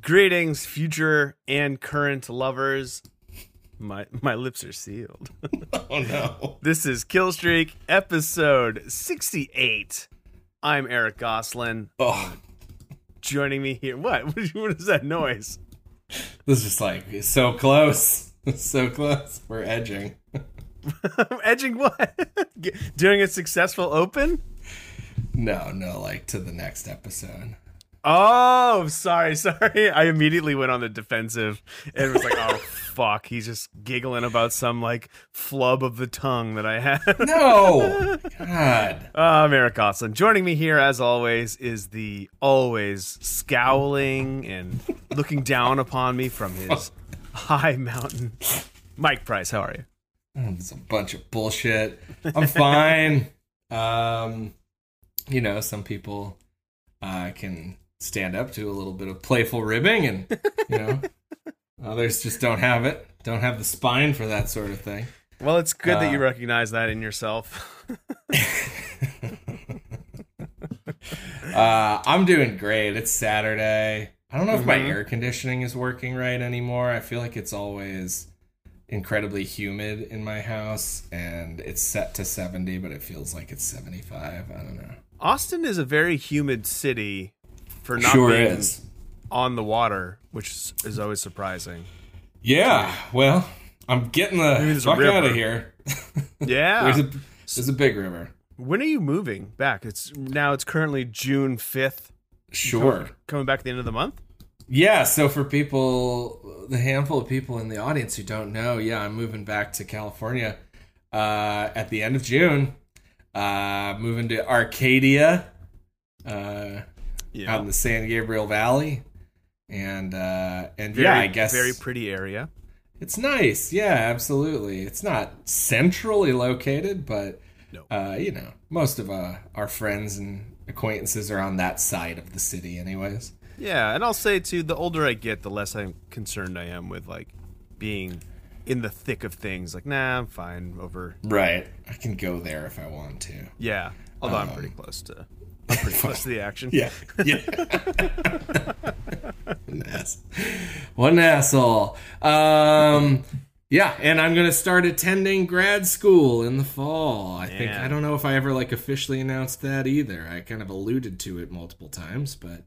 Greetings, future and current lovers. My my lips are sealed. Oh no. this is Killstreak episode 68. I'm Eric Goslin. Oh, Joining me here. What? What is that noise? this is like so close. So close. We're edging. Edging what? Doing a successful open? No, no, like to the next episode. Oh, sorry, sorry. I immediately went on the defensive and was like, oh, fuck. He's just giggling about some like flub of the tongue that I had. No. God. Uh, I'm Eric Goslin. Joining me here, as always, is the always scowling and looking down upon me from his high mountain, Mike Price. How are you? It's a bunch of bullshit. I'm fine. um, you know, some people uh, can stand up to a little bit of playful ribbing, and you know, others just don't have it. Don't have the spine for that sort of thing. Well, it's good that you Uh, recognize that in yourself. Uh, I'm doing great. It's Saturday. I don't know if my Mhm. air conditioning is working right anymore. I feel like it's always incredibly humid in my house, and it's set to 70, but it feels like it's 75. I don't know. Austin is a very humid city for not sure being is. on the water, which is, always surprising. Yeah. Well, I'm getting the fuck out of here. Yeah. There's a there's a big river. when are you moving back? It's now it's currently June 5th. Sure. Coming back at the end of the month? Yeah, so for people, the handful of people in the audience who don't know, yeah, I'm moving back to California uh, at the end of June. Uh, moving to Arcadia, uh, out in the San Gabriel Valley, and uh, and Very, yeah, I guess very pretty area. it's nice. Yeah, absolutely. It's not centrally located, but No. uh, you know, most of uh, our friends and acquaintances are on that side of the city, anyways. Yeah, and I'll say too, the older I get, the less I'm concerned I am with like being in the thick of things. Like, nah, I'm fine over. Right. I can go there if I want to. Yeah, although I'm pretty close to. I'm pretty close to the action. Yeah. Yeah. what an ass. What an asshole. Um yeah, and I'm gonna start attending grad school in the fall. I think I don't know if I ever like officially announced that either. I kind of alluded to it multiple times, but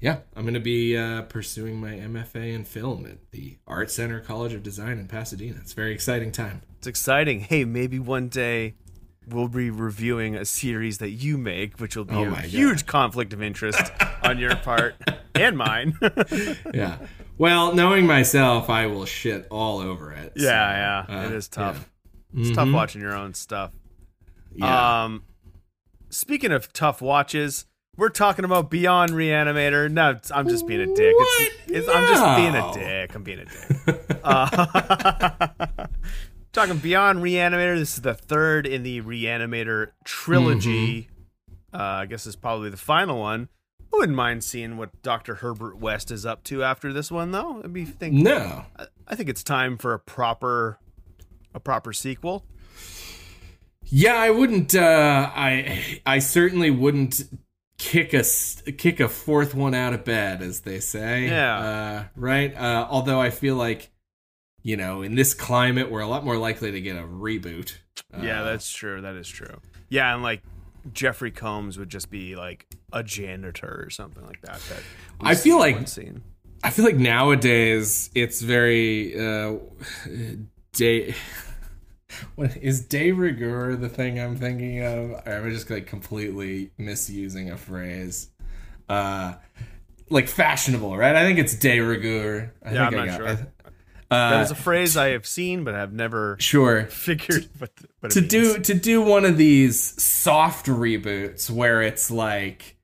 yeah, I'm gonna be uh, pursuing my MFA in film at the Art Center College of Design in Pasadena. It's a very exciting time. It's exciting. Hey, maybe one day we'll be reviewing a series that you make, which will be Oh a God. huge conflict of interest on your part and mine. Yeah. Well, knowing myself, I will shit all over it. so, yeah, yeah, uh, it is tough. yeah. It's tough Mhm. watching your own stuff. Yeah. Um, speaking of tough watches, we're talking about Beyond Reanimator. No, I'm just being a dick. It's, What? it's, I'm just being a dick. I'm being a dick. uh, talking Beyond Reanimator. This is the third in the Reanimator trilogy. Mm-hmm. Uh, I guess it's probably the final one. I wouldn't mind seeing what Dr. Herbert West is up to after this one, though. I'd be thinking. no. I- I think it's time for a proper a proper sequel. Yeah, I wouldn't. Uh, I I certainly wouldn't kick a kick a fourth one out of bed, as they say. Yeah. Uh, right. Uh, although I feel like, you know, in this climate, we're a lot more likely to get a reboot. yeah, Uh, that's true. That is true. Yeah, and like Jeffrey Combs would just be like a janitor or something like that. That I feel like- scene. I feel like nowadays it's very uh, day. What is de rigueur the thing I'm thinking of? I'm just like completely misusing a phrase. Uh, like fashionable, right? I think it's de rigueur. I Yeah, think I'm I got- sure. Uh, That is a phrase I have seen but have never sure. figured. What, what it to means. do to do one of these soft reboots where it's like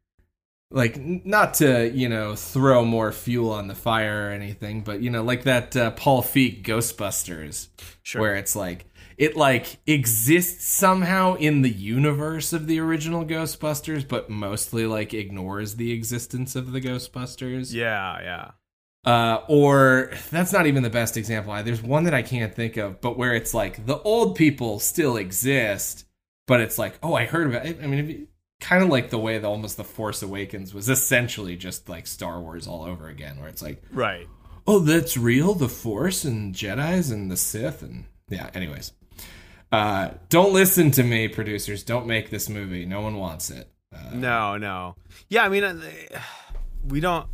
like not to you know throw more fuel on the fire or anything but you know like that uh, paul feig ghostbusters Sure. where it's like it like exists somehow in the universe of the original ghostbusters but mostly like ignores the existence of the ghostbusters Yeah, yeah. Uh, or that's not even the best example. I- There's one that I can't think of, but where it's like the old people still exist, but it's like, oh, I heard about. It. I mean, kind of like the way that almost the Force Awakens was essentially just like Star Wars all over again, where it's like, Right. oh, that's real, the Force and Jedi's and the Sith and yeah. Anyways, uh, don't listen to me, producers. Don't make this movie. No one wants it. Uh, No, no. Yeah, I mean, uh, we don't.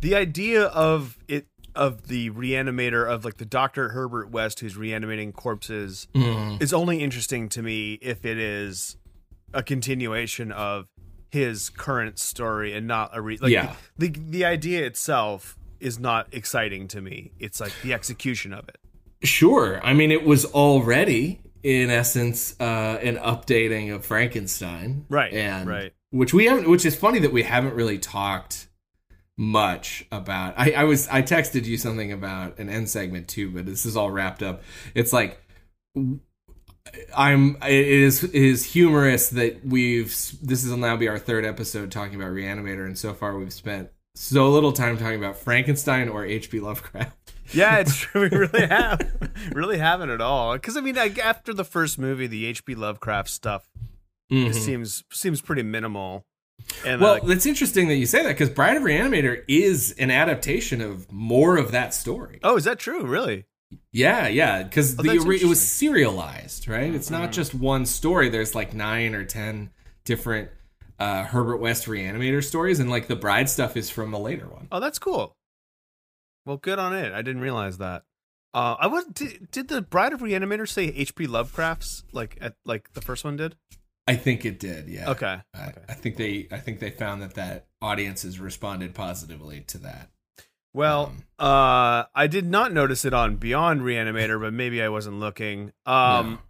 The idea of it of the reanimator of like the Doctor Herbert West who's reanimating corpses mm, is only interesting to me if it is a continuation of his current story and not a re- like Yeah. the the idea itself is not exciting to me. It's like the execution of it. Sure. I mean, it was already, in essence, uh, an updating of Frankenstein, Right, And right. which we haven't. Which is funny that we haven't really talked much about. I, I was I texted you something about an end segment too, but this is all wrapped up. It's like. I'm. It is it is humorous that we've. This will now be our third episode talking about Reanimator, and so far we've spent so little time talking about Frankenstein or H.P. Lovecraft. Yeah, it's true. We really have, really haven't at all. Because I mean, like after the first movie, the H.P. Lovecraft stuff Mhm. seems seems pretty minimal. And Well, like, it's interesting that you say that because Bride of Reanimator is an adaptation of more of that story. oh, is that true? Really? Yeah, yeah, because Oh, the it was serialized, right? It's Mm-hmm. not just one story. There's like nine or ten different uh, Herbert West Reanimator stories, and like the Bride stuff is from a later one. Oh, that's cool. Well, good on it. I didn't realize that. Uh, I was did, did the Bride of Reanimator say H.P. Lovecraft's like at like the first one did? I think it did. Yeah. Okay. I, okay. I think they. I think they found that that audiences responded positively to that. Well, Um, uh, I did not notice it on Beyond Reanimator, but maybe I wasn't looking. Um,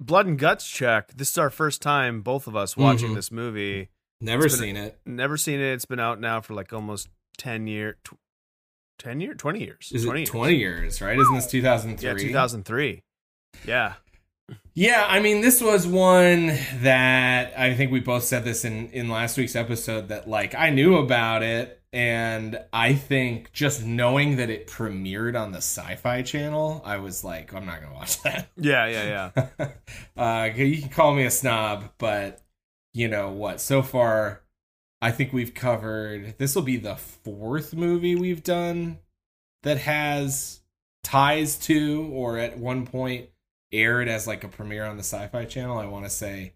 Blood and Guts check. This is our first time, both of us, watching Mhm. this movie. Never been- seen it. Never seen it. It's been out now for like almost ten year, tw- ten year, twenty years. Is 20 it years. twenty years? Right? Isn't this two thousand three? Yeah, two thousand three. Yeah. Yeah, I mean, this was one that I think we both said this in in last week's episode that like I knew about it, and I think just knowing that it premiered on the Sci-Fi Channel, I was like, I'm not gonna watch that. Yeah, yeah, yeah. uh, you can call me a snob, but you know what? So far, I think we've covered. This will be the fourth movie we've done that has ties to, or at one point aired as like a premiere on the Sci-Fi Channel. I want to say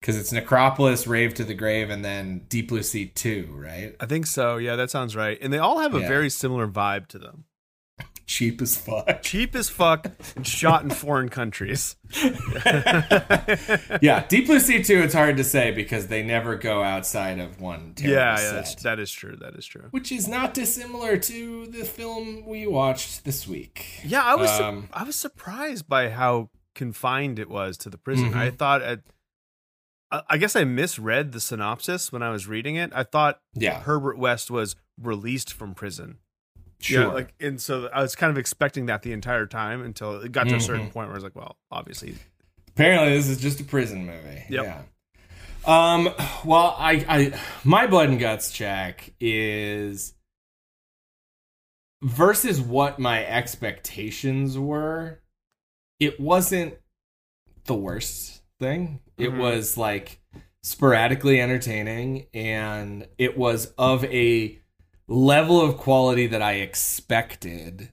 because it's Necropolis, Rave to the Grave, and then Deep Blue Sea Two, right? I think so. Yeah, that sounds right. And they all have a Yeah. very similar vibe to them. Cheap as fuck. Cheap as fuck shot in foreign countries. yeah, Deep Blue Sea Two. It's hard to say because they never go outside of one. Yeah, yeah, that's, that is true. That is true. which is not dissimilar to the film we watched this week. Yeah, I was su- Um, I was surprised by how confined it was to the prison. Mhm. I thought at, I I guess I misread the synopsis when I was reading it. I thought Yeah, Herbert West was released from prison. Sure. Yeah, like and so I was kind of expecting that the entire time until it got to a certain Mhm. point where I was like, well, obviously, Apparently, this is just a prison movie. Yep. Yeah. Um. Well, I, I, my blood and guts check is versus what my expectations were. It wasn't the worst thing. It Mhm. was like sporadically entertaining, and it was of a level of quality that I expected.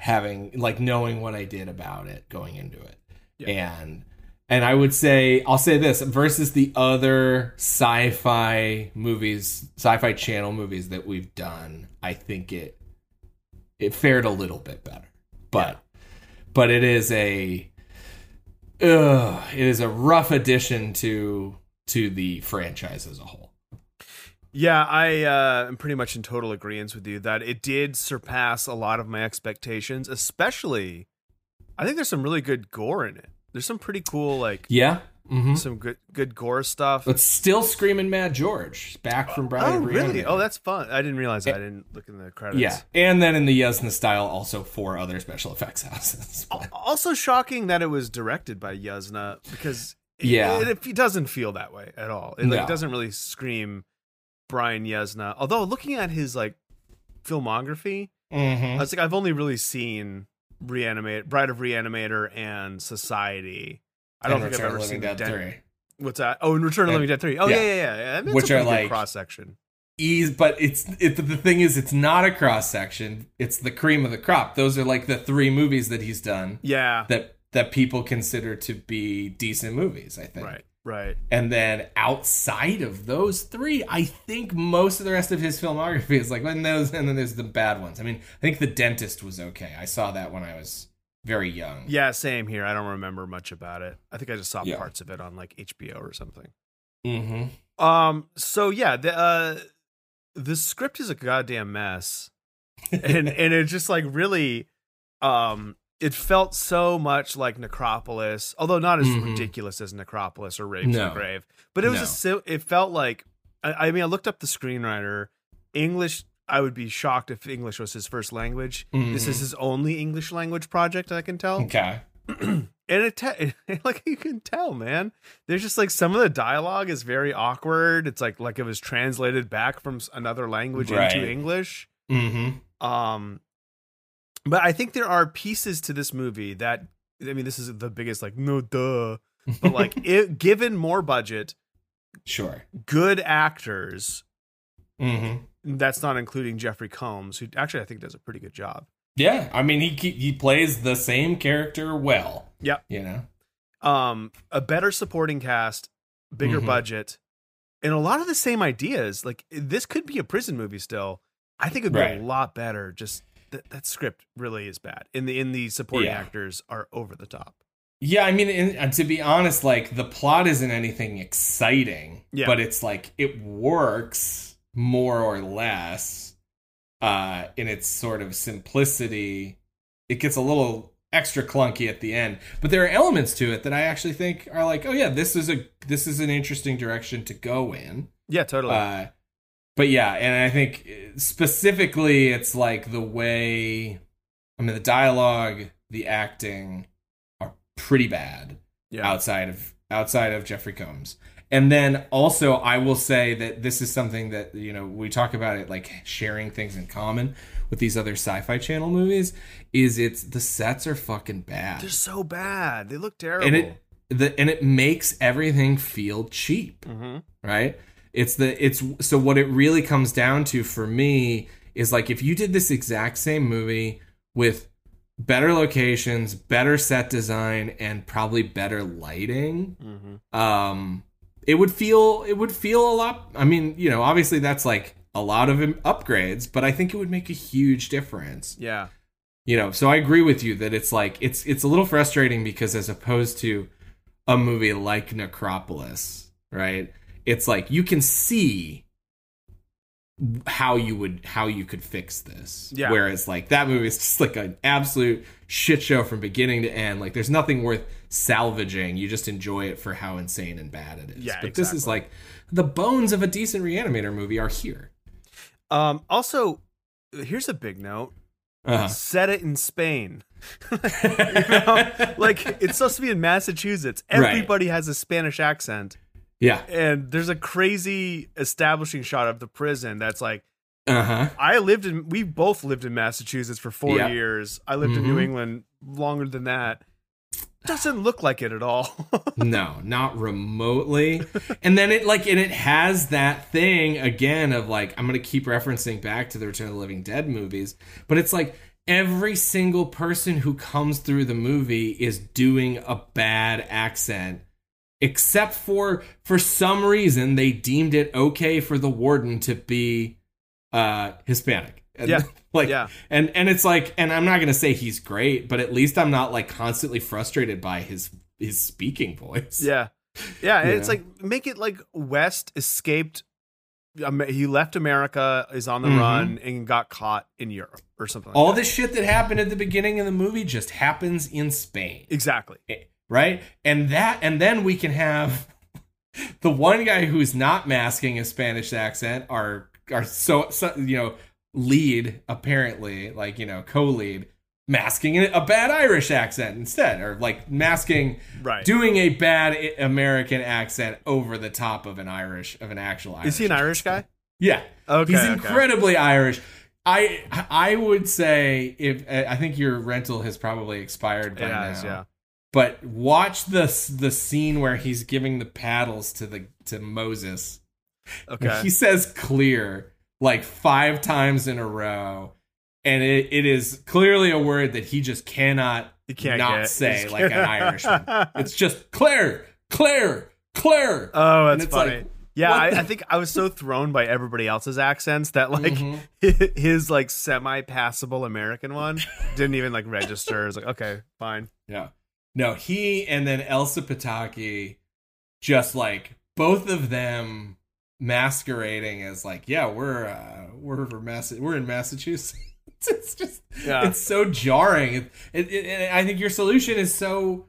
Having like knowing what I did about it going into it, Yeah. and and I would say I'll say this versus the other sci-fi movies, sci-fi channel movies that we've done, I think it it fared a little bit better. But but it is a ugh, it is a rough addition to to the franchise as a whole. Yeah, I uh, am pretty much in total agreement with you that it did surpass a lot of my expectations. Especially, I think there's some really good gore in it. There's some pretty cool, like Yeah. Mm-hmm. some good good gore stuff. But still screaming Mad George back from Bride oh, really? Oh, that's fun. I didn't realize that. I didn't look in the credits. yeah. And then in the Yuzna style, also four other special effects houses. Al- Also shocking that it was directed by Yuzna because it, Yeah. it, it doesn't feel that way at all. It like No. doesn't really scream Brian Yuzna. Although looking at his like filmography, I mm-hmm. was like, I've only really seen Reanimate, Bride of Reanimator, and Society. I don't think I've ever seen Dead Den- three. What's that? Oh, and Return of the Living Dead three. Oh Yeah. yeah, yeah, yeah. yeah. I mean, Which are like- cross section. ease but it's it the thing is it's not a cross section it's the cream of the crop those are like the three movies that he's done Yeah, that that people consider to be decent movies i think right, right. and then outside of those three i think most of the rest of his filmography is like those and then there's the bad ones i mean i think the dentist was okay i saw that when i was very young Yeah, same here. I don't remember much about it. I think I just saw Yeah. parts of it on like HBO or something. mm-hmm. Um. So yeah, the uh, the script is a goddamn mess, and and it just like really, um, it felt so much like Necropolis, although not as Mhm. ridiculous as Necropolis or Rave to the Grave. But it was No. a it felt like. I, I mean, I looked up the screenwriter. English. I would be shocked if English was his first language. This is Mhm. his only English language project. I can tell okay and it te- like you can tell man there's just like some of the dialogue is very awkward it's like like it was translated back from another language Right. into english mm-hmm. um but i think there are pieces to this movie that i mean this is the biggest like no duh but like it given more budget sure good actors mm-hmm. that's not including jeffrey combs who actually i think does a pretty good job Yeah, I mean he he plays the same character well. Yep. You know. um a better supporting cast bigger Mhm. budget and a lot of the same ideas like this could be a prison movie still i think it would be Right. a lot better just that that script really is bad in the in the supporting Yeah. actors are over the top Yeah, I mean, and, and to be honest, like the plot isn't anything exciting, Yeah. but it's like it works more or less uh, in its sort of simplicity. It gets a little extra clunky at the end, but there are elements to it that I actually think are like, oh yeah, this is a this is an interesting direction to go in. yeah totally Uh, but yeah, and I think specifically it's like the way I mean the dialogue, the acting are pretty bad yeah. outside of outside of Jeffrey Combs. And then also I will say that this is something that you know we talk about it like sharing things in common with these other sci-fi channel movies is it's the sets are fucking bad. they're so bad. They look terrible and it the and it makes everything feel cheap hmm right it's the it's so what it really comes down to for me is like if you did this exact same movie with better locations better set design and probably better lighting hmm um it would feel it would feel a lot i mean you know obviously that's like a lot of upgrades but i think it would make a huge difference. Yeah. You know so i agree with you that it's like it's it's a little frustrating because as opposed to a movie like necropolis right it's like you can see how you would how you could fix this Yeah. whereas like that movie is just like an absolute shit show from beginning to end like there's nothing worth salvaging you just enjoy it for how insane and bad it is Yeah, but this is like the bones of a decent reanimator movie are here um also here's a big note uh-huh. set it in Spain. you know? Like it's supposed to be in Massachusetts. Right. Everybody has a Spanish accent. Yeah And there's a crazy establishing shot of the prison that's like uh-huh I lived in we both lived in Massachusetts for 4 Yeah. years. I lived in New Mhm. England longer than that. Doesn't look like it at all. no, not remotely. and then it like and it has that thing again of like I'm gonna keep referencing back to the Return of the Living Dead movies, but it's like every single person who comes through the movie is doing a bad accent. Except for for some reason they deemed it okay for the warden to be uh Hispanic. And, Yeah. like Yeah. and and it's like and i'm not gonna say he's great but at least i'm not like constantly frustrated by his his speaking voice yeah. Yeah, and it's like make it like West escaped he left America, is on the Mhm. run, and got caught in Europe or something. Like all that. this shit that happened at the beginning of the movie just happens in spain exactly. Right and that and then we can have the one guy who's not masking a spanish accent are are so, so you know lead apparently like you know co-lead masking a bad irish accent instead or like masking Right. doing a bad american accent over the top of an irish of an actual irish is he an Irish guy? yeah Okay. he's okay. incredibly irish i i would say if i think your rental has probably expired by It has, now yeah. But watch the the scene where he's giving the paddles to the to Moses. Okay. He says clear like five times in a row. And it, it is clearly a word that he just cannot You can't not say like an Irishman. It's just clear, clear, clear. Oh, that's it's funny. like, yeah, I, the- I think I was so thrown by everybody else's accents that like Mhm. his like semi-passable American one didn't even like register. I was like, okay, fine. Yeah. No, he and then Elsa Pataky just like both of them masquerading as like, yeah, we're uh we're from Mass- we're in Massachusetts. it's just Yeah. it's so jarring. It, it, it, and I think your solution is so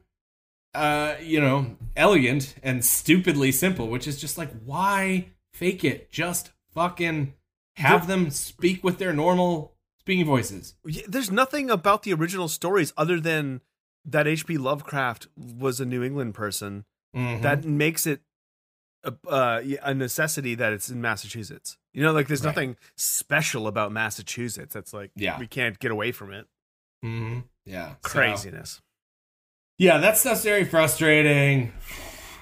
uh you know, elegant and stupidly simple, which is just like why fake it? Just fucking have them speak with their normal speaking voices. There's nothing about the original stories other than that H.P. Lovecraft was a New England person Mhm. that makes it a, uh, a necessity that it's in Massachusetts. You know, like there's Right. nothing special about Massachusetts. That's like Yeah. we can't get away from it. Mhm. Yeah. So- Craziness. Yeah, that stuff's very frustrating.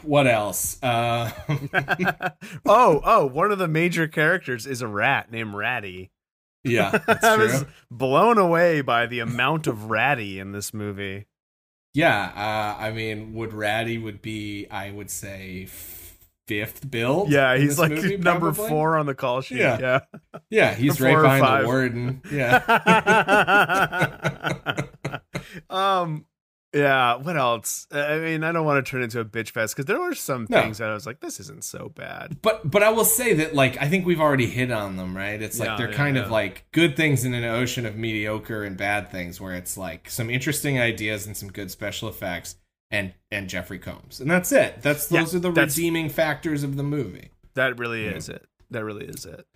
What else? Uh, oh, oh, one of the major characters is a rat named Ratty. yeah, that's I was blown away by the amount of Ratty in this movie. Yeah, uh, I mean, would Ratty would be, I would say, fifth build. Yeah, he's like movie, number probably? four on the call sheet. Yeah. Yeah. Yeah, he's right behind the warden. Yeah, um yeah what else i mean i don't want to turn into a bitch fest because there were some No. things that i was like this isn't so bad but but I will say that like I think we've already hit on them, right? It's like Yeah, they're yeah, kind yeah. of like good things in an ocean of mediocre and bad things, where it's like some interesting ideas and some good special effects, and and Jeffrey Combs, and that's it. That's those are the redeeming factors of the movie. that really is it that really is it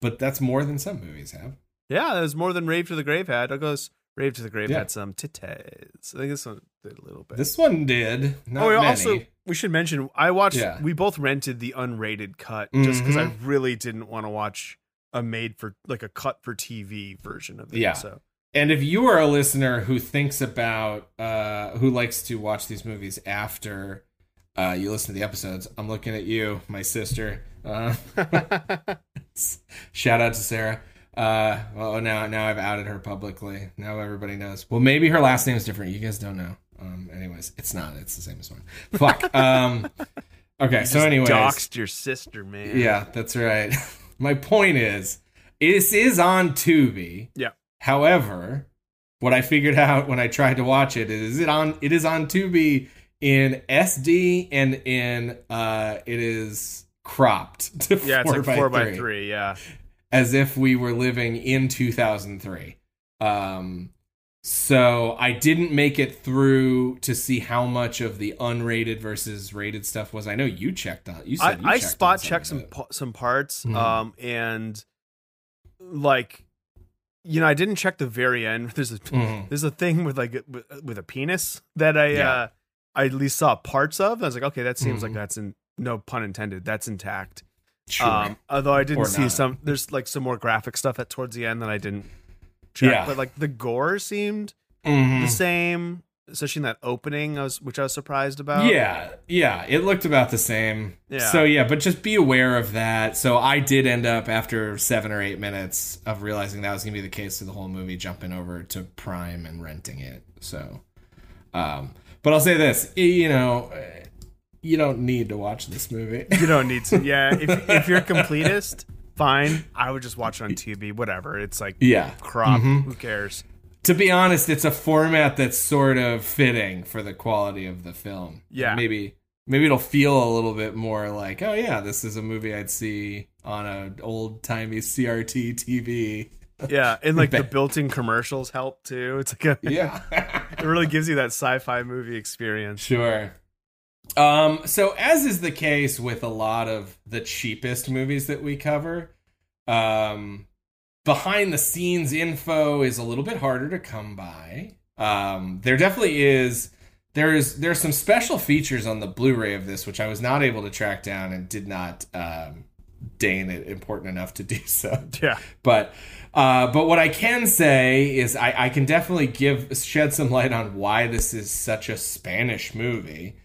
But that's more than some movies have. yeah there's more than rave to the grave had douglas rave to the grave Yeah. had some titties i think this one did a little bit This one did. Not oh we many. also we should mention i watched Yeah. we both rented the unrated cut just because i Mhm. really didn't want to watch a made for like a cut for tv version of it Yeah. so And if you are a listener who thinks about, uh, who likes to watch these movies after uh, you listen to the episodes, I'm looking at you, my sister. Uh, shout out to Sarah. Uh, well, now now I've outed her publicly. Now everybody knows. Well, maybe her last name is different. You guys don't know. Um, anyways, it's not. It's the same as mine. Fuck. Um, okay. So, Just anyways, doxed your sister man Yeah, that's right. My point is, this is on Tubi. Yeah. However, what I figured out when I tried to watch it is it on it is on Tubi in SD and in uh it is cropped to yeah it's four like by four by three, three yeah as if we were living in 2003. Um so I didn't make it through to see how much of the unrated versus rated stuff was. I know you checked on. You I, said you I checked spot checked some some parts, Mhm. um, and like, you know, I didn't check the very end. There's a Mhm. there's a thing with like with, with a penis that I Yeah. uh, I at least saw parts of. I was like, okay, that seems like Mhm. that's in no pun intended. That's intact. Sure. Um, although I didn't Or see not. some. There's like some more graphic stuff at towards the end that I didn't check. Yeah. But like the gore seemed Mhm. the same, especially in that opening. I was which I was surprised about. Yeah, yeah, it looked about the same. Yeah. So yeah, but just be aware of that. So I did end up after seven or eight minutes of realizing that was gonna be the case through the whole movie, jumping over to Prime and renting it. So, um, but I'll say this, you know, uh, you don't need to watch this movie. You don't need to. Yeah, if if you're a completist, fine. I would just watch it on Tubi. Whatever. It's like yeah. crop. Mhm. Who cares? To be honest, it's a format that's sort of fitting for the quality of the film. Yeah. Maybe maybe it'll feel a little bit more like, oh yeah, this is a movie I'd see on an old timey CRT TV. Yeah, and like the built-in commercials help too. It's like a, Yeah. it really gives you that sci-fi movie experience. Sure. Um, so as is the case with a lot of the cheapest movies that we cover, um, behind the scenes info is a little bit harder to come by. Um, there definitely is there's there's some special features on the Blu-ray of this which I was not able to track down and did not um, deign it important enough to do so Yeah, but Uh, but what I can say is I, I can definitely give shed some light on why this is such a Spanish movie.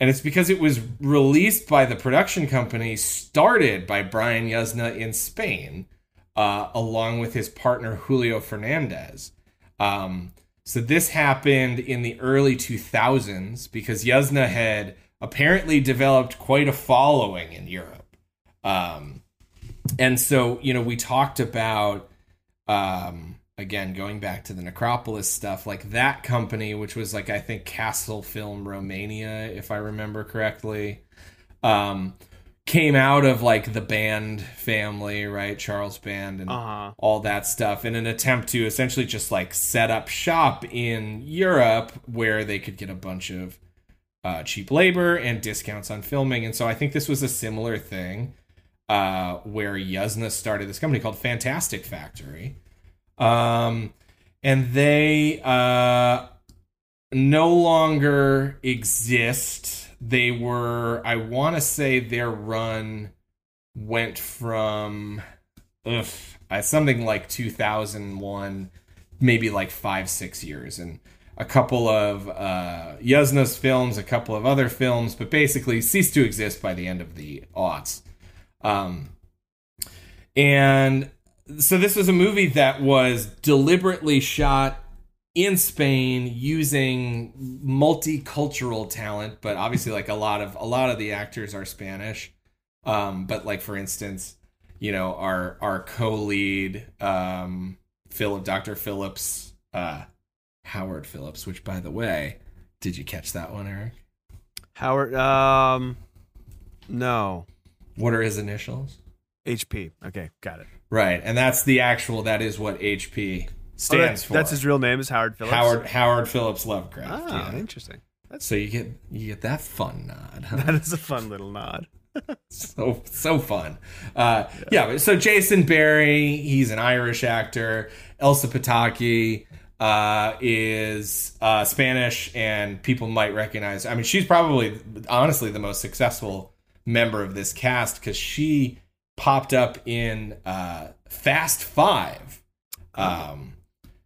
And it's because it was released by the production company started by Brian Yuzna in Spain, uh, along with his partner Julio Fernandez. Um, so this happened in the early 2000s because Yuzna had apparently developed quite a following in Europe. Um, and so, you know, we talked about um, again going back to the necropolis stuff like that company which was like i think Castel film romania if i remember correctly um, came out of like the band family right charles band and Uh-huh. all that stuff in an attempt to essentially just like set up shop in europe where they could get a bunch of uh, cheap labor and discounts on filming and so i think this was a similar thing uh, where Yuzna started this company called Fantastic Factory. Um, and they uh, no longer exist. They were, I want to say, their run went from ugh, something like 2001, maybe like five, six years. And a couple of uh, Yuzna's films, a couple of other films, but basically ceased to exist by the end of the aughts. Um, and so this was a movie that was deliberately shot in Spain using multicultural talent, but obviously like a lot of a lot of the actors are Spanish. Um, but like for instance, you know, our our co-lead um Philip Dr. Phillips uh Howard Phillips, which by the way, did you catch that one, Eric? Howard. Um, no. What are his initials? HP. Okay, got it. Right, and that's the actual. That is what HP Oh, stands that- for. That's his real name is Howard Phillips. Howard Howard Phillips Lovecraft. Ah, yeah. interesting. That's So you get you get that fun nod. Huh? that is a fun little nod. so so fun. Uh, yeah. but So Jason Barry, he's an Irish actor. Elsa Pataky uh, is uh, Spanish, and people might recognize. I mean, she's probably honestly the most successful member of this cast because she popped up in uh, Fast Five. Um,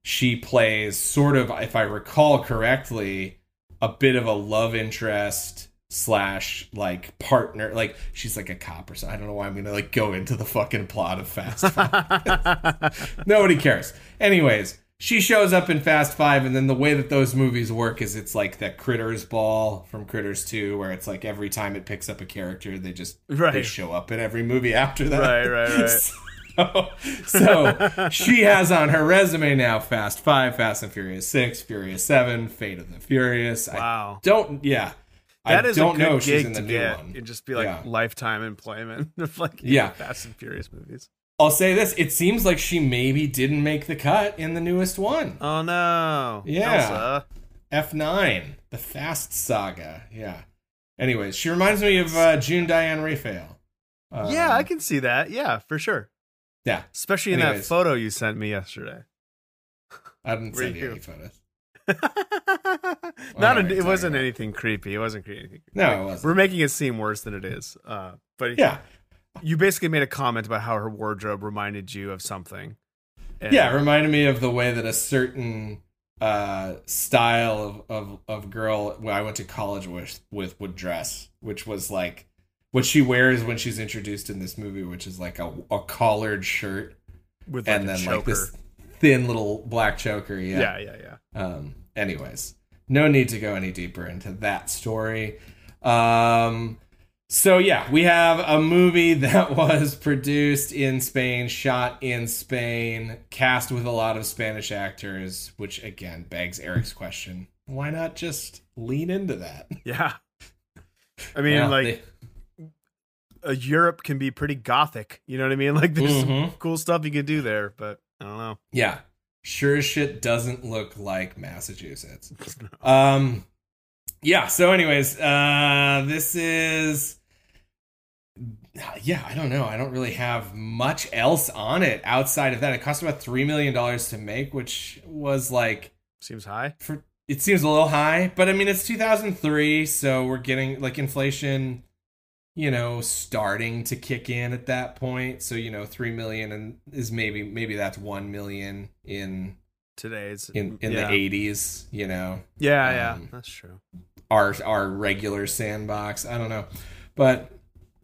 she plays sort of, if I recall correctly, a bit of a love interest slash like partner. Like she's like a cop or something. I don't know why I'm gonna like go into the fucking plot of Fast Five. Nobody cares. Anyways, she shows up in Fast Five, and then the way that those movies work is it's like that Critters ball from Critters Two, where it's like every time it picks up a character, they just they show up in every movie after that. Right, right, right. So, so she has on her resume now Fast Five, Fast and Furious Six, Furious Seven, Fate of the Furious. I Wow. don't, yeah. That I is don't know she's in the new get. one. It'd just be like Yeah. lifetime employment of like Yeah. Fast and Furious movies. I'll say this: it seems like she maybe didn't make the cut in the newest one. Oh no. Yeah. F9, the Fast Saga. Yeah. Anyways, she reminds me of uh, June Diane Raphael. Um, yeah, I can see that. Yeah, for sure. Yeah, Especially in that photo you sent me yesterday. I didn't send you any photos. Not a, it wasn't about? anything creepy. It wasn't creepy. No, it wasn't. We're making it seem worse than it is. Uh, but Yeah, you basically made a comment about how her wardrobe reminded you of something. And- yeah. It reminded me of the way that a certain uh, style of, of, of girl I went to college with with would dress, which was like what she wears when she's introduced in this movie, which is like a, a collared shirt with like and a then choker. like this thin little black choker. yeah, yeah, yeah. Um, anyways, no need to go any deeper into that story. Um, so yeah, we have a movie that was produced in Spain, shot in Spain, cast with a lot of Spanish actors, which again begs Eric's question: Why not just lean into that? Yeah. I mean, Yeah, like they- uh, Europe can be pretty gothic. You know what I mean? Like there's some Mhm. cool stuff you can do there, but I don't know. yeah, sure as shit doesn't look like Massachusetts. Um, yeah. So, anyways, uh, this is. Yeah, I don't know. I don't really have much else on it outside of that. It cost about three million dollars to make, which was like Seems high. for. It seems a little high, but I mean it's 2003, so we're getting like inflation. you know, starting to kick in at that point. So, you know, 3 million and is maybe maybe that's 1 million in Today's in in yeah. the 80s, you know. Yeah, yeah, Um, that's true. our our regular sandbox. I don't know, but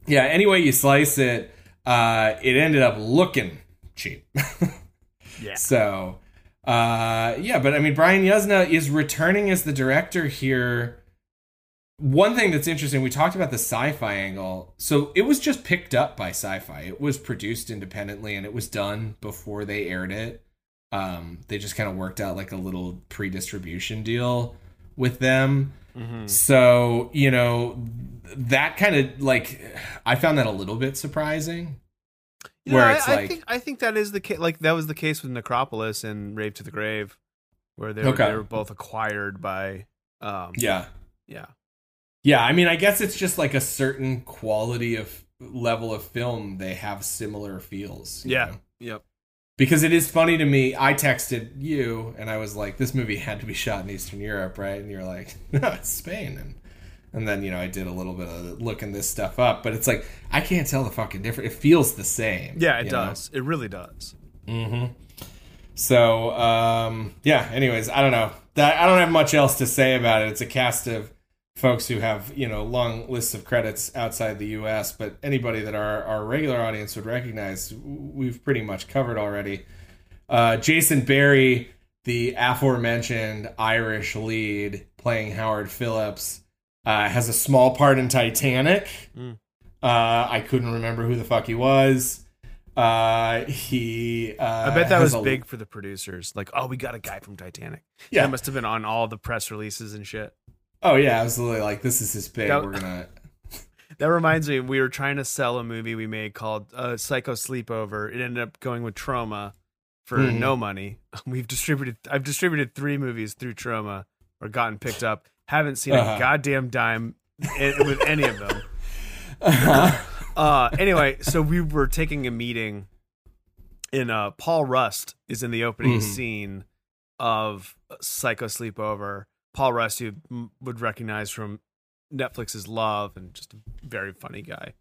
yeah. Anyway, you slice it, uh, it ended up looking cheap. Yeah. so, uh, yeah. But I mean, Brian Yuzna is returning as the director here. One thing that's interesting, we talked about the sci-fi angle. So it was just picked up by sci-fi. It was produced independently, and it was done before they aired it. Um, they just kind of worked out like a little pre-distribution deal with them. Mhm. So, you know, that kind of like I found that a little bit surprising. You where I, it's I like- think I think that is the case. Like that was the case with Necropolis and Rave to the Grave, where they were, Okay. they were both acquired by. Um, Yeah. yeah, Yeah, I mean, I guess it's just like a certain quality of level of film they have similar feels. you Yeah. know? yep. Because it is funny to me. I texted you and I was like, "This movie had to be shot in Eastern Europe, right?" And you're like, "No, it's Spain." And and then you know I did a little bit of looking this stuff up, but it's like I can't tell the fucking difference. It feels the same. Yeah, it you know? does. It really does. Mm-hmm. So, um, yeah. Anyways, I don't know. That I don't have much else to say about it. It's a cast of folks who have you know long lists of credits outside the U.S., but anybody that our our regular audience would recognize, we've pretty much covered already. Uh, Jason Barry, the aforementioned Irish lead, playing Howard Phillips, uh, has a small part in Titanic. Mm. Uh, I couldn't remember who the fuck he was. Uh, he. Uh, I bet that was a- big for the producers. Like, oh, we got a guy from Titanic. Yeah. that must have been on all the press releases and shit. Oh yeah, absolutely. Like this is his big. That- We're gonna. That reminds me, we were trying to sell a movie we made called uh, Psycho Sleepover. It ended up going with Trauma for Mhm. no money. We've distributed. I've distributed three movies through Trauma or gotten picked up. Haven't seen Uh-huh. a goddamn dime with any of them. Uh-huh. Uh, anyway, so we were taking a meeting, and uh, Paul Rust is in the opening Mhm. scene of Psycho Sleepover. Paul Rust, you would recognize from Netflix's Love, and just a very funny guy.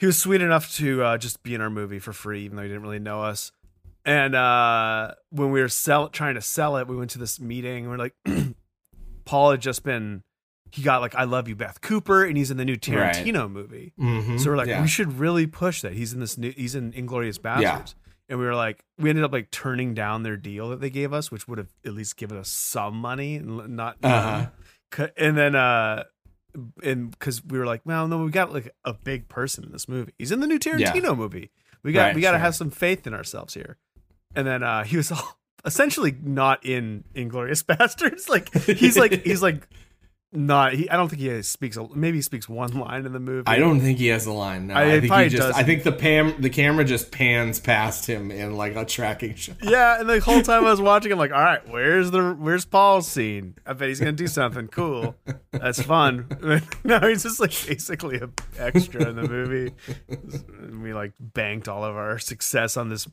He was sweet enough to uh, just be in our movie for free, even though he didn't really know us. And uh, when we were sell- trying to sell it, we went to this meeting. And we're like, Paul had just been, he got like, I Love You, Beth Cooper, and he's in the new Right. Tarantino movie. Mhm. So we're like, yeah. we should really push that. He's in this new. He's in Inglourious Basterds, and we were like, we ended up like turning down their deal that they gave us, which would have at least given us some money and not. Uh-huh. And then, uh, and because we were like, well, no, we got like a big person in this movie. He's in the new Tarantino movie. We got Right, we got to sure. have some faith in ourselves here. And then uh, he was all, essentially not in Inglourious Basterds. Like he's like he's like not. He, I don't think he speaks. a- Maybe he speaks one line in the movie. I don't think he has a line. No, I- I, think he just. doesn't. I think the pam the camera just pans past him in like a tracking shot. Yeah, and the whole time I was watching, I'm like, all right, where's the where's Paul's scene? I bet he's gonna do something cool. That's fun. no, he's just like basically a extra in the movie. And we like banked all of our success on this,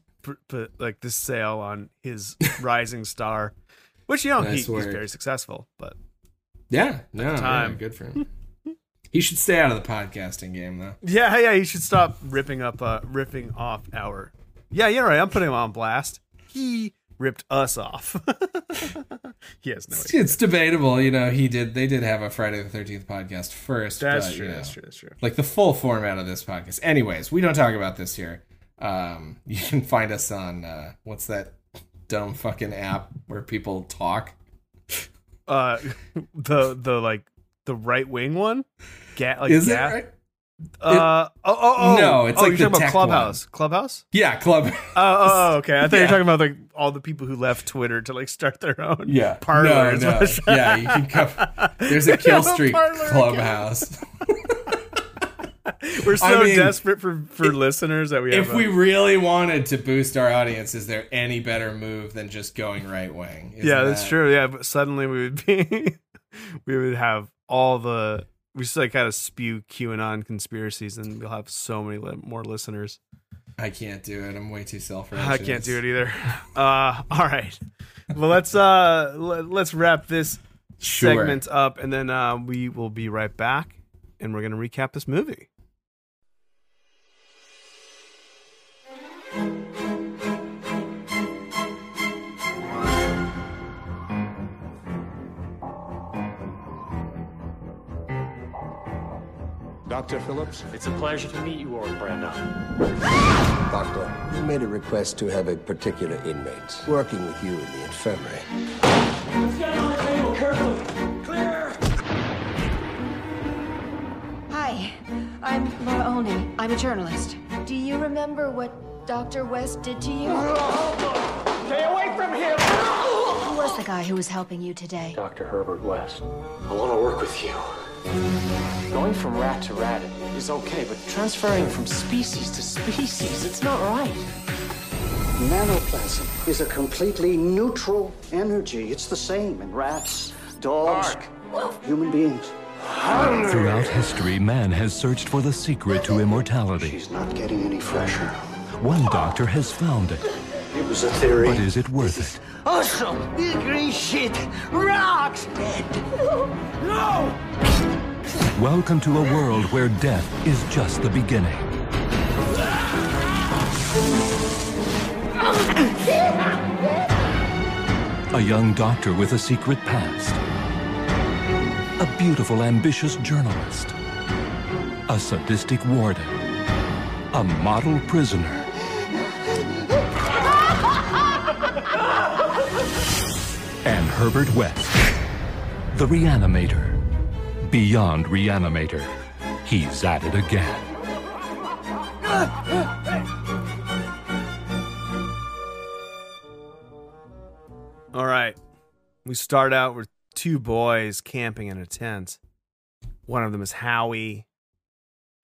like this sale on his rising star, which you know he, he's very successful. But Yeah, no, time. yeah, good for him. he should stay out of the podcasting game though. yeah, yeah, he should stop ripping up, uh, ripping off our. Yeah, you're right. I'm putting him on blast. He ripped us off. he has no It's, idea. it's debatable, you know. He did. They did have a Friday the Thirteenth podcast first. That's but, true. you That's true. That's true. Like the full format of this podcast. Anyways, we don't talk about this here. Um, you can find us on uh, what's that dumb fucking app where people talk. Uh, the the like the right wing one. Ga- like Is it right? Uh oh oh oh No, it's oh, like you're the talking about Clubhouse. Clubhouse. Yeah, club. Oh, oh, oh, okay. I thought you Yeah. were talking about like all the people who left Twitter to like start their own. Yeah, Parler. No, no. yeah, you can come. There's a Killstreak clubhouse. We're so I mean, desperate for for listeners that we have. if a- we really wanted to boost our audience, is there any better move than just going right wing? yeah, that's true. Yeah, but suddenly we would be, we would have all the we just like kind of spew QAnon conspiracies, and we'll have so many more listeners. I can't do it. I'm way too self I can't do it either. Uh, all right. Well, let's uh let, let's wrap this Sure. segment up, and then uh, we will be right back, and we're gonna recap this movie. Dr. Phillips? It's a pleasure to meet you, Warden Brando. Doctor, you made a request to have a particular inmate working with you in the infirmary. Let's get on the table, carefully. Clear! Hi, I'm Laura Olney. I'm a journalist. Do you remember what Dr. West did to you? Stay away from him! Who was the guy who was helping you today? Dr. Herbert West, I want to work with you. Going from rat to rat is okay, but transferring from species to species, it's not right. Nanoplasm is a completely neutral energy. It's the same in rats, dogs, human beings. Throughout history, man has searched for the secret to immortality. She's not getting any fresher. One doctor has found it, It was a theory. but is it worth it? Awesome! This green shit rocks! dead! No! Welcome to a world where death is just the beginning. A young doctor with a secret past. A beautiful, ambitious journalist. A sadistic warden. A model prisoner. Herbert West, the reanimator. Beyond Reanimator. He's at it again. All right. We start out with two boys camping in a tent. One of them is Howie.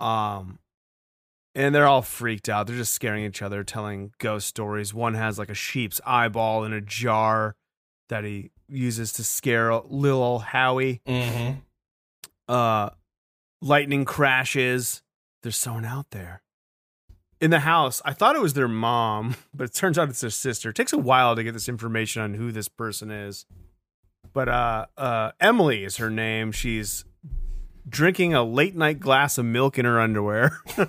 Um and they're all freaked out. They're just scaring each other, telling ghost stories. One has like a sheep's eyeball in a jar that he uses to scare little old Howie. Mm-hmm. Uh lightning crashes. There's someone out there. In the house, I thought it was their mom, but it turns out it's their sister. It takes a while to get this information on who this person is. But uh uh Emily is her name. She's drinking a late night glass of milk in her underwear.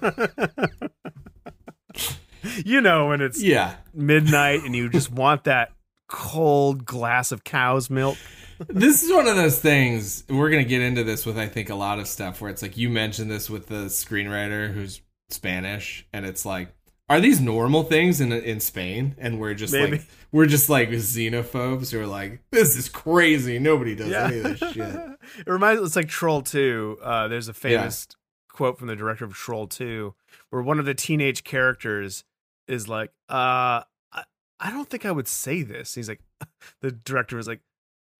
you know when it's Yeah. midnight and you just want that cold glass of cow's milk. this is one of those things we're gonna get into this with i think a lot of stuff where it's like you mentioned this with the screenwriter who's spanish and it's like are these normal things in in spain and we're just Maybe. like we're just like xenophobes who are like this is crazy nobody does any of this shit it reminds it's like Troll 2. Uh, there's a famous quote from the director of Troll 2 where one of the teenage characters is like, uh, I, don't think I would say this. He's like, the director was like,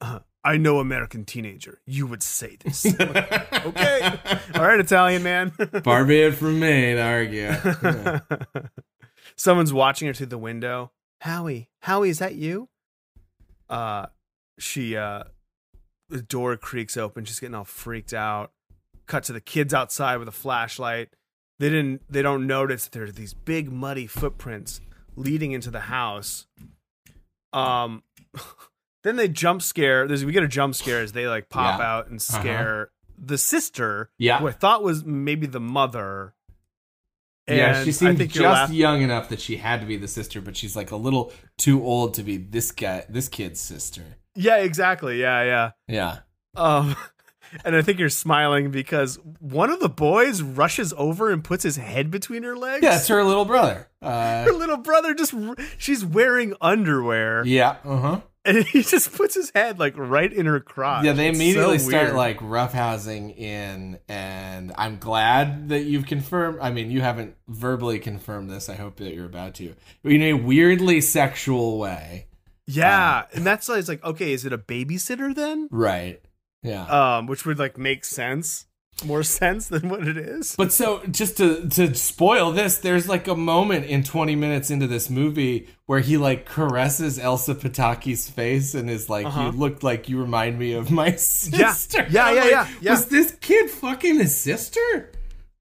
uh, I know American teenager. You would say this. Like, okay. All right, Italian man. far be it from me to argue Yeah. Someone's watching her through the window. Howie, Howie, is that you? Uh, she uh, the door creaks open. She's getting all freaked out. Cut to the kids outside with a flashlight. They didn't. They don't notice that there's these big muddy footprints leading into the house. Um, then they jump scare. There's we get a jump scare as they like pop Yeah. out and scare the sister. Yeah. who I thought was maybe the mother. yeah And she I seemed just you're young enough that she had to be the sister but she's like a little too old to be this guy this kid's sister Yeah, exactly. Yeah, yeah. yeah Um, and I think you're smiling because one of the boys rushes over and puts his head between her legs. yeah it's her little brother uh Her little brother just she's wearing underwear yeah uh-huh and he just puts his head like right in her crotch. Yeah, they It's immediately so start like roughhousing in, and I'm glad that you've confirmed. I mean, you haven't verbally confirmed this. I hope that you're about to. In a weirdly sexual way, Yeah, and that's like, it's like okay, is it a babysitter then? right? Yeah. Um, which would like make sense, more sense than what it is. But so just to to spoil this, there's like a moment in 20 minutes into this movie where he like caresses Elsa Pataky's face and is like, Uh-huh. "You look like you remind me of my sister." Yeah, I'm yeah, like, yeah, yeah. Was this kid fucking his sister?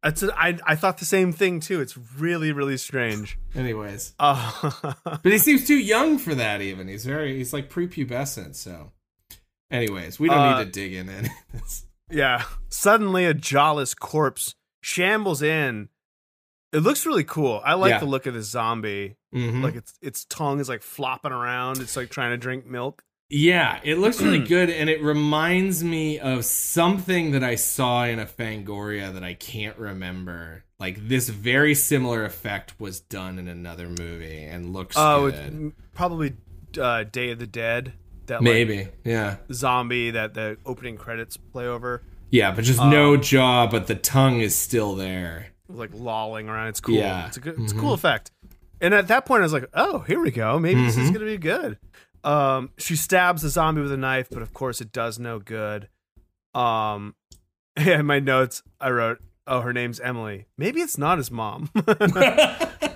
It's a, I I thought the same thing too. It's really really strange. Anyways, Uh, but he seems too young for that. Even he's very he's like prepubescent. So, anyways, we don't Uh, need to dig in any of this. Yeah. Suddenly, a jawless corpse shambles in. It looks really cool. I like Yeah. the look of this zombie. Mhm. Like its its tongue is like flopping around. It's like trying to drink milk. Yeah, it looks really good, and it reminds me of something that I saw in a Fangoria that I can't remember. Like this very similar effect was done in another movie and looks Oh, probably uh, Day of the Dead. That like, Maybe, yeah, zombie that the opening credits play over, yeah, but just Um, no jaw, but the tongue is still there. like lolling around. It's cool. Yeah. it's a good, it's a cool effect. And at that point, I was like, "Oh, here we go. Maybe this is gonna be good." Um, she stabs the zombie with a knife, but of course, it does no good. Um, yeah, in my notes, I wrote, "Oh, her name's Emily. Maybe it's not his mom."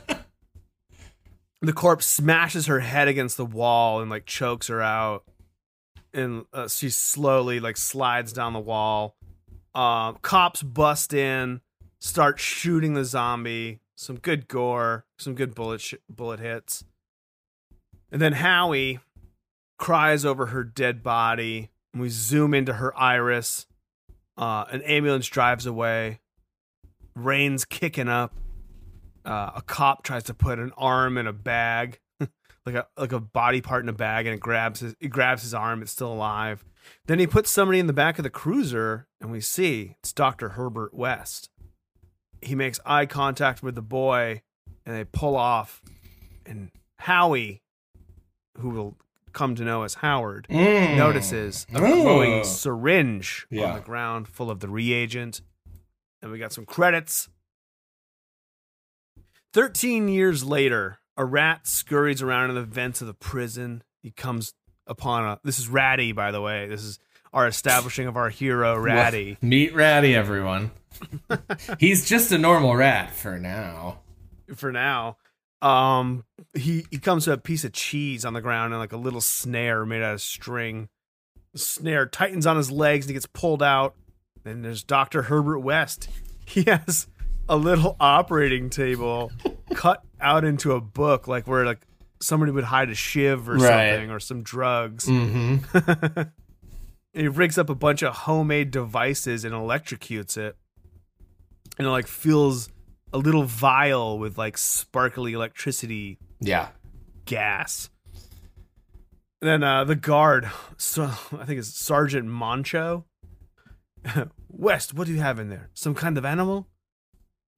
the corpse smashes her head against the wall and like chokes her out. And uh, she slowly like slides down the wall. Um cops bust in start shooting the zombie. Some good gore some good bullet sh- bullet hits. And then howie cries over her dead body. And we zoom into her iris. Uh an ambulance drives away. Rain's kicking up uh, a cop tries to put an arm in a bag, like a like a body part in a bag, and it grabs his it grabs his arm. It's still alive. Then he puts somebody in the back of the cruiser, and we see it's Doctor Herbert West. He makes eye contact with the boy, and they pull off. And Howie, who will come to know as Howard, notices a glowing Oh. syringe on the ground full of the reagent. And we got some credits. 13 years later, a rat scurries around in the vents of the prison. He comes upon a. This is Ratty, by the way. This is our establishing of our hero, Ratty. Meet Ratty, everyone. He's just a normal rat for now. for now. Um, he he comes to a piece of cheese on the ground and like a little snare made out of string. The snare tightens on his legs and he gets pulled out. Then there's Doctor Herbert West. He has a little operating table cut out into a book, like where like somebody would hide a shiv or Right. something or some drugs. Mm-hmm. he rigs up a bunch of homemade devices and electrocutes it and it like fills a little vial with like sparkly electricity Yeah. gas and then uh the guard so i think it's sergeant moncho west what do you have in there some kind of animal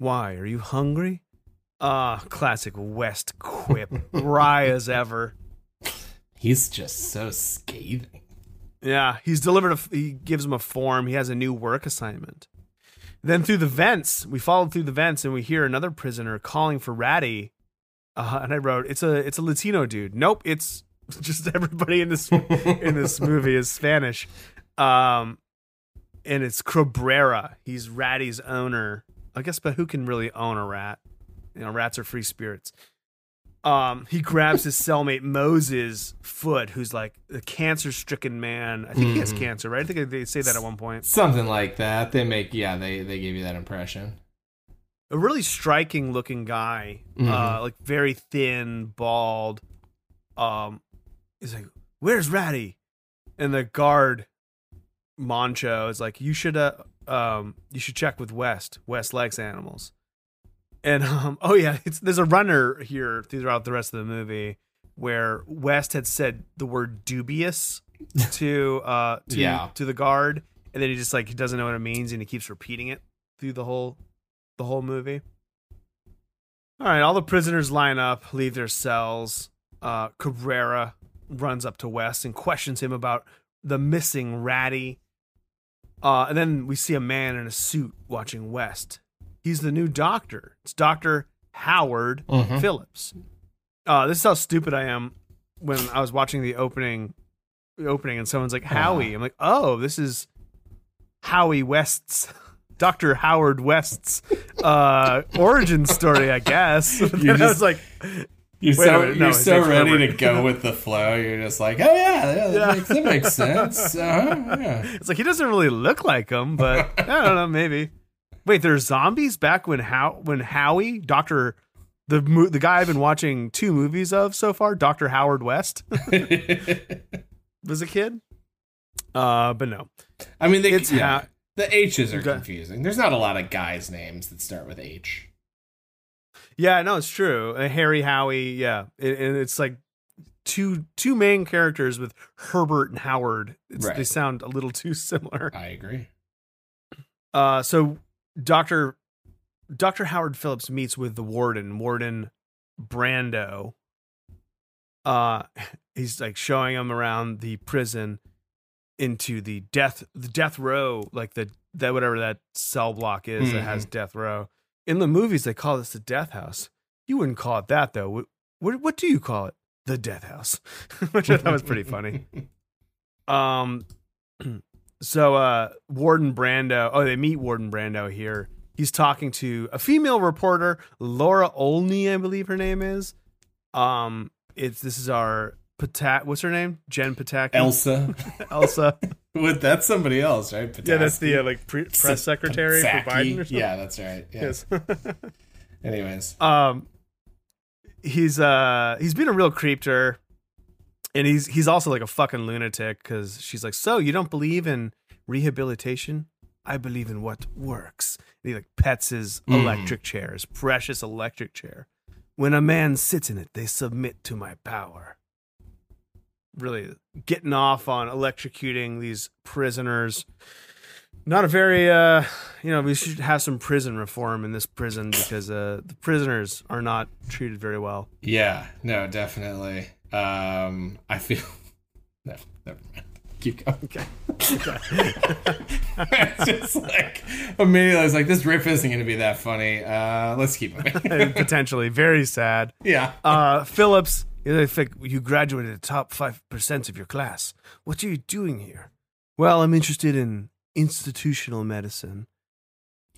why are you hungry ah classic west quip wry as ever He's just so scathing. Yeah, he's delivered. A, he gives him a form. He has a new work assignment. Then through the vents, we followed through the vents, and we hear another prisoner calling for Ratty. Uh, and I wrote, "It's a it's a Latino dude." Nope, it's just everybody in this in this movie is Spanish. Um, and it's Cabrera. He's Ratty's owner. I guess, but who can really own a rat? You know, rats are free spirits um, he grabs his cellmate Moses' foot, who's like a cancer-stricken man. I think he has cancer, right? I think they say that at one point. Something like that. They make yeah, they they give you that impression. A really striking-looking guy, uh, like very thin, bald. Um, he's like, "Where's Ratty?" And the guard, Moncho, is like, "You should, uh, um, you should check with West. West likes animals." And um, oh yeah, it's, there's a runner here throughout the rest of the movie where West had said the word dubious to uh to, Yeah. to the guard, and then he just like he doesn't know what it means, and he keeps repeating it through the whole the whole movie. All right, all the prisoners line up, leave their cells. Uh, Cabrera runs up to West and questions him about the missing Ratty. Uh, and then we see a man in a suit watching West. He's the new doctor. It's Doctor Howard Phillips. Uh, this is how stupid I am when I was watching the opening, the opening, and someone's like Howie. I'm like, oh, this is Howie West's. Dr. Howard West's uh, origin story, I guess. But then I was like, You're Wait so minute, no, you're so ready Herbert. to go with the flow. You're just like, oh yeah, yeah, that, Yeah. Makes, that makes sense. Uh-huh, yeah. It's like he doesn't really look like him, but I don't know, maybe. Wait, there's zombies back when how when Howie, Doctor, the mo- the guy I've been watching two movies of so far, Doctor Howard West, was a kid. Uh, but no, I mean, they, It's yeah, ha- the H's are confusing. There's not a lot of guys' names that start with H. yeah, no, it's true. Uh, Harry Howie, yeah, and it's like two two main characters with Herbert and Howard. It's, Right. They sound a little too similar. I agree. Uh, so Doctor Doctor Howard Phillips meets with the warden, Warden Brando. Uh, he's like showing him around the prison into the death the death row, like the that whatever that cell block is that has death row. In the movies, they call this the death house. You wouldn't call it that though. What what, what do you call it? The death house, which I thought was pretty funny. Um, so uh, Warden Brando. Oh, they meet Warden Brando here. He's talking to a female reporter, Laura Olney, I believe her name is. Um, it's this is our Patak. What's her name? Jen Pataki. Elsa. Elsa. What? That's somebody else, right? yeah, that's the uh, like pre- press secretary for Biden or something. Yeah, that's right. Yeah. Yes. Anyways, um, he's uh he's been a real creep to her, and he's he's also like a fucking lunatic because she's like, so you don't believe in rehabilitation? I believe in what works. And he like pets his Mm. electric chair, his precious electric chair. When a man sits in it, they submit to my power. Really getting off on electrocuting these prisoners. Not a very uh you know, we should have some prison reform in this prison because uh the prisoners are not treated very well. yeah, no, definitely. Um, I feel no, never mind. Keep going. Okay. it's just like immediately I was like, this riff isn't going to be that funny. Uh, let's keep moving. Potentially very sad. yeah. Uh Phillips, you know, think you graduated the top 5% of your class. What are you doing here? Well, I'm interested in institutional medicine.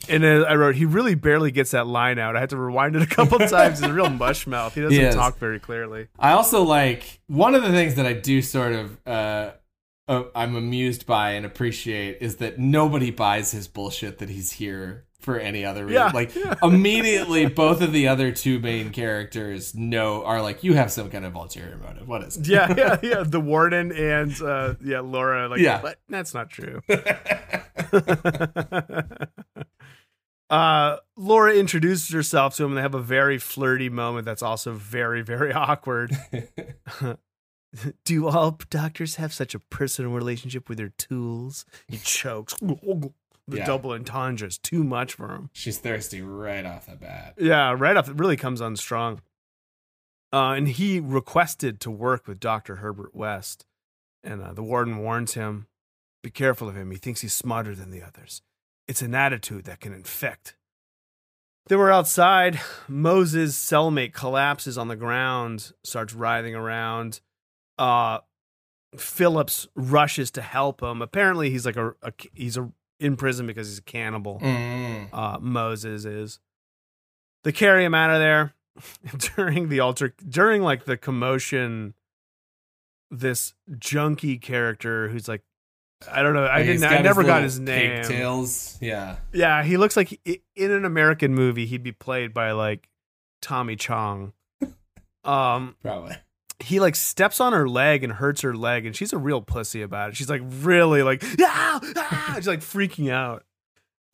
And I wrote, he really barely gets that line out. I had to rewind it a couple times. He's a real mush mouth. He doesn't He talk very clearly. I also like one of the things that I do sort of uh, uh I'm amused by and appreciate is that nobody buys his bullshit that he's here for any other reason. Yeah, like yeah. immediately both of the other two main characters know are like you have some kind of ulterior motive. What is it? Yeah, yeah, yeah. The warden and uh yeah, Laura like Yeah. "What? that's not true. uh Laura introduces herself to him and they have a very flirty moment that's also very, very awkward. Do all doctors have such a personal relationship with their tools? He chokes. The Yeah. double entendre is too much for him. She's thirsty right off the bat. Yeah, right off, it really comes on strong. Uh, and he requested to work with Dr. Herbert West. And uh, the warden warns him be careful of him. He thinks he's smarter than the others. It's an attitude that can infect. They were outside. Moses' cellmate collapses on the ground, starts writhing around. Uh, Phillips rushes to help him. Apparently, he's like a, a he's a, in prison because he's a cannibal Mm. uh, Moses is. They carry him out of there during the altar, during like the commotion. This junkie character who's like, I don't know, I didn't, I never got his name. Pigtails. Yeah. Yeah, he looks like i- in an American movie he'd be played by like Tommy Chong. Um, Probably. He like steps on her leg and hurts her leg, and she's a real pussy about it. She's like really like ah, ah! she's like freaking out.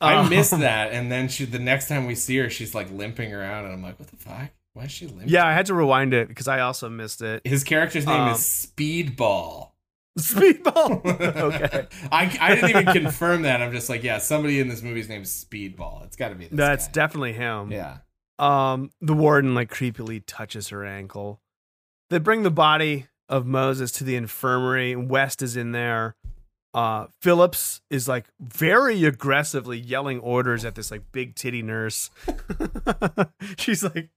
I Um, missed that, and then she the next time we see her, she's like limping around, and I'm like, what the fuck? Why is she limping? Yeah, I had to rewind it because I also missed it. His character's name Um, is Speedball. Speedball. okay. I, I didn't even confirm that. I'm just like, yeah, somebody in this movie's name is Speedball. It's got to be this That's guy. definitely him. yeah. Um, the warden like creepily touches her ankle. They bring the body of Moses to the infirmary. West is in there. Uh, Phillips is like very aggressively yelling orders at this like big titty nurse. she's like,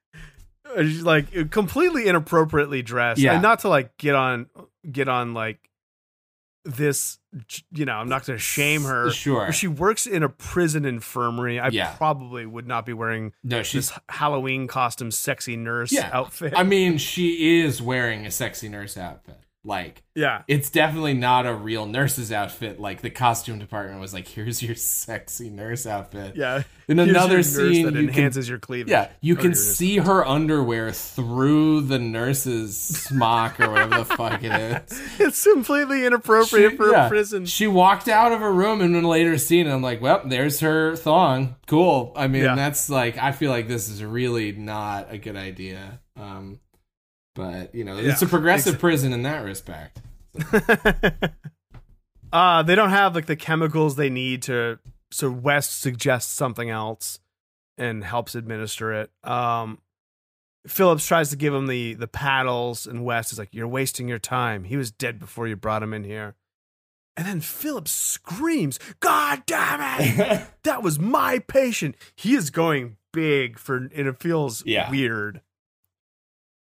she's like completely inappropriately dressed. Yeah. And not to like get on, get on like this. You know, I'm not going to shame her. Sure. She works in a prison infirmary. I Yeah. probably would not be wearing No, she's. this Halloween costume, sexy nurse Yeah. outfit. I mean, she is wearing a sexy nurse outfit. Like, yeah, it's definitely not a real nurse's outfit. Like, the costume department was like, here's your sexy nurse outfit. yeah. In Here's another scene, that you can enhances your cleavage. Yeah, you can see her underwear through the nurse's smock or whatever the fuck it is. it's completely inappropriate She- for yeah. a prison. She walked out of a room in a later scene, and I'm like, well, there's her thong. Cool. I mean, Yeah. that's like, I feel like this is really not a good idea. Um, but you know, it's a progressive prison in that respect. uh they don't have like the chemicals they need to so West suggests something else and helps administer it. Um Phillips tries to give him the the paddles and West is like you're wasting your time. He was dead before you brought him in here. And then Phillips screams, "God damn it! that was my patient." He is going big for and it feels Yeah. weird.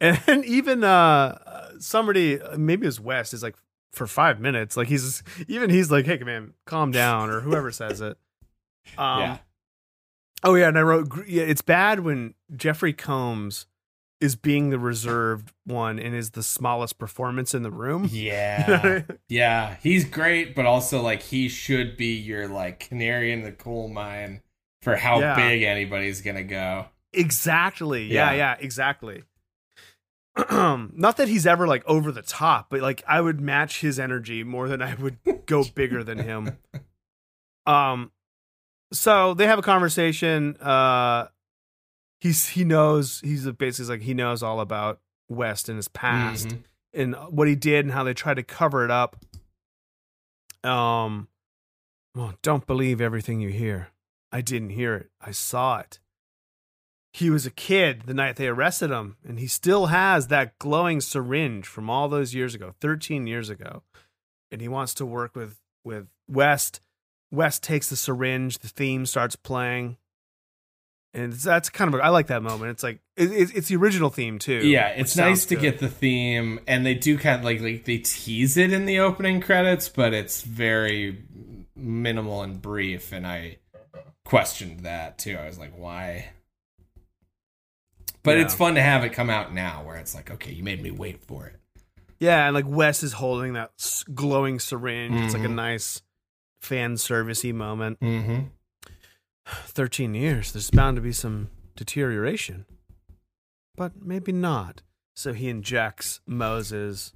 And even uh somebody maybe it was West is like for five minutes. Like he's even he's like, "Hey man, calm down," or whoever says it. Um, yeah. Oh yeah, and I wrote. Yeah, it's bad when Jeffrey Combs is being the reserved one and is the smallest performance in the room. Yeah. yeah. He's great, but also like he should be your like canary in the coal mine for how Yeah. big anybody's gonna go. Exactly. Yeah, Yeah. yeah, exactly. Not that he's ever like over the top, but like I would match his energy more than I would go bigger than him. Um so they have a conversation. Uh he's he knows he's basically like he knows all about West and his past Mhm. and what he did and how they tried to cover it up. Um, well, don't believe everything you hear. I didn't hear it. I saw it. He was a kid the night they arrested him, and he still has that glowing syringe from all those years ago, 13 years ago. And he wants to work with with West. West takes the syringe, the theme starts playing. And that's kind of I like that moment. It's like it, it's it's the original theme too. Yeah, it's nice to good. get the theme, and they do kind of like like they tease it in the opening credits, but it's very minimal and brief, and I questioned that too. I was like, why? But Yeah. it's fun to have it come out now, where it's like, okay, you made me wait for it. Yeah, and like Wes is holding that glowing syringe. It's like a Mhm. nice fan servicey moment. Mm-hmm. 13 years, there's bound to be some deterioration. But maybe not. So he injects Moses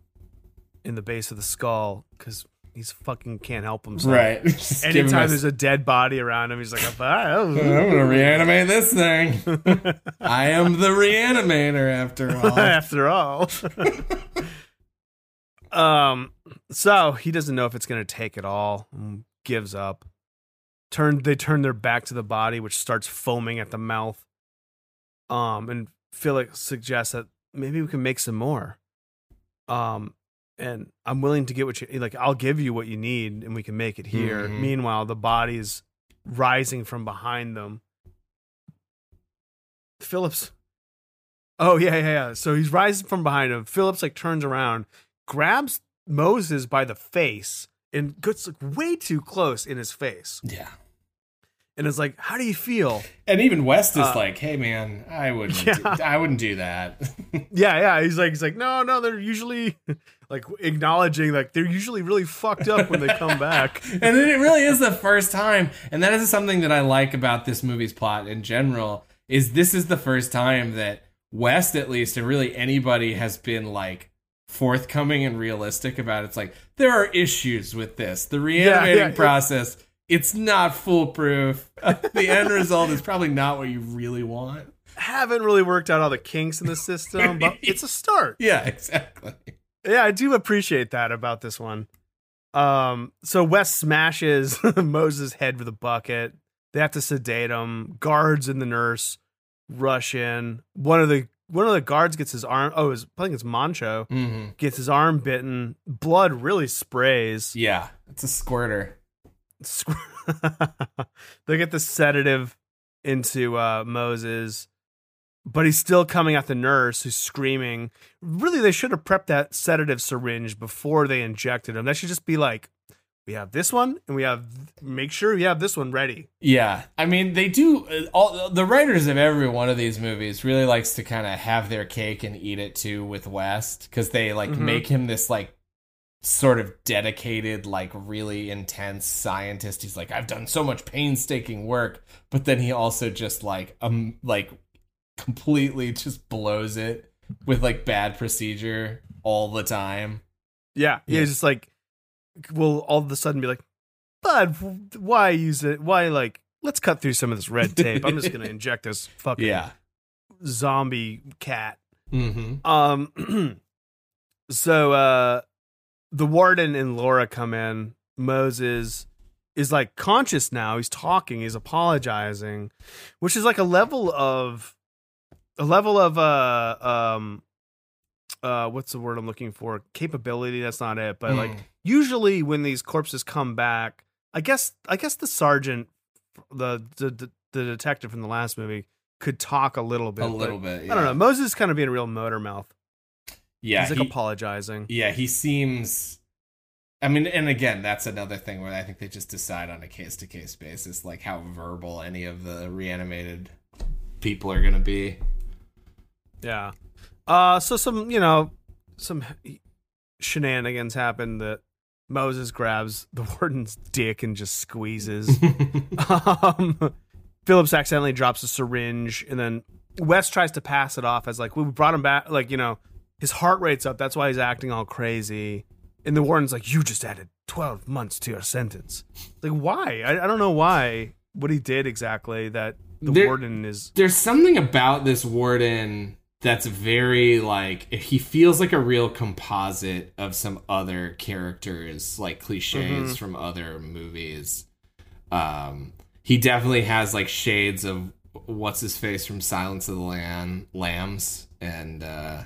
in the base of the skull because he's fucking can't help himself. Right. Just Anytime a- there's a dead body around him, he's like, I'm gonna reanimate this thing. I am the reanimator after all. after all. um, so he doesn't know if it's going to take it all. and Gives up. Turn. They turn their back to the body, which starts foaming at the mouth. Um, and Felix suggests that maybe we can make some more. Um, and I'm willing to get what you like. I'll give you what you need, and we can make it here. Mhm. Meanwhile, the body's rising from behind them. Phillips. Oh yeah, yeah, yeah. So he's rising from behind him. Phillips like turns around, grabs Moses by the face, and gets like way too close in his face, Yeah. and is like, "How do you feel?" And even West is Uh, like, "Hey, man, I wouldn't. Yeah. Do, I wouldn't do that." Yeah, yeah. He's like, he's like, no, no. They're usually like acknowledging like they're usually really fucked up when they come back. and then it really is the first time, and that is something that I like about this movie's plot in general. Is this is the first time that West, at least, and really anybody has been like forthcoming and realistic about it. it's like there are issues with this. The reanimating yeah, it- process, it's not foolproof. the end result is probably not what you really want. Haven't really worked out all the kinks in the system, but it's a start. Yeah, exactly. Yeah, I do appreciate that about this one. Um, so Wes smashes Moses' head with a bucket. They have to sedate him. Guards and the nurse rush in. One of the one of the guards gets his arm. Oh, his, I think it's Mancho hmm gets his arm bitten. Blood really sprays. Yeah, it's a squirter. Squ- they get the sedative into uh, Moses, but he's still coming at the nurse who's screaming. Really, they should have prepped that sedative syringe before they injected him. That should just be like, we have this one, and we have make sure we have this one ready. Yeah, I mean they do. uh, All the writers of every one of these movies really likes to kind of have their cake and eat it too with West because they like Mhm. make him this like sort of dedicated, like really intense scientist. He's like, I've done so much painstaking work, but then he also just like um like completely just blows it with like bad procedure all the time. Yeah, yeah. It's just like, will all of a sudden be like, Bud, why use it? Why like? Let's cut through some of this red tape. I'm just gonna inject this fucking Yeah. zombie cat. Mm-hmm. Um, so uh, the warden and Laura come in. Moses is like conscious now. He's talking. He's apologizing, which is like a level of a level of uh um uh what's the word I'm looking for? Capability. That's not it. But like Mm. usually when these corpses come back, I guess I guess the sergeant, the the the, detective from the last movie could talk a little bit. A little bit. I don't know. Moses is kind of being a real motor mouth. Yeah, He's like he- apologizing. yeah, he seems. I mean, and again, that's another thing where I think they just decide on a case to case basis, like how verbal any of the reanimated people are going to be. Yeah. Uh so some, you know, some shenanigans happen that Moses grabs the warden's dick and just squeezes. um Phillips accidentally drops a syringe and then Wes tries to pass it off as like we brought him back like, you know, his heart rate's up, that's why he's acting all crazy. And the warden's like, You just added twelve months to your sentence. Like why? I, I don't know why what he did exactly that the There- warden is There's something about this warden that's very like he feels like a real composite of some other characters, like cliches from other movies. Um, he definitely has like shades of what's his face from Silence of the Lamb, Lambs, and uh,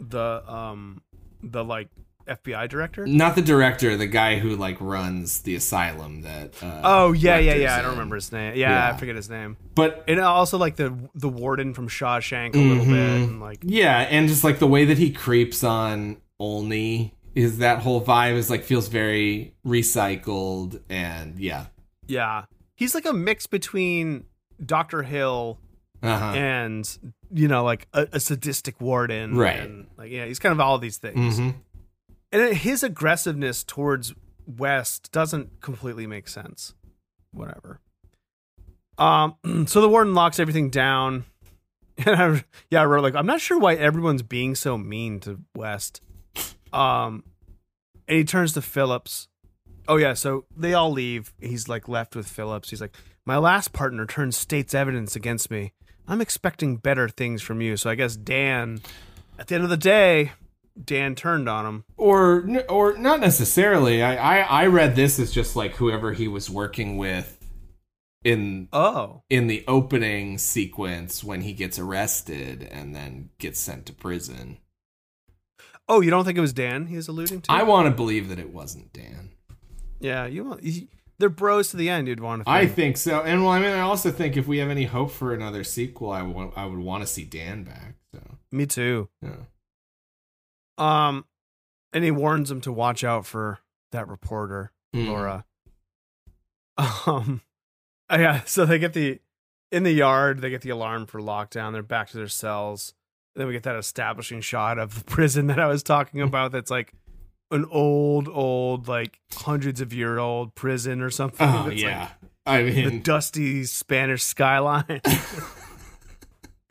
the um the like FBI director? not the director, the guy who like runs the asylum that. Uh, Oh yeah, yeah, yeah. I don't remember his name. Yeah, Yeah. I forget his name. But And also like the the warden from Shawshank a little bit, and like Yeah, and just like the way that he creeps on Olney is that whole vibe is like feels very recycled and yeah. yeah, he's like a mix between Doctor Hill Uh-huh. and you know like a, a sadistic warden, Right. And like yeah, he's kind of all these things. Mhm. And his aggressiveness towards West doesn't completely make sense. Whatever. Um, so the warden locks everything down. And I, yeah, I wrote like, I'm not sure why everyone's being so mean to West. Um, and he turns to Phillips. Oh yeah, so they all leave. He's like left with Phillips. He's like, my last partner turned state's evidence against me. I'm expecting better things from you. So I guess Dan, at the end of the day, Dan turned on him. Or or not necessarily. I, I I read this as just like whoever he was working with in Oh, in the opening sequence when he gets arrested and then gets sent to prison. oh, you don't think it was Dan? He was alluding to. I want to believe that it wasn't Dan. yeah, you. want- you- They're bros to the end. You'd want to. I Think. think so, and well, I mean, I also think if we have any hope for another sequel, I want, I would want to see Dan back. So, Me too. yeah. Um, and he warns him to watch out for that reporter, Mhm. Laura. Um, oh, yeah. So they get the in the yard. They get the alarm for lockdown. They're back to their cells. Then we get that establishing shot of the prison that I was talking about. That's like an old, old, like hundreds of year old prison or something. Oh It's like yeah, I the mean, dusty Spanish skyline.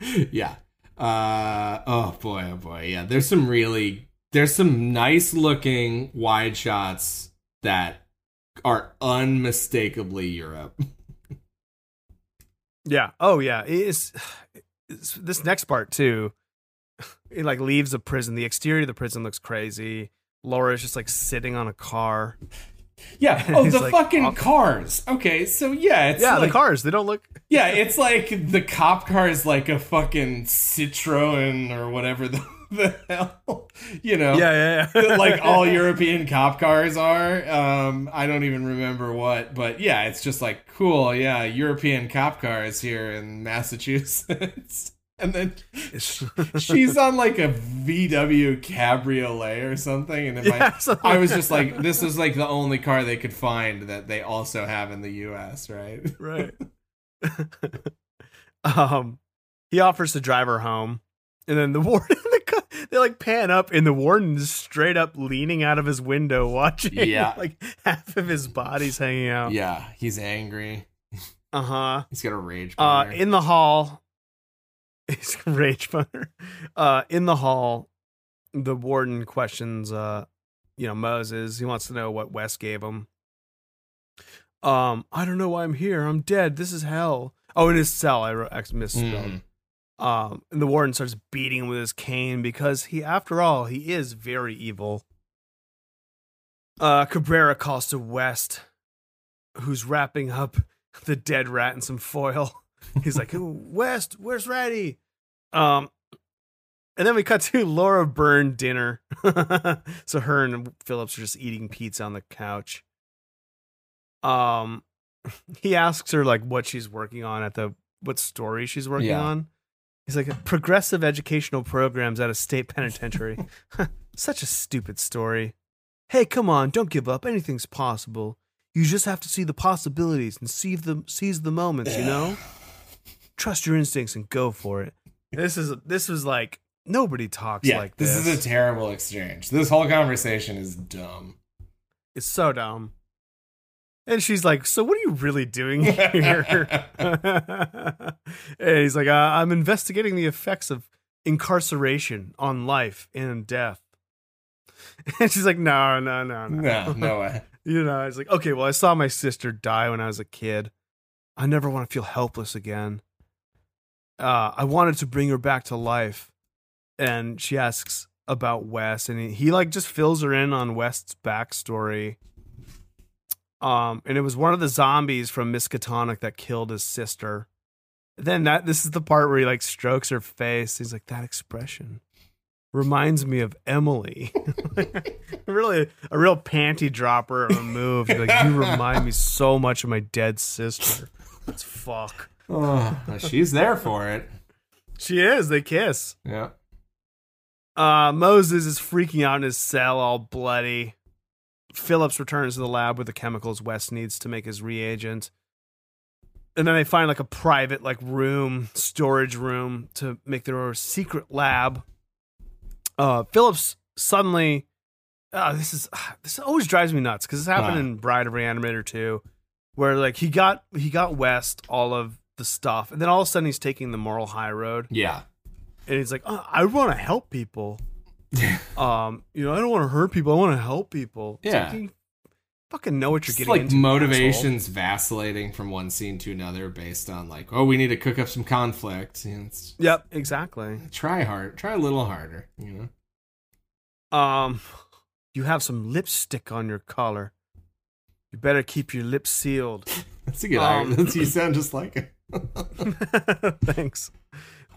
yeah. Uh, oh boy, oh boy, yeah. There's some really, there's some nice looking wide shots that are unmistakably Europe. Yeah. Oh, yeah. It's this next part too. It like leaves a prison. The exterior of the prison looks crazy. Laura is just like sitting on a car. Yeah. Oh, the like, fucking "I'll- cars. Okay, so yeah, it's yeah, like, the cars. They don't look. Yeah, it's like the cop car is like a fucking Citroen or whatever the, the hell, you know. Yeah, yeah, yeah. like all European cop cars are. Um, I don't even remember what, but yeah, it's just like cool. Yeah, European cop cars here in Massachusetts, and then she's on like a VW Cabriolet or something, and Yeah, my, I was just like, this is like the only car they could find that they also have in the U.S. Right? right. um, he offers to drive her home, and then the warden. The, they like pan up, and the warden's straight up leaning out of his window, watching. Yeah. like half of his body's hanging out. Yeah, he's angry. Uh huh. He's got a rage. Uh, in the hall, he's a rage boner. Uh, in the hall, the warden questions, uh, you know, Moses. He wants to know what Wes gave him. Um, I don't know why I'm here. I'm dead. This is hell. Oh, in his cell. I wrote, misspelled. Mm. Um, and the warden starts beating him with his cane because he, after all, he is very evil. Uh, Cabrera calls to West, who's wrapping up the dead rat in some foil. He's like, West, where's Ratty? Um, and then we cut to Laura Byrne dinner. so her and Phillips are just eating pizza on the couch. Um, he asks her like what she's working on at the what story she's working Yeah. on. He's like progressive educational programs at a state penitentiary. Such a stupid story. Hey, come on, don't give up. Anything's possible. You just have to see the possibilities and seize the seize the moments. You know, trust your instincts and go for it. This is this was like nobody talks Yeah, like this. this. is a terrible exchange. This whole conversation is dumb. It's so dumb. And she's like, "So what are you really doing here?" and he's like, uh, "I'm investigating the effects of incarceration on life and death." And she's like, "No, no, no, no, No, no way. you know." It's like, "Okay, well, I saw my sister die when I was a kid. I never want to feel helpless again. Uh, I wanted to bring her back to life." And she asks about Wes, and he, he like just fills her in on West's backstory. Um, and it was one of the zombies from Miskatonic that killed his sister. Then that this is the part where he like strokes her face. He's like, that expression reminds me of Emily. really, a real panty dropper of a move. Like, you remind me so much of my dead sister. That's fuck. Oh, she's there for it. She is. They kiss. Yeah. Uh, Moses is freaking out in his cell, all bloody. Phillips returns to the lab with the chemicals West needs to make his reagent. And then they find like a private like room, storage room to make their secret lab. Uh, Phillips suddenly, uh, this is this always drives me nuts because this happened Huh. in Bride of Reanimator 2, where like he got he got West all of the stuff, and then all of a sudden he's taking the moral high road Yeah. and he's like, oh, I want to help people. um, you know, I don't want to hurt people. I want to help people. Yeah. like, fucking know what you're It's getting like into. motivations vacillating from one scene to another based on like, oh, we need to cook up some conflict. You know, it's, asshole. Yep, exactly. try hard, try a little harder. You know. Um, you have some lipstick on your collar. You better keep your lips sealed. That's a good. Um, That's, you sound just like it. Thanks.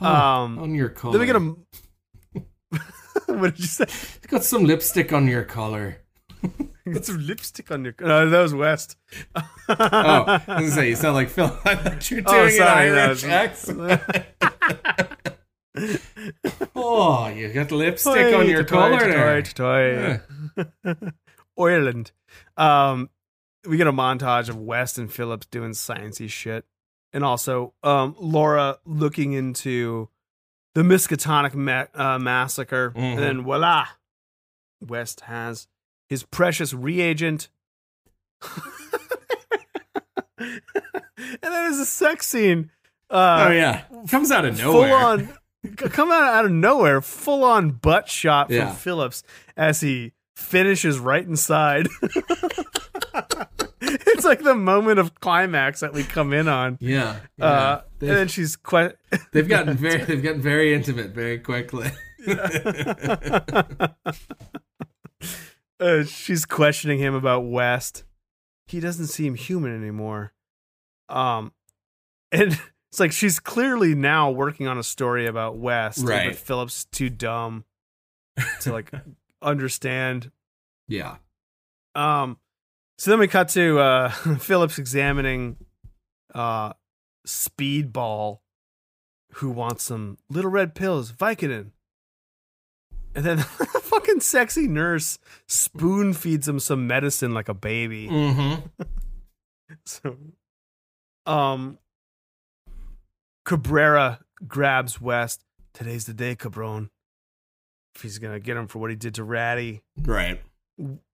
Oh, Um, on your collar. let me get a. what did you say? Got some lipstick on your collar. Get some lipstick on your. No, that was West. Oh, I was gonna say you sound like Phil. I thought you were doing Oh, sorry, that Irish accent. oh, you got lipstick on your toy, collar toy, there. toy. Ireland. Um, we get a montage of West and Phillips doing sciencey shit, and also um, Laura looking into the Miskatonic ma- uh, massacre, Mhm. and then voila, West has his precious reagent. and then there's a sex scene. Uh, Oh yeah, comes out of nowhere. Full on, come out out of nowhere full on butt shot from Yeah. phillips as he finishes right inside it's like the moment of climax that we come in on Yeah, yeah. uh and then she's quite they've gotten very they've gotten very intimate very quickly. uh, she's questioning him about west he doesn't seem human anymore um and it's like she's clearly now working on a story about west Right. but phillips too dumb to like understand yeah, Um, so then we cut to uh, Phillips examining uh, Speedball, who wants some little red pills, Vicodin. And then the fucking sexy nurse spoon feeds him some medicine like a baby. mm-hmm. So, um, Cabrera grabs West. Today's the day, Cabron. If he's gonna get him for what he did to Ratty. right.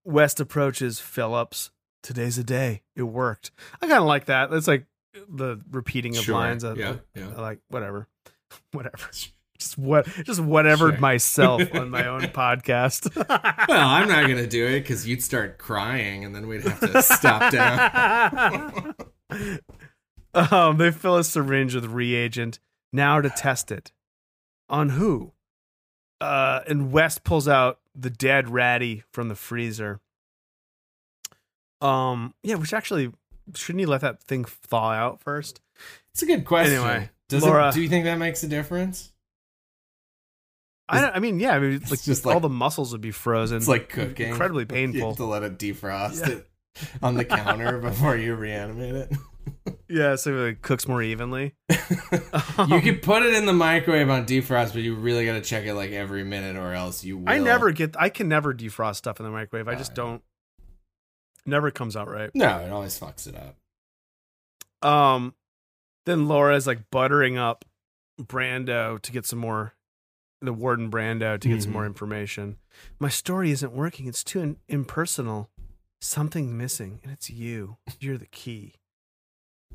West approaches Phillips. Today's a day. It worked. I kind of like that. That's like the repeating of Sure. lines. I, Yeah, I- yeah. I like whatever, whatever. Just what, just whatever Sure. myself on my own podcast. Well, I'm not gonna do it because you'd start crying, and then we'd have to stop down. um, they fill a syringe with reagent now to test it. On who? Uh, and West pulls out the dead Ratty from the freezer. Um, yeah, which actually shouldn't he let that thing thaw out first? It's a good question. Anyway, Does Laura- it, do you think that makes a difference? I don't, I mean, yeah, I mean, like, just all like- the muscles would be frozen. It's like cooking. incredibly You painful. have to let it defrost Yeah. it on the counter before you reanimate it. Yeah, so it cooks more evenly. you can put it in the microwave on defrost, but you really got to check it like every minute, or else you will. I never get. I can never defrost stuff in the microwave. I just don't. Never comes out right. No, it always fucks it up. Um, then Laura's like buttering up Brando to get some more. The warden Brando to get some Mhm. more information. My story isn't working. It's too in- impersonal. Something's missing, and it's you. You're the key.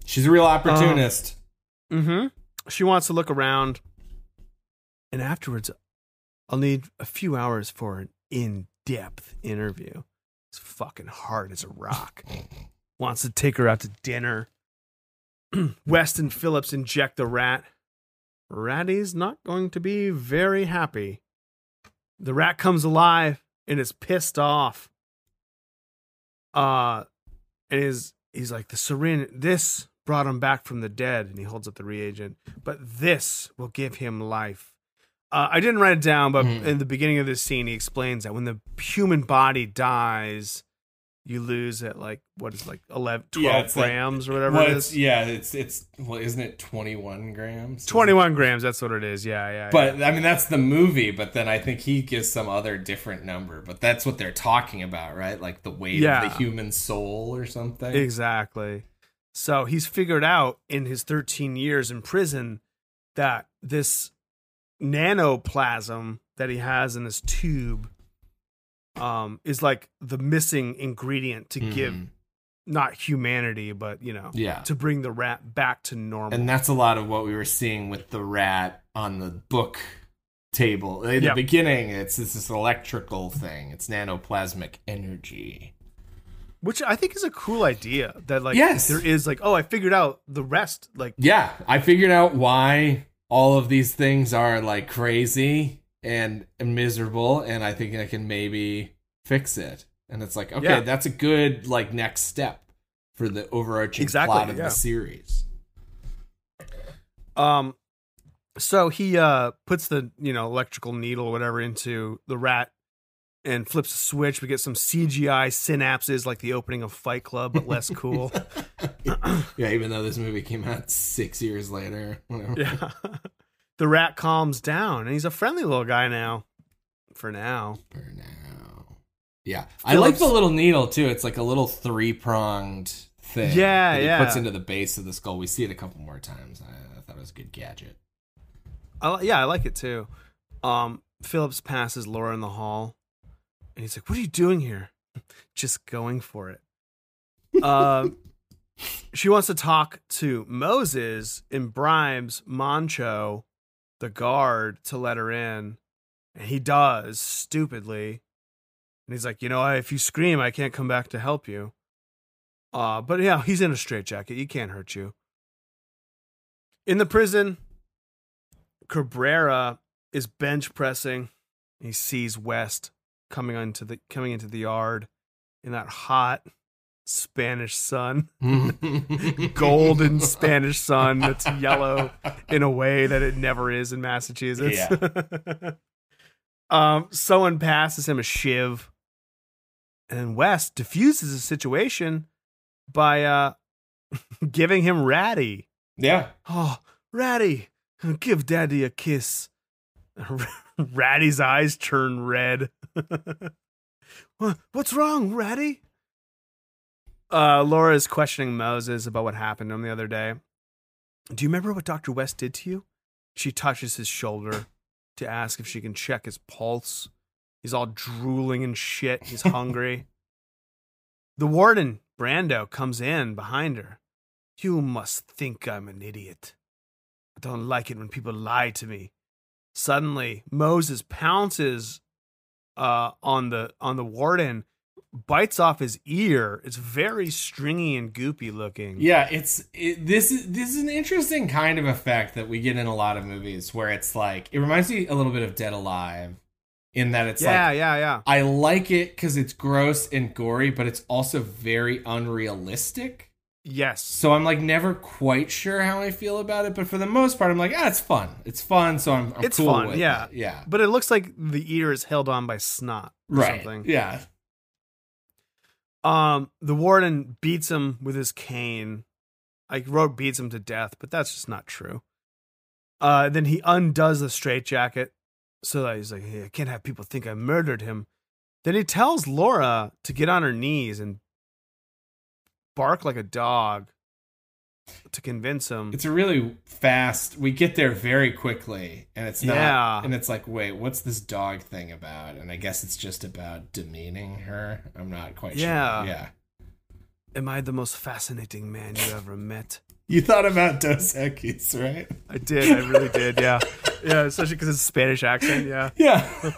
She's a real opportunist. Mm-hmm. She wants to look around, and afterwards, I'll need a few hours for an in-depth interview. It's fucking hard as a rock. wants to take her out to dinner. West and Phillips inject the rat. Ratty's not going to be very happy. The rat comes alive and is pissed off. Uh, and is he's like the syringe. This brought him back from the dead, and he holds up the reagent. But this will give him life. Uh, I didn't write it down, but Mhm. in the beginning of this scene, he explains that when the human body dies, you lose at like what is it, like 11, 12 Yeah, it's like- grams or whatever Well, it's- yeah, it's it's well, isn't it twenty one grams? 21 grams, that's what it is. Yeah, yeah. But I mean, that's the movie. But then I think he gives some other different number. But that's what they're talking about, right? Like the weight Yeah. of the human soul or something. Exactly. So he's figured out in his 13 years in prison that this nanoplasm that he has in this tube um is like the missing ingredient to give Mhm. not humanity but you know Yeah. to bring the rat back to normal. And that's a lot of what we were seeing with the rat on the book table. In Yep. the beginning, it's, it's this electrical thing. It's nanoplasmic energy. Which I think is a cool idea that like Yes. there is like oh I figured out the rest like Yeah, I figured out why all of these things are like crazy and miserable, and I think I can maybe fix it. And it's like, okay, Yeah. that's a good like next step for the overarching Exactly, plot of yeah. the series. Um, so he uh puts the you know electrical needle or whatever into the rat and flips a switch. We get some CGI synapses like the opening of Fight Club, but less cool. yeah, even though this movie came out six years later. yeah, the rat calms down and he's a friendly little guy now. For now, For now. Yeah. I like the little needle too. It's like a little three pronged thing. Yeah, yeah. puts into the base of the skull. We see it a couple more times. I, I thought it was a good gadget. I, yeah, I like it too. Um, Phillips passes Laura in the hall, and he's like, "What are you doing here?" Just going for it. Um, she wants to talk to Moses and bribes Mancho, the guard, to let her in, and he does stupidly. And he's like, "You know, if you scream, I can't come back to help you." Uh, but yeah, he's in a straitjacket. He can't hurt you. In the prison, Cabrera is bench pressing. He sees West coming into the coming into the yard in that hot Spanish sun, golden Spanish sun that's yellow in a way that it never is in Massachusetts. um, someone passes him a shiv, and West diffuses the situation by uh giving him Ratty. Yeah. Oh, Ratty, give Daddy a kiss. Ratty's eyes turn red. What's wrong, Ratty? Uh, Laura is questioning Moses about what happened to him the other day. Do you remember what Dr. West did to you? She touches his shoulder to ask if she can check his pulse. He's all drooling and shit. He's hungry. the warden, Brando, comes in behind her. You must think I'm an idiot. I don't like it when people lie to me. Suddenly, Moses pounces uh, on the on the warden, bites off his ear. It's very stringy and goopy looking. Yeah, it's it, this is this is an interesting kind of effect that we get in a lot of movies where it's like it reminds me a little bit of Dead Alive in that it's yeah, like yeah, yeah. I like it because it's gross and gory, but it's also very unrealistic. Yes. So I'm like never quite sure how I feel about it, but for the most part, I'm like, ah, it's fun. It's fun, so I'm, I'm It's cool fun, yeah. it. yeah, But it looks like the ear is held on by snot or right, something. yeah, Um, the warden beats him with his cane. I wrote beats him to death, but that's just not true. Uh, then he undoes the straitjacket so that he's like, hey, I can't have people think I murdered him. Then he tells Laura to get on her knees and bark like a dog to convince him. it's a really fast. We get there very quickly, and it's not. Yeah. and it's like, wait, what's this dog thing about? And I guess it's just about demeaning her. I'm not quite Yeah. sure. Yeah. Am I the most fascinating man you ever met? You thought about Dos Equis, right? I did. I really did. Yeah. Yeah. Especially because it's a Spanish accent. Yeah. Yeah.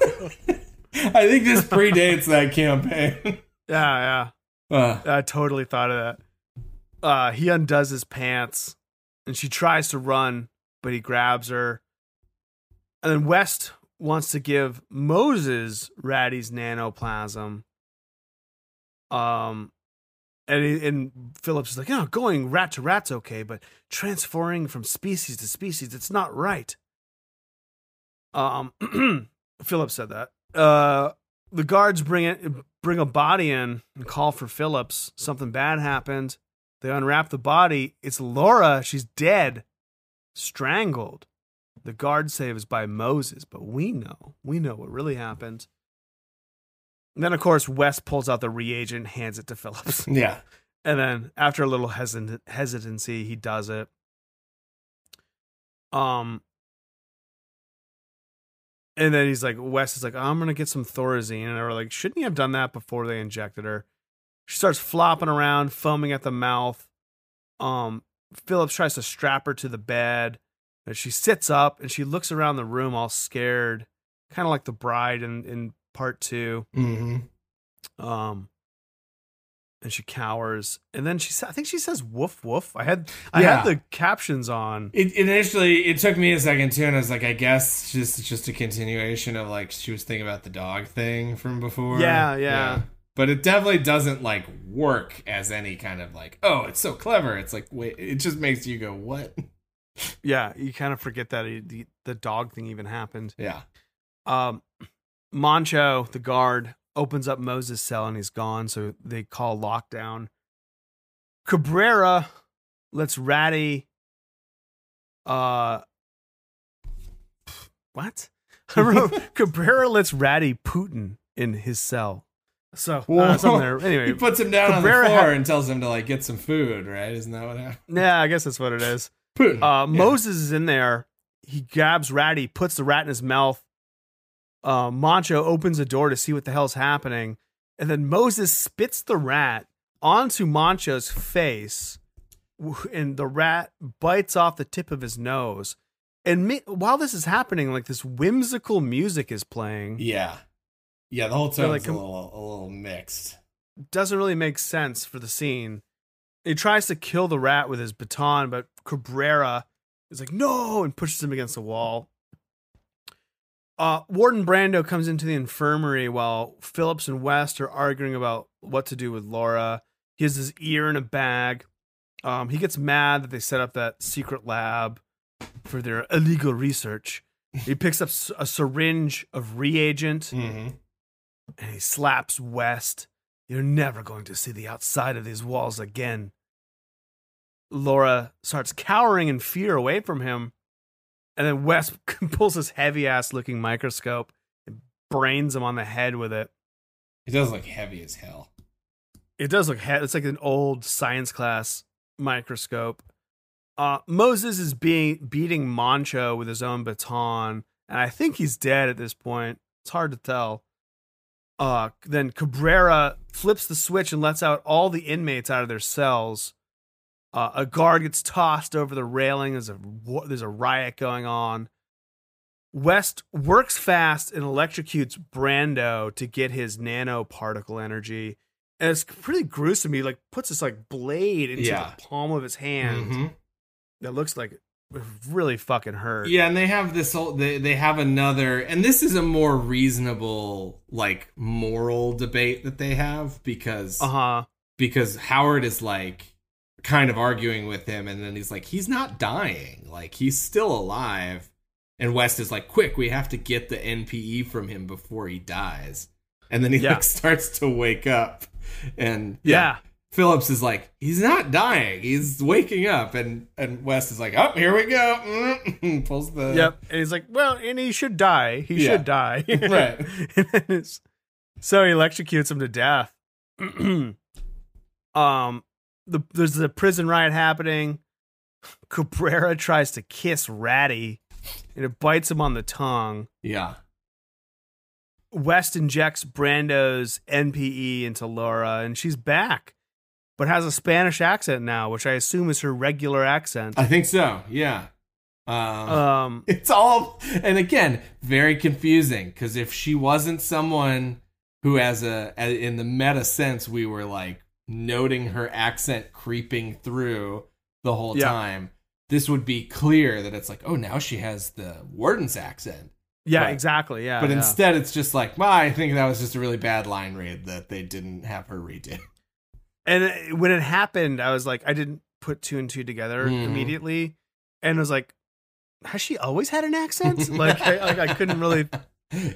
I think this predates that campaign. Yeah. Yeah. Uh, I totally thought of that. Uh, he undoes his pants and she tries to run, but he grabs her. And then West wants to give Moses Ratty's nanoplasm. Um, and, he, and Phillips is like, you know, going rat to rat's okay, but transferring from species to species, it's not right. Um, Phillips said that. Uh, the guards bring it, bring a body in and call for Phillips. Something bad happened. They unwrap the body. It's Laura. She's dead, strangled. The guard save is by Moses, but we know, we know what really happened. And then, of course, West pulls out the reagent, hands it to Phillips. yeah. And then after a little hesit- hesitancy, he does it. Um and then he's like Wes is like, oh, I'm gonna get some Thorazine. And they're like, shouldn't you have done that before they injected her? She starts flopping around, foaming at the mouth. Um Phillips tries to strap her to the bed. And she sits up and she looks around the room all scared, kind of like the bride in, in part two. Mm-hmm. Um, and she cowers, and then she I think she says "woof woof." I had I Yeah. had the captions on. It initially it took me a second too, and I was like, I guess just just a continuation of like she was thinking about the dog thing from before. Yeah, yeah. But it definitely doesn't like work as any kind of like, oh, it's so clever. It's like, wait, it just makes you go, what? Yeah, you kind of forget that he, the the dog thing even happened. Yeah. Um, Moncho, the guard, opens up Moses' cell and he's gone, so they call lockdown. Cabrera lets Ratty. Uh, what? I wrote Cabrera lets Ratty Putin in his cell. So uh, something there. Anyway, he puts him down Cabrera on the floor had- and tells him to like get some food, right? Isn't that what happened? Yeah, I guess that's what it is. Putin. Uh, Yeah. Moses is in there. He grabs Ratty, puts the rat in his mouth. Uh, Mancho opens the door to see what the hell's happening. And then Moses spits the rat onto Mancho's face. And the rat bites off the tip of his nose. And while this is happening, like this whimsical music is playing. Yeah. Yeah, the whole tone's like a little a little mixed. doesn't really make sense for the scene. He tries to kill the rat with his baton, but Cabrera is like, no, and pushes him against the wall. Uh, Warden Brando comes into the infirmary while Phillips and West are arguing about what to do with Laura. He has his ear in a bag. Um, he gets mad that they set up that secret lab for their illegal research. He picks up a syringe of reagent Mm-hmm. and he slaps West. You're never going to see the outside of these walls again. Laura starts cowering in fear away from him, and then West pulls this heavy ass looking microscope and brains him on the head with it. It does look heavy as hell. It does look he- it's like an old science class microscope. Uh, Moses is being beating Mancho with his own baton, and I think he's dead at this point. It's hard to tell. Uh, then Cabrera flips the switch and lets out all the inmates out of their cells. Uh, a guard gets tossed over the railing. There's a there's a riot going on. West works fast and electrocutes Brando to get his nanoparticle energy. and it's pretty gruesome. He like puts this like blade into Yeah. the palm of his hand. Mhm. That looks like it really fucking hurt. Yeah, and they have this whole they they have another and this is a more reasonable like moral debate that they have because Uh huh. because Howard is like kind of arguing with him and then he's like he's not dying, like he's still alive. And West is like, "Quick, we have to get the NPE from him before he dies." And then he Yeah. like starts to wake up and Yeah. Phillips is like, he's not dying. He's waking up, and and West is like, oh, here we go. Mm. Pulls the Yep. And he's like, well, and he should die. He Yeah. should die. Right. So he electrocutes him to death. um, the there's a prison riot happening. Cabrera tries to kiss Ratty, and it bites him on the tongue. Yeah, West injects Brando's NPE into Laura, and she's back, but has a Spanish accent now, which I assume is her regular accent. I think so. Yeah. Um, Um, it's all, and again, very confusing because if she wasn't someone who, has a, a- in the meta sense, we were like noting her accent creeping through the whole Yeah. time, this would be clear that it's like, oh, now she has the warden's accent. yeah, Right. exactly. Yeah, but yeah. instead, it's just like, well, I think that was just a really bad line read that they didn't have her redo. And when it happened, I was like, I didn't put two and two together Mhm. immediately, and I was like, has she always had an accent? like, I, like I couldn't really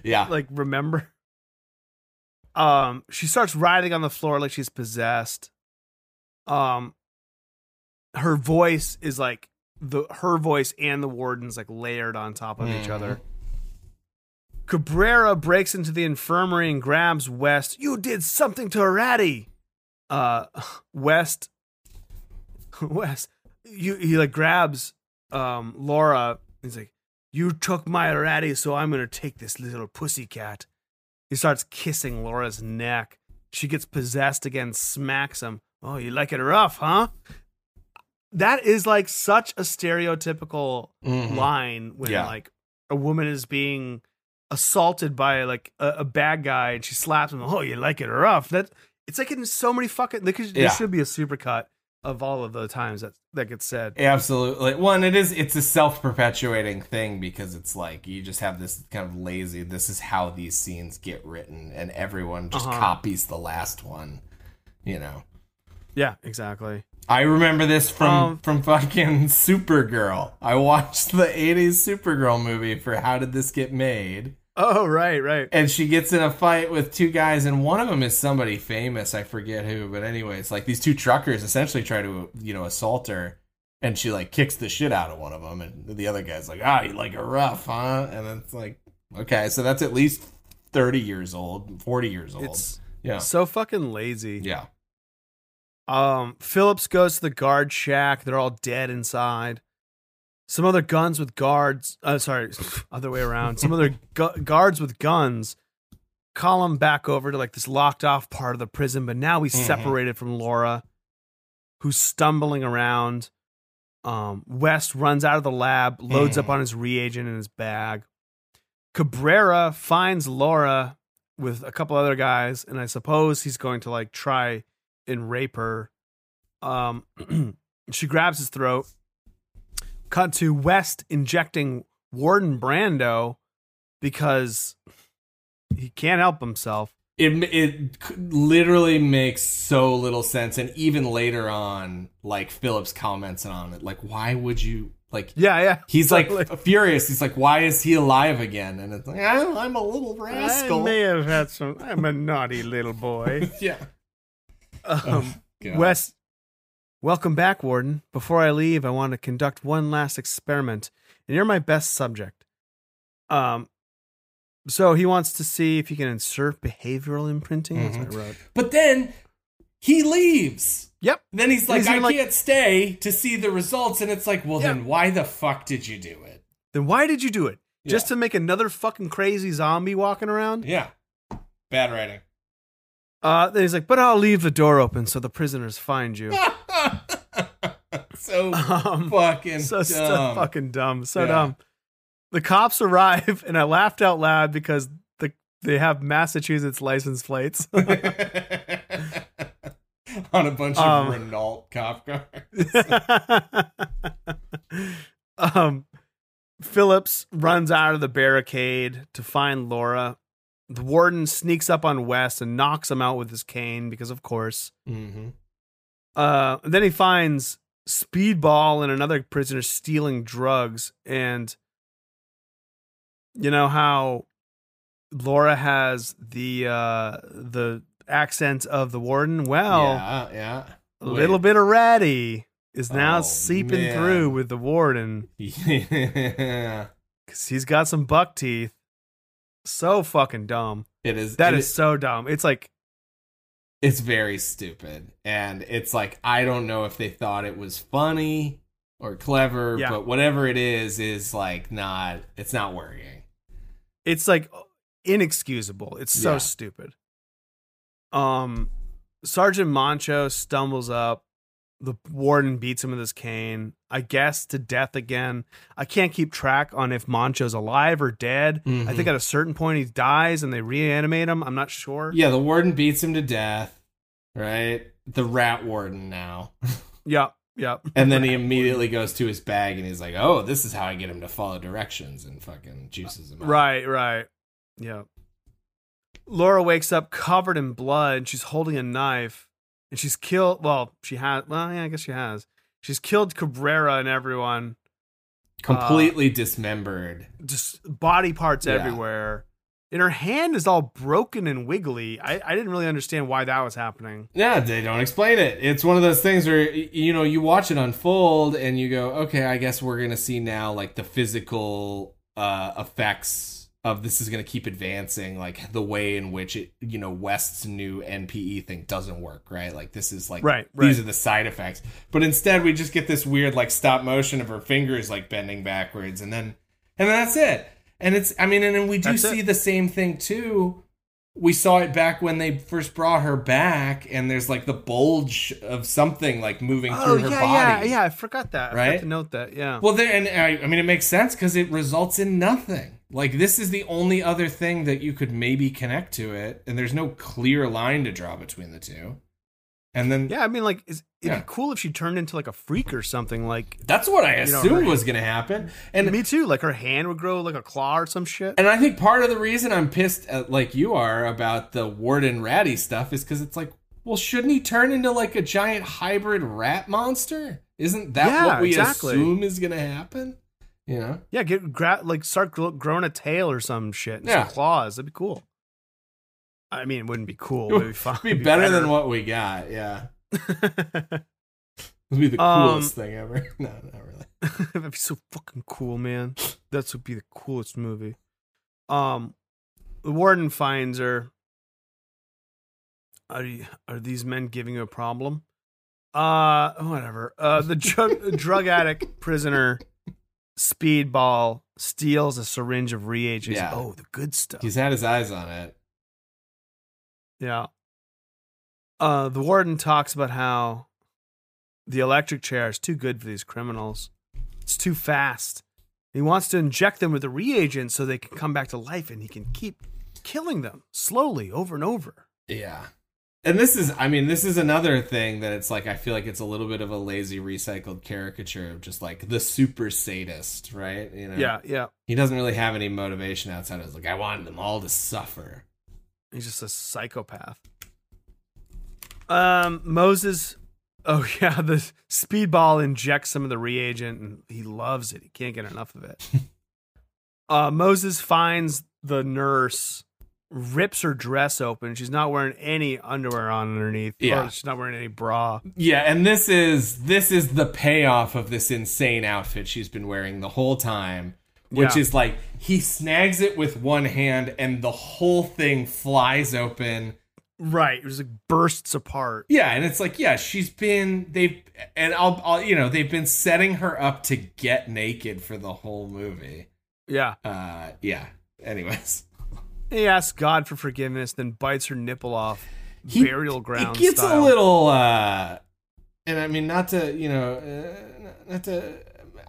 yeah. like remember. Um, she starts writhing on the floor like she's possessed. Um, her voice is like the her voice and the warden's like layered on top of each Mhm. other. Cabrera breaks into the infirmary and grabs West. You did something to Ratty. Uh, West, West, you he like grabs um Laura. He's like, "You took my Ratty, so I'm gonna take this little pussycat." He starts kissing Laura's neck. She gets possessed again, smacks him. Oh, you like it rough, huh? That is like such a stereotypical Mhm. line when Yeah. like a woman is being assaulted by like a, a bad guy and she slaps him. Oh, you like it rough? That it's like in so many fucking. There, could, there Yeah. should be a supercut of all of the times that that gets said. Absolutely. One, it is. It's a self-perpetuating thing because it's like you just have this kind of lazy. This is how these scenes get written, and everyone just Uh-huh. copies the last one. You know. Yeah, exactly. I remember this from Um, from fucking Supergirl. I watched the '80s Supergirl movie for How Did This Get Made, Oh, right, right. and she gets in a fight with two guys, and one of them is somebody famous. I forget who, but anyways, like these two truckers essentially try to you know assault her, and she like kicks the shit out of one of them, and the other guy's like, "Ah, you like a rough, huh?" And it's like, okay, so that's at least thirty years old, forty years old. It's yeah, so fucking lazy. yeah, Um, Phillips goes to the guard shack. They're all dead inside. Some other guns with guards. Uh, sorry, other way around. Some other gu- guards with guns call him back over to like this locked off part of the prison. But now he's Mhm. separated from Laura, who's stumbling around. Um, West runs out of the lab, loads up Mhm. on his reagent in his bag. Cabrera finds Laura with a couple other guys, and I suppose he's going to like try and rape her. Um, she grabs his throat. Cut to West injecting Warden Brando because he can't help himself. it it literally makes so little sense, and even later on, like Phillips comments on it, like, why would you like? Yeah, yeah. He's totally. like furious. He's like, "Why is he alive again?" And it's like, "I'm, I'm a little rascal. I may have had some. I'm a naughty little boy. yeah. Um, God. West, welcome back, Warden. Before I leave, I want to conduct one last experiment, and you're my best subject. Um, so he wants to see if he can insert behavioral imprinting. That's what I wrote. But then he leaves. Yep. Then he's like, He's "I like- can't stay to see the results," and it's like, "Well, Yeah. then why the fuck did you do it?" Then why did you do it? Just to make another fucking crazy zombie walking around? Yeah. Bad writing. Uh, then he's like, but I'll leave the door open so the prisoners find you. so Um, fucking so, so dumb. fucking dumb. So Yeah. dumb. The cops arrive, and I laughed out loud because the they have Massachusetts license plates. on a bunch Um, of Renault cop cars. um, Phillips runs out of the barricade to find Laura. The warden sneaks up on West and knocks him out with his cane because, of course. Mm-hmm. Uh, then he finds Speedball and another prisoner stealing drugs, and you know how Laura has the uh, the accent of the warden. Well, yeah, yeah. a little bit of ratty is now Oh, seeping man. through with the warden Yeah. because he's got some buck teeth. So fucking dumb. It is. That it is so dumb. It's like It's very stupid, and it's like I don't know if they thought it was funny or clever, Yeah. but whatever it is, is like not. It's not working. it's like inexcusable. It's so Yeah. stupid. Um, Sergeant Mancho stumbles up. The warden beats him with his cane. I guess to death again. I can't keep track on if Moncho's alive or dead. I Mhm. think at a certain point he dies and they reanimate him. I'm not sure. Yeah, the warden beats him to death, right? The rat warden now. Yep. Yep. And then he immediately goes to his bag and he's like, "Oh, this is how I get him to follow directions," and fucking juices him. out. Right, right. Yeah. Laura wakes up covered in blood she's holding a knife and she's killed well, she has well, yeah, I guess she has. She's killed Cabrera and everyone. completely dismembered. Just body parts Yeah. everywhere. And her hand is all broken and wiggly. I, I didn't really understand why that was happening. Yeah, they don't explain it. It's one of those things where you know you watch it unfold and you go, okay, I guess we're gonna see now like the physical uh, effects of this is gonna keep advancing, like the way in which it, you know, West's new NPE thing doesn't work, right? Like this is like Right, these are the side effects, but instead we just get this weird like stop motion of her fingers like bending backwards, and then and then that's it. And it's, I mean, and then we do That's it. see the same thing too we saw it back when they first brought her back, and there's like the bulge of something like moving Oh through her yeah, body. yeah, yeah. I forgot that. I Right? forgot to note that. Yeah. Well, there, and I, I mean, it makes sense because it results in nothing. Like this is the only other thing that you could maybe connect to it, and there's no clear line to draw between the two. And then yeah, I mean, like, is, it'd Yeah. be cool if she turned into like a freak or something. Like, that's what I You know, assumed was going to happen. And me too. Like her hand would grow like a claw or some shit. And I think part of the reason I'm pissed at, like you are about the Warden Ratty stuff is because it's like, well, shouldn't he turn into like a giant hybrid rat monster? Isn't that Yeah, what we exactly. assume is going to happen? You know? Yeah, get gra- like start growing a tail or some shit. and Yeah. Some claws. That'd be cool. I mean, it wouldn't be cool. It would it'd be, fun. be it'd better than what we got. Yeah. It would be the Um, coolest thing ever. No, not really. That'd be so fucking cool, man. That would be the coolest movie. Um, the warden finds her. Are you, are these men giving you a problem? Uh, whatever. Uh, the drug drug addict prisoner Speedball steals a syringe of reagents. Yeah. Oh, the good stuff. He's had his eyes on it. Yeah. Uh, the warden talks about how the electric chair is too good for these criminals. It's too fast. He wants to inject them with a reagent so they can come back to life and he can keep killing them slowly over and over. Yeah. And this is, I mean, this is another thing that it's like, I feel like it's a little bit of a lazy recycled caricature of just like the super sadist, right? You know? Yeah, yeah. He doesn't really have any motivation outside of like, I wanted them all to suffer. He's just a psychopath. Um, Moses. Oh yeah, the speedball injects some of the reagent, and he loves it. He can't get enough of it. uh, Moses finds the nurse, rips her dress open. She's not wearing any underwear on underneath. Yeah. she's not wearing any bra. Yeah, and this is this is the payoff of this insane outfit she's been wearing the whole time, which Yeah. is like he snags it with one hand and the whole thing flies open. Right, it was like bursts apart. Yeah, and it's like, yeah, she's been they've and I'll, I'll you know they've been setting her up to get naked for the whole movie. Yeah, Uh, yeah. Anyways, he asks God for forgiveness, then bites her nipple off. He- burial ground. it gets style. a little, uh, and I mean, not to you know, uh, not to.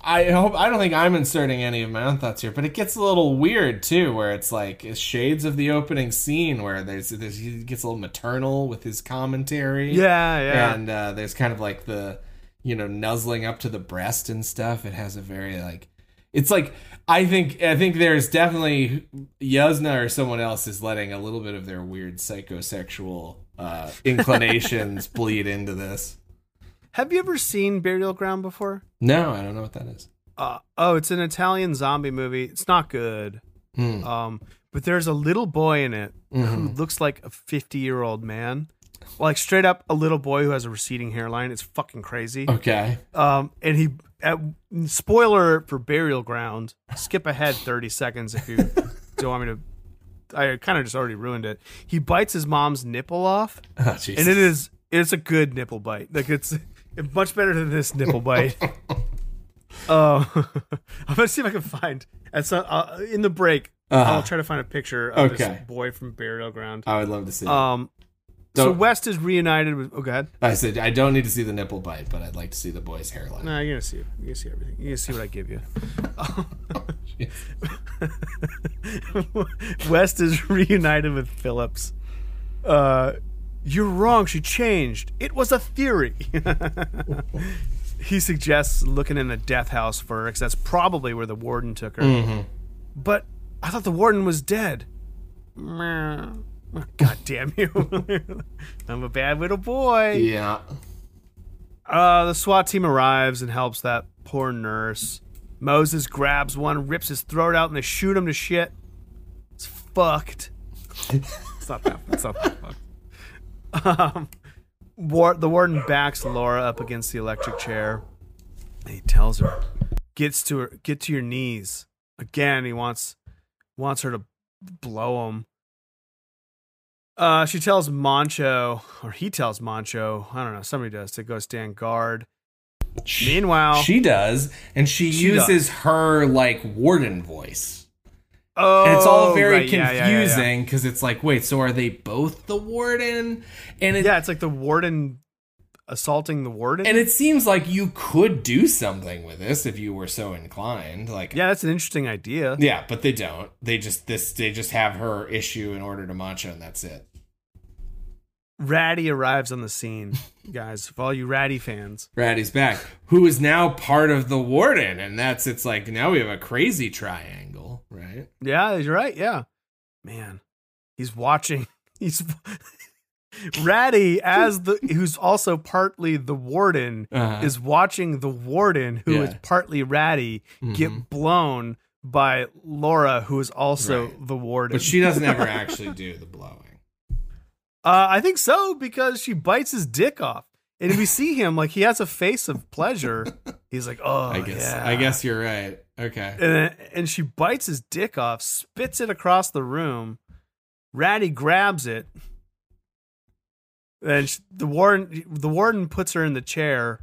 I hope I don't think I'm inserting any of my own thoughts here, but it gets a little weird too, where it's like it's shades of the opening scene where there's, there's he gets a little maternal with his commentary. Yeah, yeah. and uh, there's kind of like the you know nuzzling up to the breast and stuff. It has a very like it's like I think I think there's definitely Yuzna or someone else is letting a little bit of their weird psychosexual uh, inclinations bleed into this. Have you ever seen Burial Ground before? No, I don't know what that is. Uh, oh, it's an Italian zombie movie. It's not good. Hmm. Um, but there's a little boy in it who Mm-hmm. looks like a 50 year old man. Like straight up a little boy who has a receding hairline. It's fucking crazy. Okay. Um, and he, at, spoiler for Burial Ground, skip ahead 30 seconds if you don't want me to. I kind of just already ruined it. He bites his mom's nipple off, Oh, and it is it's a good nipple bite. Like it's, it's much better than this nipple bite. Uh, I'm gonna see if I can find at some, uh, in the break. Uh-huh. I'll try to find a picture of Okay. this boy from Burial Ground. I would love to see. it. Um, so Don't- West is reunited with. Oh, God. I said I don't need to see the nipple bite, but I'd like to see the boy's hairline. No, you're gonna see. You're gonna see everything. You're gonna see what I give you. West is reunited with Phillips. Uh, you're wrong. She changed. It was a theory. he suggests looking in the death house for her, 'cause that's probably where the warden took her. But I thought the warden was dead. God damn you! I'm a bad little boy. Yeah. Uh, the SWAT team arrives and helps that poor nurse. Moses grabs one, rips his throat out, and they shoot him to shit. It's fucked. it's not that. It's not that fucked. Um, war- the warden backs Laura up against the electric chair. He tells her, "Gets to her, get to your knees." Again, he wants wants her to blow him. Uh, she tells Mancho, or he tells Mancho, I don't know, somebody does, to go stand guard. Meanwhile, She does, and she, She uses her like warden voice. oh, And it's all very right, yeah, yeah, yeah, yeah. confusing because it's like, wait, so are they both the warden? And it Yeah, it's like the warden assaulting the warden. and it seems like you could do something with this if you were so inclined. Like, yeah, that's an interesting idea. yeah, but they don't. They just this they just have her issue an order to Mancha, and that's it. Ratty arrives on the scene, guys. For all you Ratty fans, Ratty's back, who is now part of the warden, and that's it's like now we have a crazy triangle, right? yeah, you're right. Yeah, man, he's watching. He's Ratty as the who's also partly the warden Uh-huh. is watching the warden who is Yeah. partly Ratty get blown by Laura, who is also Right. the warden. But she doesn't ever actually do the blowing. Uh, I think so because she bites his dick off, and we see him like he has a face of pleasure. He's like, "Oh, I guess. yeah." I guess you're right. Okay. And and she bites his dick off, spits it across the room. Ratty grabs it, and sh- the warden the warden puts her in the chair.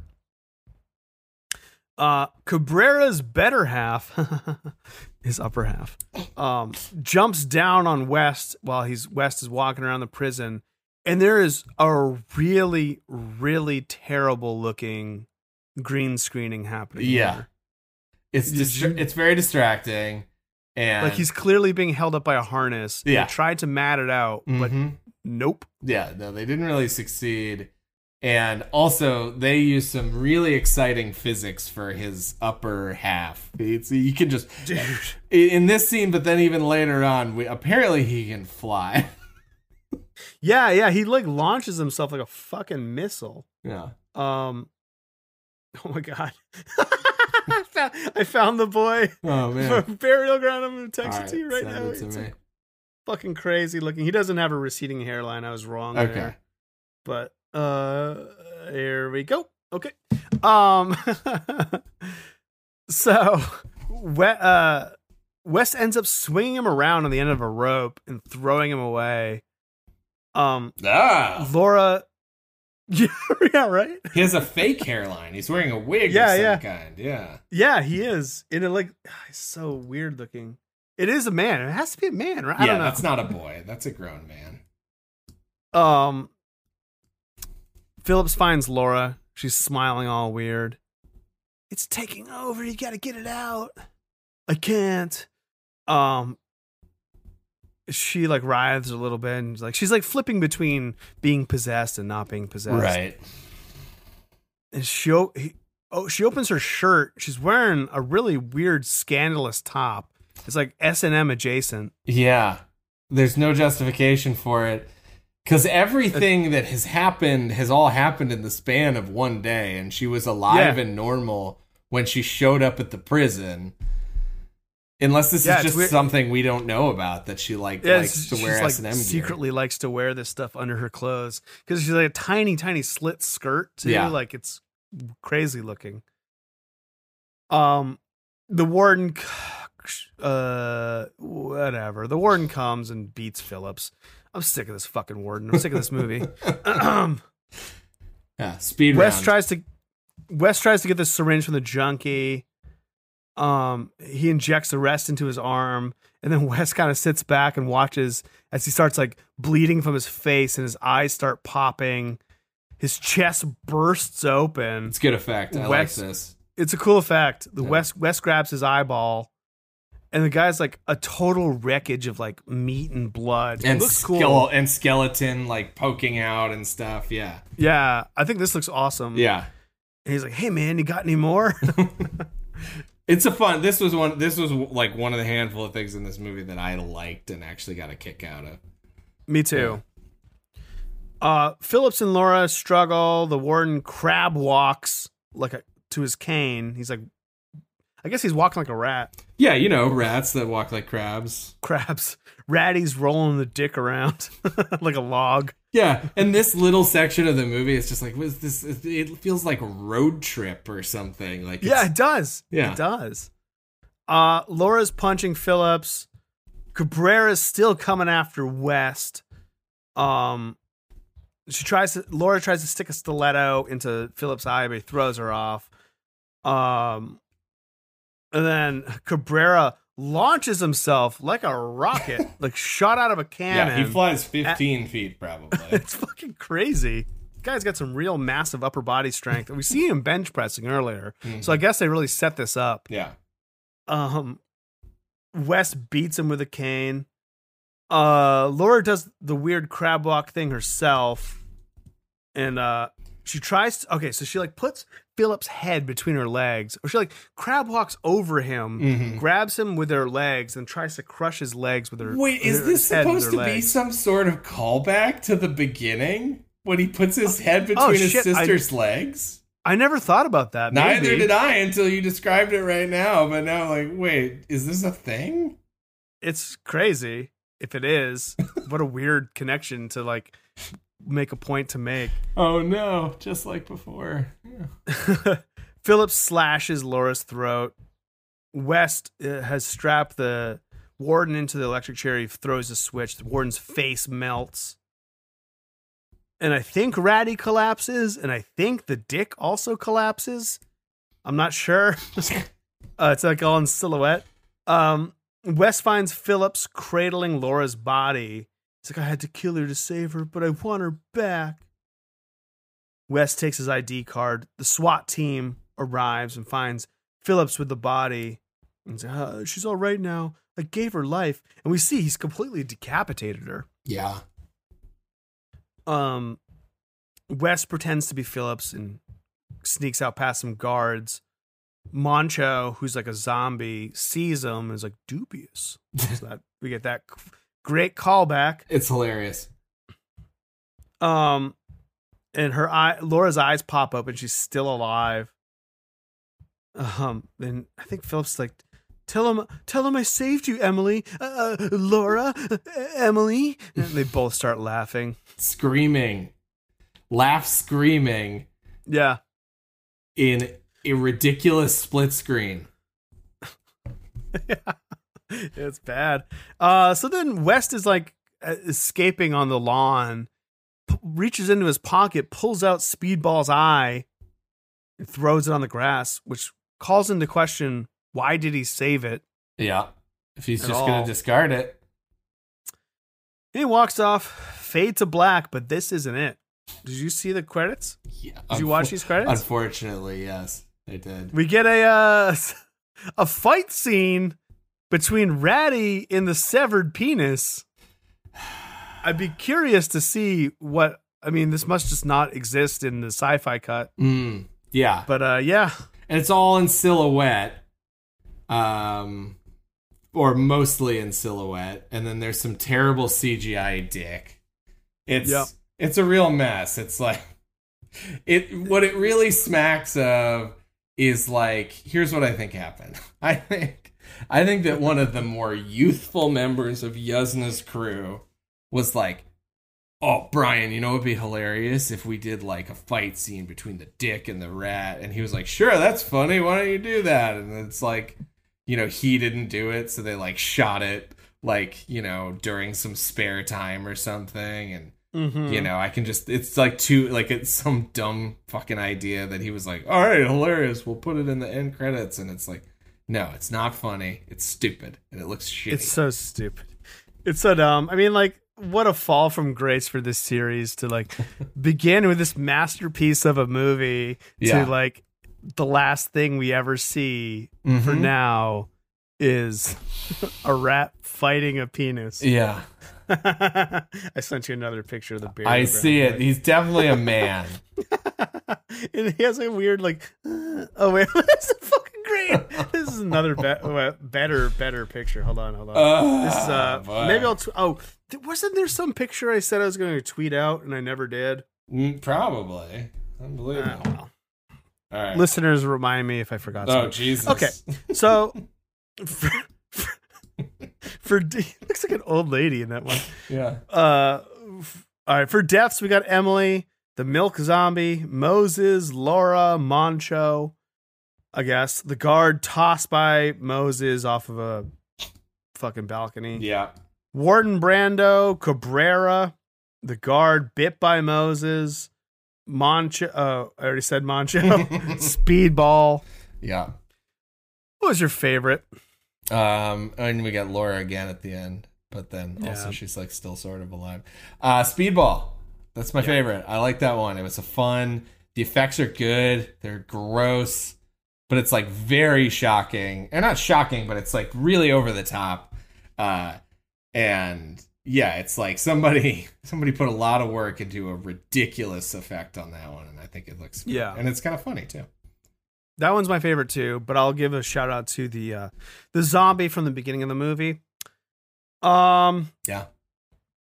Uh, Cabrera's better half, his upper half, um, jumps down on West while he's West is walking around the prison, and there is a really, really terrible looking green screening happening. Yeah. here. It's distra- it's very distracting, and like he's clearly being held up by a harness. Yeah. They tried to mat it out, but Mhm. Nope. yeah, no, they didn't really succeed. And also, they use some really exciting physics for his upper half. It's, you can just Dude. in this scene, but then even later on, we, apparently he can fly. Yeah, yeah. He like launches himself like a fucking missile. yeah. Um. Oh my god. I, found, I found the boy Oh man. from Burial Ground. I'm gonna text All it to you right send now. Fucking crazy looking. He doesn't have a receding hairline. I was wrong. Okay. there. But uh, here we go. Okay. Um. so, we, uh, West ends up swinging him around on the end of a rope and throwing him away. Um, Ah, Laura. Yeah, yeah, right. he has a fake hairline. He's wearing a wig Yeah, of some yeah. kind. Yeah. Yeah, he is. And it like it's so weird looking. It is a man. It has to be a man, right? I yeah, don't know. that's not a boy. That's a grown man. Um, Phillips finds Laura. She's smiling all weird. it's taking over. You got to get it out. I can't. Um, she like writhes a little bit and like she's like flipping between being possessed and not being possessed. Right. And she oh she opens her shirt. She's wearing a really weird scandalous top. It's like S and M adjacent. Yeah. There's no justification for it. Because everything that has happened has all happened in the span of one day, and she was alive Yeah. and normal when she showed up at the prison. Unless this Yeah, is just weird- something we don't know about that she like Yeah, likes to wear S and M secretly likes to wear this stuff under her clothes because she's like a tiny, tiny slit skirt too. Yeah. Like it's crazy looking. Um, the warden, uh, whatever. The warden comes and beats Phillips. I'm sick of this fucking warden. I'm sick of this movie. Yeah, speed Wes round. tries to Wes tries to get the syringe from the junkie. Um, he injects the rest into his arm, and then Wes kind of sits back and watches as he starts like bleeding from his face, and his eyes start popping. His chest bursts open. it's good effect. I Wes- like this. It's a cool effect. The Yeah. Wes Wes grabs his eyeball, and the guy's like a total wreckage of like meat and blood. And it looks cool. and skeleton like poking out and stuff. Yeah. Yeah, I think this looks awesome. Yeah. And he's like, "Hey man, you got any more?" It's a fun. This was one. This was like one of the handful of things in this movie that I liked and actually got a kick out of. Me too. Uh, Phillips and Laura struggle. The warden crab walks like a, to his cane. He's like, I guess he's walking like a rat. Yeah, you know, rats that walk like crabs. Crabs. Ratty's rolling the dick around like a log. Yeah, and this little section of the movie is just like, was this? It feels like a road trip or something. Like, Yeah, it does. Yeah. It does. Uh, Laura's punching Phillips. Cabrera's still coming after West. Um, she tries to. Laura tries to stick a stiletto into Phillips' eye, but he throws her off. Um, and then Cabrera launches himself like a rocket, like shot out of a cannon. yeah, he flies fifteen feet probably. It's fucking crazy. The guy's got some real massive upper body strength. We see him bench pressing earlier, so I guess they really set this up. yeah, Um, West beats him with a cane. Uh, Laura does the weird crab walk thing herself, and uh, she tries. To, okay, so she like puts Phillips' head between her legs, or she like crab walks over him, Mm-hmm. grabs him with her legs, and tries to crush his legs with her. Wait, with is her- this his head with supposed her to be some sort of callback to the beginning when he puts his head between his shit, I- sister's legs? I never thought about that. Neither Maybe. did I until you described it right now. But now, like, wait, is this a thing? it's crazy if it is. what a weird connection to like make a point to make. Oh no, just like before. Yeah. Phillips slashes Laura's throat. West uh, has strapped the warden into the electric chair. He throws a switch. The warden's face melts. And I think Ratty collapses, and I think the dick also collapses. I'm not sure. uh, it's like all in silhouette. Um, West finds Phillips cradling Laura's body. He's like, I had to kill her to save her, but I want her back. West takes his ID card. The SWAT team arrives and finds Phillips with the body. And says, uh, she's all right now. I gave her life. And we see he's completely decapitated her. Yeah. Um, West pretends to be Phillips and sneaks out past some guards. Moncho, who's like a zombie, sees him and is like dubious. so that we get that great callback. It's hilarious. Um, and her eye, Laura's eyes pop up, and she's still alive. Um, and I think Philip's like, "Tell him, tell him I saved you, Emily, uh, uh, Laura, uh, Emily." And they both start laughing. Screaming. Laugh screaming Yeah, in a ridiculous split screen. it's bad. Uh, so then West is like escaping on the lawn, p- reaches into his pocket, pulls out Speedball's eye, and throws it on the grass, which calls into question why did he save it. Yeah. If he's just all. to discard it. He walks off, fade to black, but this isn't it. Did you see the credits? Yeah. Did you watch these credits? Unfortunately, yes. They did. We get a uh, a fight scene between Ratty and the severed penis. I'd be curious to see what. I mean, this must just not exist in the sci-fi cut. Mm, yeah, But uh, yeah, and it's all in silhouette, um, or mostly in silhouette. And then there's some terrible CGI dick. It's Yep. it's a real mess. It's like it. What it really smacks of is like here's what I think happened. I think I think that one of the more youthful members of Yuzna's crew was like, "Oh, Brian, you know it'd be hilarious if we did like a fight scene between the dick and the rat." And he was like, "Sure, that's funny. Why don't you do that?" And it's like, you know, he didn't do it, so they like shot it like you know during some spare time or something, and Mm-hmm. you know i can just it's like too like it's some dumb fucking idea that he was like all right hilarious we'll put it in the end credits and it's like no it's not funny it's stupid and it looks shitty it's so stupid. It's so dumb. I mean, like, what a fall from grace for this series to like begin with this masterpiece of a movie Yeah. to like the last thing we ever see for Mhm. now is a rat fighting a penis. yeah I sent you another picture of the bear. i see it he's definitely a man and he has a weird like. uh, oh wait, this is fucking great. This is another be- uh, better, better picture. Hold on, hold on. this is uh, boy. maybe I'll. Tw- oh, wasn't there some picture I said I was going to tweet out and I never did? Mm, probably unbelievable well. all right Listeners, remind me if I forgot. oh something. jesus Okay, so for, for, for D, looks like an old lady in that one. yeah Uh, f- all right. For deaths, we got Emily, the milk zombie, Moses, Laura, Moncho. I guess the guard tossed by Moses off of a fucking balcony. yeah Warden Brando, Cabrera, the guard bit by Moses. Moncho, uh, I already said Moncho. Speedball. yeah What was your favorite? Um, and we got Laura again at the end, but then also Yeah. she's like still sort of alive. Uh, Speedball, that's my favorite. I like that one. It was a fun. The effects are good. They're gross, but it's like very shocking. And not shocking, but it's like really over the top. Uh, and yeah, it's like somebody somebody put a lot of work into a ridiculous effect on that one, and I think it looks good. Yeah. and it's kind of funny too. That one's my favorite too, but I'll give a shout out to the uh the zombie from the beginning of the movie. Um Yeah.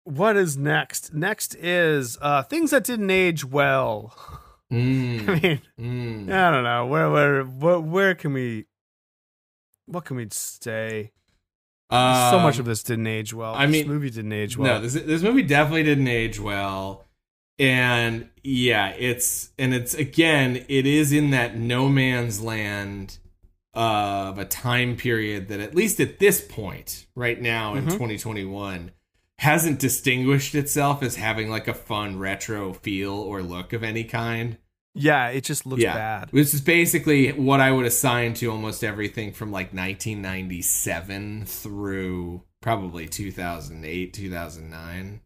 what is next? Next is uh things that didn't age well. I Mm, mean, mm. I don't know. Where where where, where can we what can we say? so much Um, of this didn't age well. I this mean- movie didn't age well. No, this this movie definitely didn't age well. And yeah, it's and it's again, it is in that no man's land of a time period that at least at this point, right now in Mhm. 2021, hasn't distinguished itself as having like a fun retro feel or look of any kind. yeah, it just looks yeah. bad. This is basically what I would assign to almost everything from like 1997 through probably 2008, 2009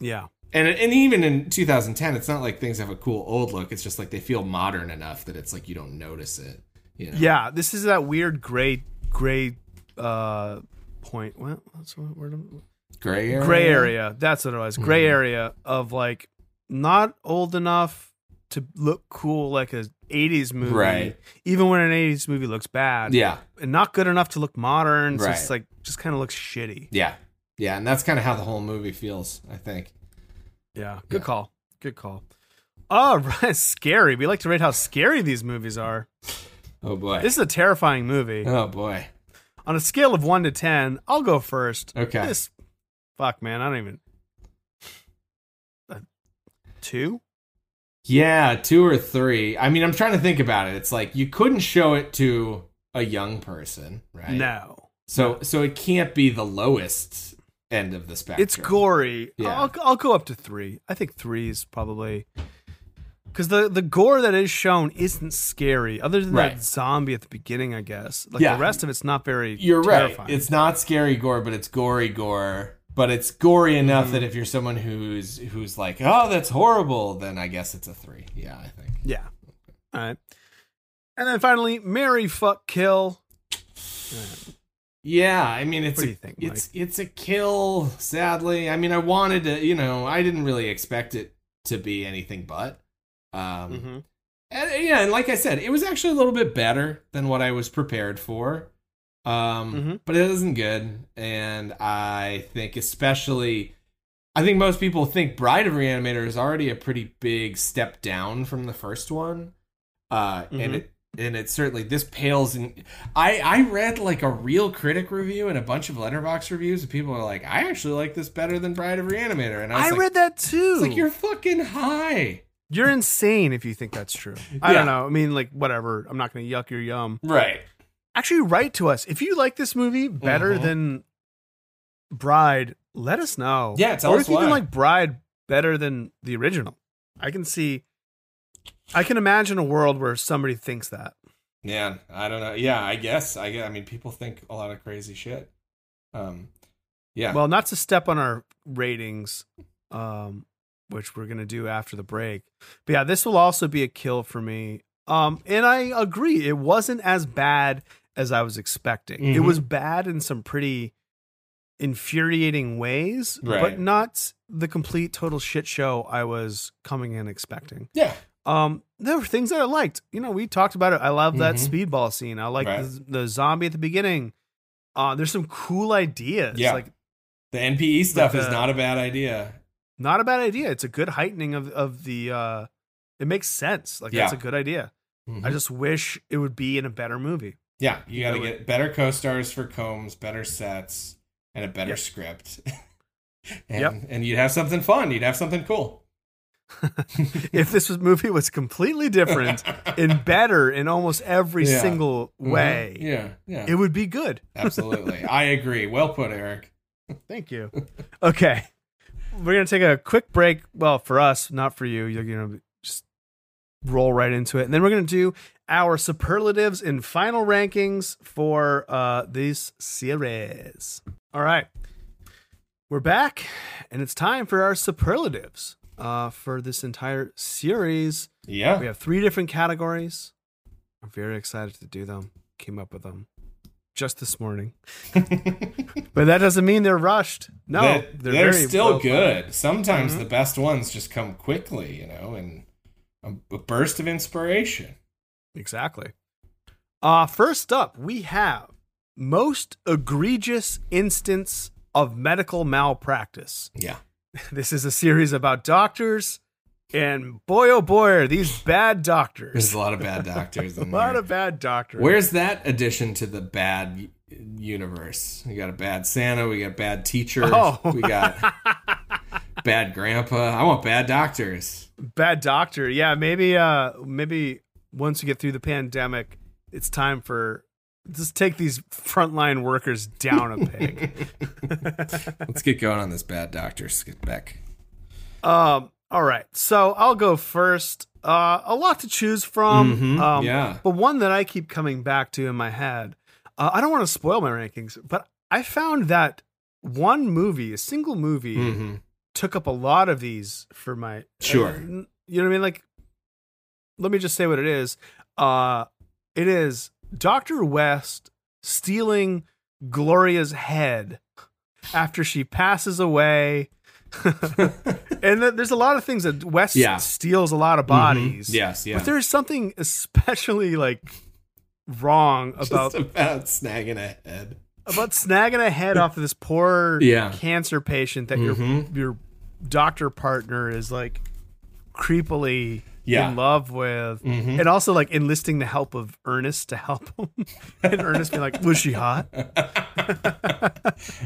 Yeah. and and even in 2010 it's not like things have a cool old look it's just like they feel modern enough that it's like you don't notice it you know Yeah, this is that weird gray gray uh point. What? What's what word? Gray area gray area. That's what it was. Gray Mhm. area of like not old enough to look cool like a 80s movie. Right. Even when an 80s movie looks bad. yeah And not good enough to look modern. So it's like just kind of looks shitty. yeah yeah and that's kind of how the whole movie feels i think Yeah. Good Yeah. call. Good call. Oh, right. Scary. We like to rate how scary these movies are. oh boy This is a terrifying movie. oh boy On a scale of 1 to 10, I'll go first. Okay. This fuck man, I don't even uh, a 2? yeah two or three i mean i'm trying to think about it it's like you couldn't show it to a young person right No. so so it can't be the lowest end of the spectrum It's gory. Yeah. I'll, I'll go up to three. I think three is probably because the the gore that is shown isn't scary, other than Right. that zombie at the beginning. I guess. Like Yeah. the rest of it's not very. You're terrifying. right. It's not scary gore, but it's gory gore. But it's gory enough Mm-hmm. that if you're someone who's who's like, oh, that's horrible, then I guess it's a three. Yeah, I think. yeah. All right. And then finally, marry fuck kill. Yeah, I mean it's a, think, it's it's a kill. Sadly, I mean I wanted to, you know, I didn't really expect it to be anything but. Um, Mm-hmm. and, yeah, and like I said, it was actually a little bit better than what I was prepared for. Um, Mhm. but it isn't good, and I think especially, I think most people think Bride of Reanimator is already a pretty big step down from the first one. Uh, and Mhm. it and it certainly this pales in. I I read like a real critic review and a bunch of letterbox reviews, and people are like, I actually like this better than Bride of Reanimator, and I, was I like, read that too. it's like you're fucking high. You're insane if you think that's true. I Yeah. don't know. I mean, like, whatever. I'm not going to yuck your yum. Right. Actually, write to us if you like this movie better Mhm. than Bride. Let us know. Yeah, tell or if you even like Bride better than the original. I can see. I can imagine a world where somebody thinks that. Yeah, I don't know. Yeah, I guess. I guess, I mean, people think a lot of crazy shit. Um, yeah. Well, not to step on our ratings, um, which we're gonna do after the break. But yeah, this will also be a kill for me. Um, and I agree, it wasn't as bad as I was expecting. It Mhm. was bad in some pretty infuriating ways, Right. but not the complete total shit show I was coming in expecting. yeah. Um, there were things that I liked. You know, we talked about it. I love that Mhm. speedball scene. I like Right. the, the zombie at the beginning. Uh, there's some cool ideas. Yeah. Like The NPE stuff Like is not a bad idea. not a bad idea. It's a good heightening of of the. uh It makes sense. Like that's a good idea. Mhm. I just wish it would be in a better movie. Yeah, you got to get better co-stars for Combs, better sets, and a better Yep. script. and, Yep. and you'd have something fun. You'd have something cool. if this was movie was completely different and better in almost every Yeah. single Mhm. way, Yeah, yeah. it would be good. Absolutely. I agree. Well put, Eric. Thank you. Okay. We're going to take a quick break. Well, for us, not for you. You're going to just roll right into it. And then we're going to do our superlatives and final rankings for uh, this series. All right. We're back, and it's time for our superlatives uh, for this entire series. Yeah. We have three different categories. I'm very excited to do them. Came up with them just this morning. but that doesn't mean they're rushed. No, they're, they're, very still good. Sometimes Mhm. the best ones just come quickly, you know, and a, a burst of inspiration. Exactly. Uh first up, we have most egregious instance of medical malpractice. Yeah. This is a series about doctors, and boy oh boy are these bad doctors. There's a lot of bad doctors A lot there. of bad doctors. Where's that addition to the bad universe? We got a bad Santa. We got bad teacher. Oh. We got bad grandpa. I want bad doctors. bad doctor? Yeah, maybe uh maybe once we get through the pandemic, it's time for just take these frontline workers down a peg. Let's get going on this bad doctor skip back. Um. All right. So I'll go first. Uh, a lot to choose from. Mhm, Um, yeah. But one that I keep coming back to in my head. Uh, I don't want to spoil my rankings, but I found that one movie, a single movie, hmm took up a lot of these for my. Sure. you know what I mean? Like, let me just say what it is. Uh, it is Doctor West stealing Gloria's head after she passes away. and there's a lot of things that West Yeah. steals a lot of bodies. Mhm. Yes, yeah. But there's something especially like wrong about about snagging a head. about snagging a head off of this poor Yeah. cancer patient that Mhm. your your doctor partner is like creepily Yeah. in love with Mhm. and also like enlisting the help of Ernest to help him and Ernest being like was she hot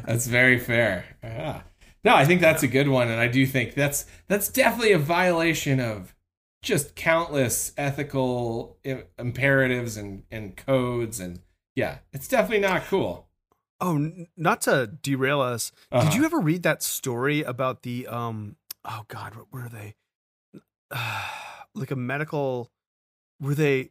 That's very fair. Yeah. No, I think that's a good one, and I do think that's that's definitely a violation of just countless ethical imperatives and and codes, and yeah, it's definitely not cool. oh not to derail us Uh-huh. did you ever read that story about the um oh god what were they like a medical were they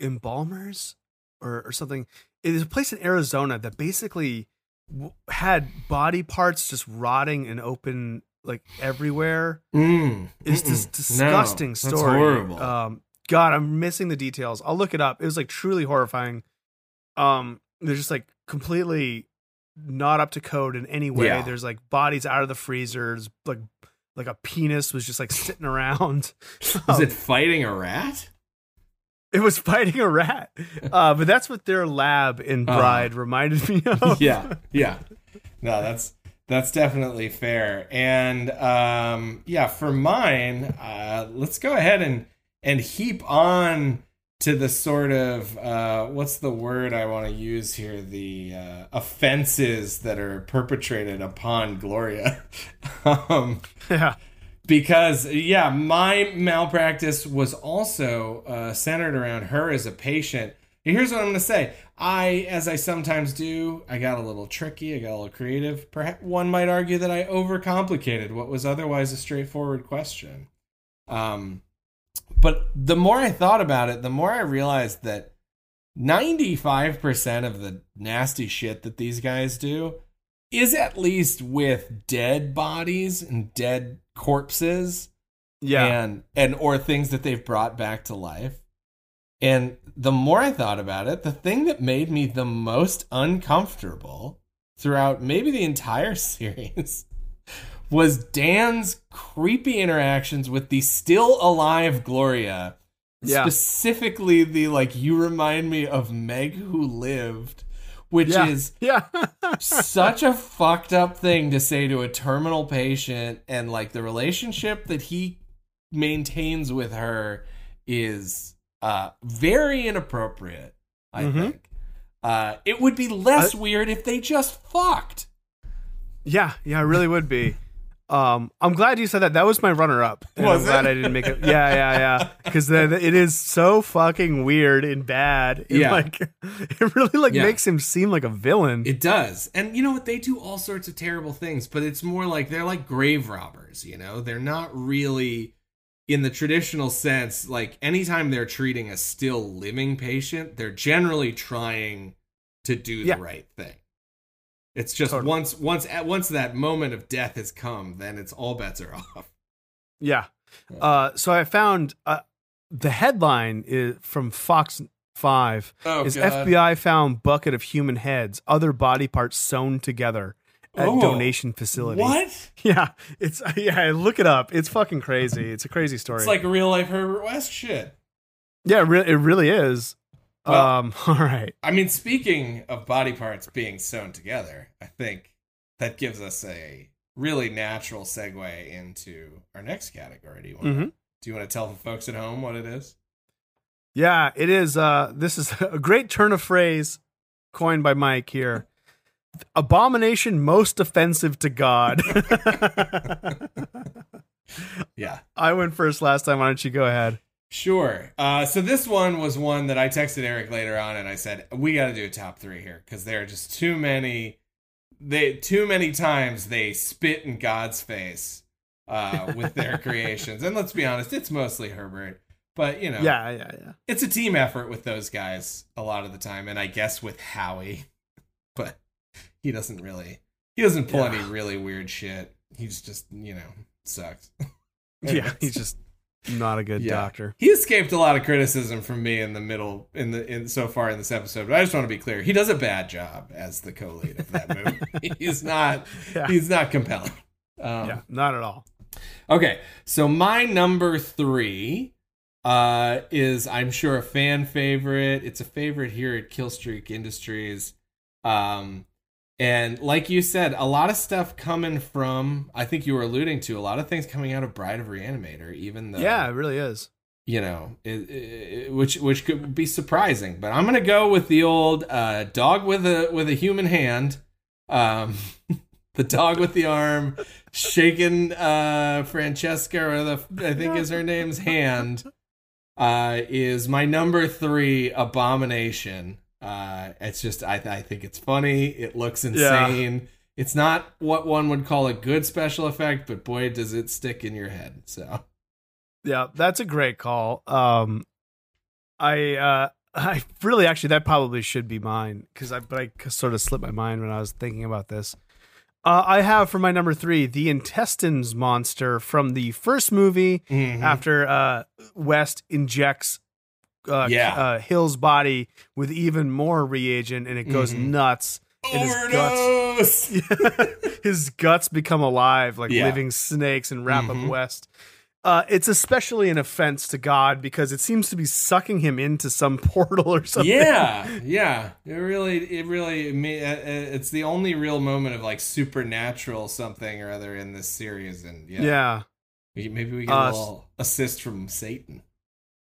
embalmers or, or something it is a place in arizona that basically w- had body parts just rotting in open like everywhere Mm. it's this disgusting No, story That's horrible. um God, I'm missing the details. I'll look it up. It was like truly horrifying. Um, they're just like completely not up to code in any way. Yeah. There's like bodies out of the freezers, like like a penis was just like sitting around. Was it fighting a rat? It was fighting a rat. Uh, but that's what their lab in Uh-huh. Bride reminded me of. yeah, yeah. No, that's that's definitely fair. And um, yeah, for mine, uh, let's go ahead and and heap on to the sort of uh, what's the word I want to use here? The uh, offenses that are perpetrated upon Gloria. um, Yeah. because yeah my malpractice was also uh, centered around her as a patient And here's what i'm going to say. I as i sometimes do i got a little tricky i got a little creative. Perhaps one might argue that i overcomplicated what was otherwise a straightforward question. Um, but the more i thought about it the more i realized that 95% of the nasty shit that these guys do is at least with dead bodies and dead corpses Yeah. and and or things that they've brought back to life and the more i thought about it the thing that made me the most uncomfortable throughout maybe the entire series was dan's creepy interactions with the still alive gloria Yeah. specifically the like you remind me of meg who lived which yeah. is yeah. such a fucked up thing to say to a terminal patient and like the relationship that he maintains with her is uh very inappropriate i Mhm. think uh it would be less weird if they just fucked Yeah, yeah, it really would be. Um, I'm glad you said that. That was my runner up. Was I'm glad it? I didn't make it. Yeah, yeah, yeah. Because then it is so fucking weird and bad. It, Yeah. like it really like Yeah. makes him seem like a villain. it does and you know what they do all sorts of terrible things but it's more like they're like grave robbers you know they're not really in the traditional sense like anytime they're treating a still living patient they're generally trying to do Yeah. the right thing it's just Totally. once once at once that moment of death has come then it's all bets are off Yeah. Uh, so I found uh, the headline is from Fox Five Oh, is God. FBI found bucket of human heads, other body parts sewn together at Oh. donation facility. what Yeah, it's yeah. Look it up. It's fucking crazy. It's a crazy story. it's like real life herbert west shit yeah, it, re- it really is. Well- um, all right. I mean, speaking of body parts being sewn together, I think that gives us a really natural segue into our next category. Do you want to, Mhm. do you want to tell the folks at home what it is? Yeah, it is. Uh, this is a great turn of phrase coined by Mike here. Abomination most offensive to God. Yeah, I went first last time. Why don't you go ahead? sure. Uh, so this one was one that I texted Eric later on, and I said we got to do a top three here because there are just too many. They too many times they spit in God's face uh, with their creations, and let's be honest, it's mostly Herbert. But you know, Yeah, yeah, yeah. it's a team effort with those guys a lot of the time, and I guess with Howie, but he doesn't really he doesn't pull Yeah. any really weird shit. He's just you know sucks. Yeah, he's just not a good Yeah. doctor. He escaped a lot of criticism from me in the middle in the in so far in this episode, but I just want to be clear: he does a bad job as the co-lead of that movie. he's not Yeah. he's not compelling. Um, Yeah, not at all. Okay, so my number three uh, is I'm sure a fan favorite. It's a favorite here at Killstreak Industries. Um, and like you said, a lot of stuff coming from, I think you were alluding to, a lot of things coming out of Bride of Reanimator, even though, Yeah, it really is. you know, it, it, which which could be surprising. But I'm gonna go with the old uh, dog with a with a human hand. Um, the dog with the arm shaking uh, Francesca, or the I think is her name's hand, uh, is my number three abomination. Uh, it's just I I think it's funny. It looks insane. It's not what one would call a good special effect, but boy, does it stick in your head. So Yeah, that's a great call. Um, I uh, I really actually that probably should be mine because I but I sort of slipped my mind when I was thinking about this. Uh, I have for my number three the intestines monster from the first movie Mhm. after uh, West injects uh, Yeah. uh, Hill's body with even more reagent and it goes Mhm. nuts. And his guts, his guts become alive like Yeah. living snakes and wrap Mhm. up West. Uh, it's especially an offense to God because it seems to be sucking him into some portal or something. yeah, yeah. It really, it really, uh, uh, it's the only real moment of like supernatural something or other in this series, and yeah, Yeah. Maybe we get Uh, a little assist from Satan.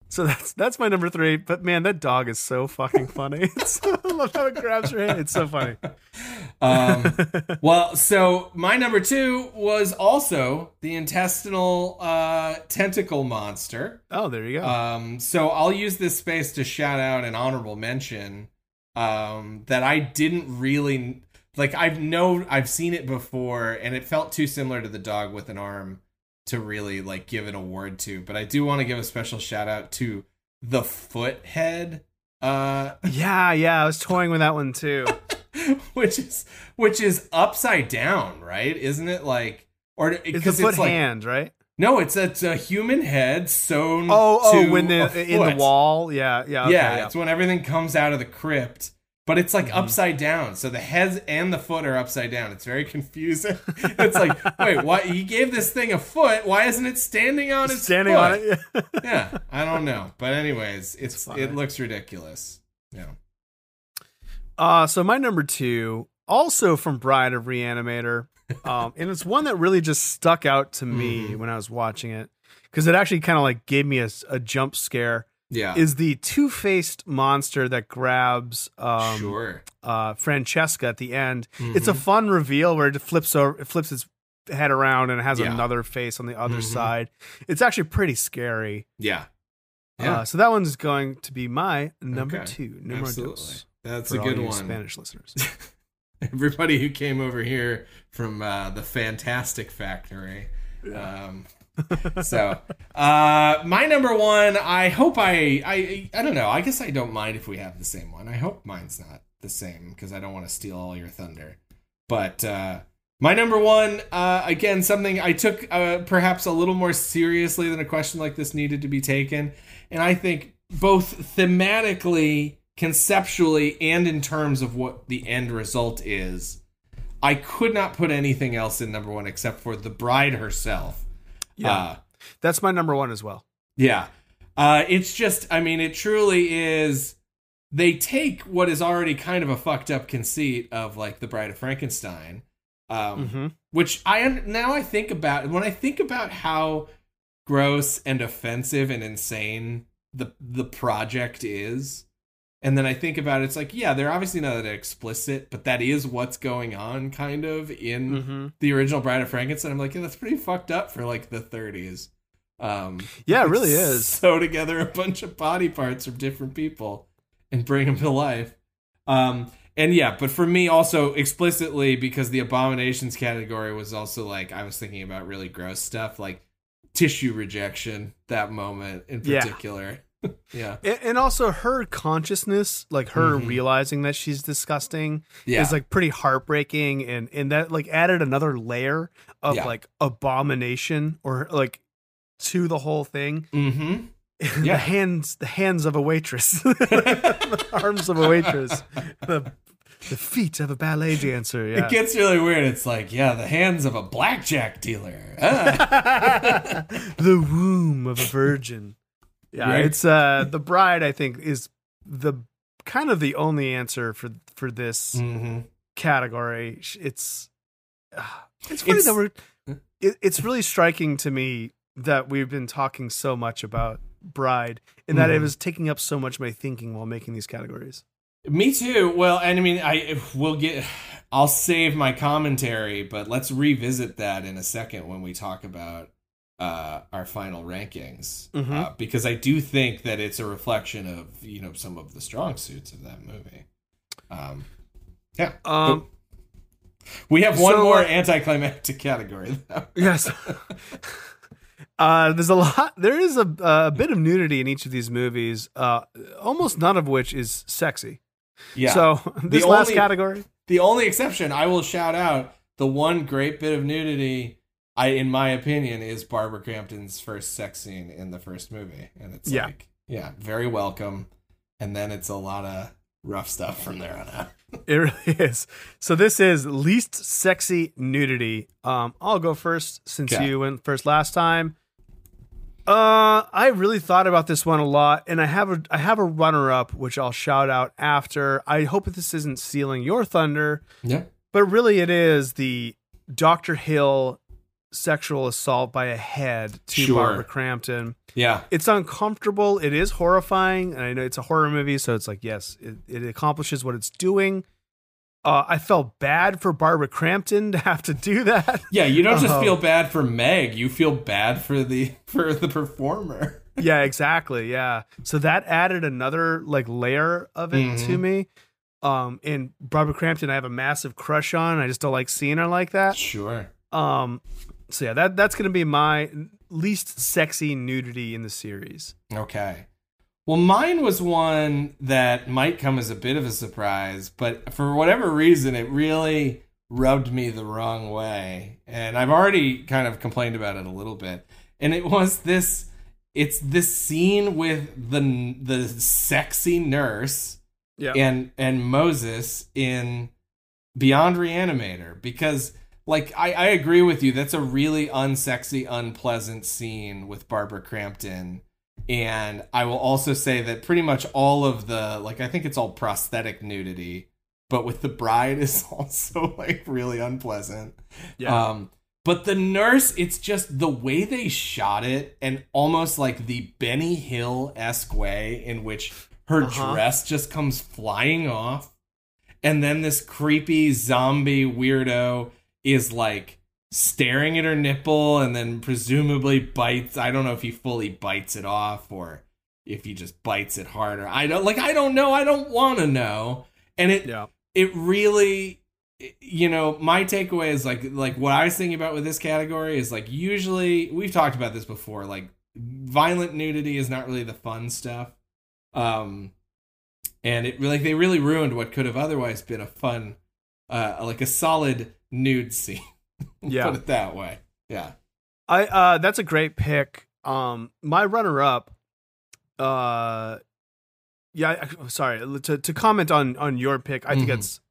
So that's that's my number three. But man, that dog is so fucking funny. It's, I love how it grabs her hand. It's so funny. Um, well, so my number two was also the intestinal uh, tentacle monster. Oh, there you go. Um, so I'll use this space to shout out an honorable mention um, that I didn't really like. I've know I've seen it before, and it felt too similar to the dog with an arm to really like give an award to. But I do want to give a special shout out to the foot head. Uh, yeah, yeah. I was toying with that one too. which is which is upside down, right? Isn't it like or It's because foot it's like hand, right? no, it's it's a human head sewn. Oh, oh, when the in the wall. Yeah, yeah, okay, yeah, yeah. it's when everything comes out of the crypt, but it's Mm-hmm. like upside down. So the head and the foot are upside down. It's very confusing. it's like, wait, what? He gave this thing a foot. Why isn't it standing on its Standing foot? on it. Yeah. yeah, I don't know, but anyways, it's funny. it looks ridiculous. Yeah. Uh, so my number two, also from Bride of Reanimator, um, and it's one that really just stuck out to me Mm-hmm. when I was watching it because it actually kind of like gave me a, a jump scare. Yeah. Is the two faced monster that grabs um, sure. uh, Francesca at the end? It's a fun reveal where it flips over, it flips its head around and it has Yeah. another face on the other Mhm. side. It's actually pretty scary. Yeah. Uh, so that one's going to be my number Okay. two. Numero Absolutely. dos. That's a good one. Spanish listeners. Everybody who came over here from uh, the Fantastic Factory. Um, so, uh, my number one. I hope I, I, I don't know. I guess I don't mind if we have the same one. I hope mine's not the same because I don't want to steal all your thunder. But uh, my number one, uh, again, something I took uh, perhaps a little more seriously than a question like this needed to be taken, and I think both thematically, conceptually, and in terms of what the end result is. I could not put anything else in number one except for the bride herself. Yeah. Uh, That's my number one as well. yeah. Uh, it's just, I mean, it truly is. They take what is already kind of a fucked up conceit of like the Bride of Frankenstein, um, Mm-hmm. which I now I think about when I think about how gross and offensive and insane the the project is, and then I think about it, it's like yeah, they're obviously not that explicit, but that is what's going on, kind of in Mm-hmm. the original Bride of Frankenstein. I'm like, yeah, that's pretty fucked up for like the 30s. Um, Yeah, it really is. Sew together a bunch of body parts from different people and bring them to life. Um, and yeah, but for me also explicitly because the abominations category was also like I was thinking about really gross stuff like tissue rejection that moment in particular. yeah. And, and also her consciousness, like her Mhm. realizing that she's disgusting, Yeah. is like pretty heartbreaking, and and that like added another layer of Yeah. like abomination or like to the whole thing. Mhm. the Yeah. hands, the hands of a waitress, the arms of a waitress, the the feet of a ballet dancer. Yeah. It gets really weird. It's like, yeah, the hands of a blackjack dealer. Ah. the womb of a virgin. Yeah, Right. it's uh the bride. I think is the kind of the only answer for for this hmm category. It's uh, it's funny It's- that we're. It, it's really striking to me that we've been talking so much about bride and that it Mhm. was taking up so much of my thinking while making these categories. Me too. Well, and I mean, I will get. I'll save my commentary, but let's revisit that in a second when we talk about uh, our final rankings, Mhm. uh, because I do think that it's a reflection of you know some of the strong suits of that movie. Um, yeah. Um, we have one so, more uh, anticlimactic category. Though. Yes. uh, there's a lot. There is a, a bit of nudity in each of these movies. Uh, almost none of which is sexy. Yeah. So this last only- category. The only exception I will shout out the one great bit of nudity, I in my opinion, is Barbara Crampton's first sex scene in the first movie, and it's Yeah. like, yeah, very welcome. And then it's a lot of rough stuff from there on out. It really is. So this is least sexy nudity. Um, I'll go first since Okay. you went first last time. Uh, I really thought about this one a lot, and I have a I have a runner up which I'll shout out after. I hope this isn't stealing your thunder, Yeah. but really it is the Doctor Hill sexual assault by a head to Sure. Barbara Crampton Yeah. it's uncomfortable. It is horrifying, and I know it's a horror movie, so it's like yes, it, it accomplishes what it's doing. Uh, I felt bad for Barbara Crampton to have to do that. Yeah, you don't just Oh. feel bad for Meg, you feel bad for the for the performer. yeah, exactly. Yeah, so that added another like layer of it Mm-hmm. to me. Um, and Barbara Crampton, I have a massive crush on. I just don't like seeing her like that. Sure. Um, so yeah, that that's gonna be my least sexy nudity in the series. Okay. Well, mine was one that might come as a bit of a surprise, but for whatever reason, it really rubbed me the wrong way. And I've already kind of complained about it a little bit. And it was this it's this scene with the the sexy nurse Yeah, and and Moses in Beyond Reanimator because like I, I agree with you. That's a really unsexy unpleasant scene with Barbara Crampton. And I will also say that pretty much all of the like I think it's all prosthetic nudity but with the bride is also like really unpleasant. Yeah, um, but the nurse, it's just the way they shot it, and almost like the Benny Hill esque way in which her Uh-huh. dress just comes flying off, and then this creepy zombie weirdo is like staring at her nipple, and then presumably bites. I don't know if he fully bites it off or if he just bites it harder. I don't like. I don't know. I don't want to know. And it yeah. it really you know my takeaway is like like what i was thinking about with this category is like usually we've talked about this before like violent nudity is not really the fun stuff um and it like they really ruined what could have otherwise been a fun uh like a solid nude scene Yeah. put it that way yeah I uh that's a great pick. Um my runner up uh yeah, I- sorry, to to comment on on your pick, I think Mhm. it's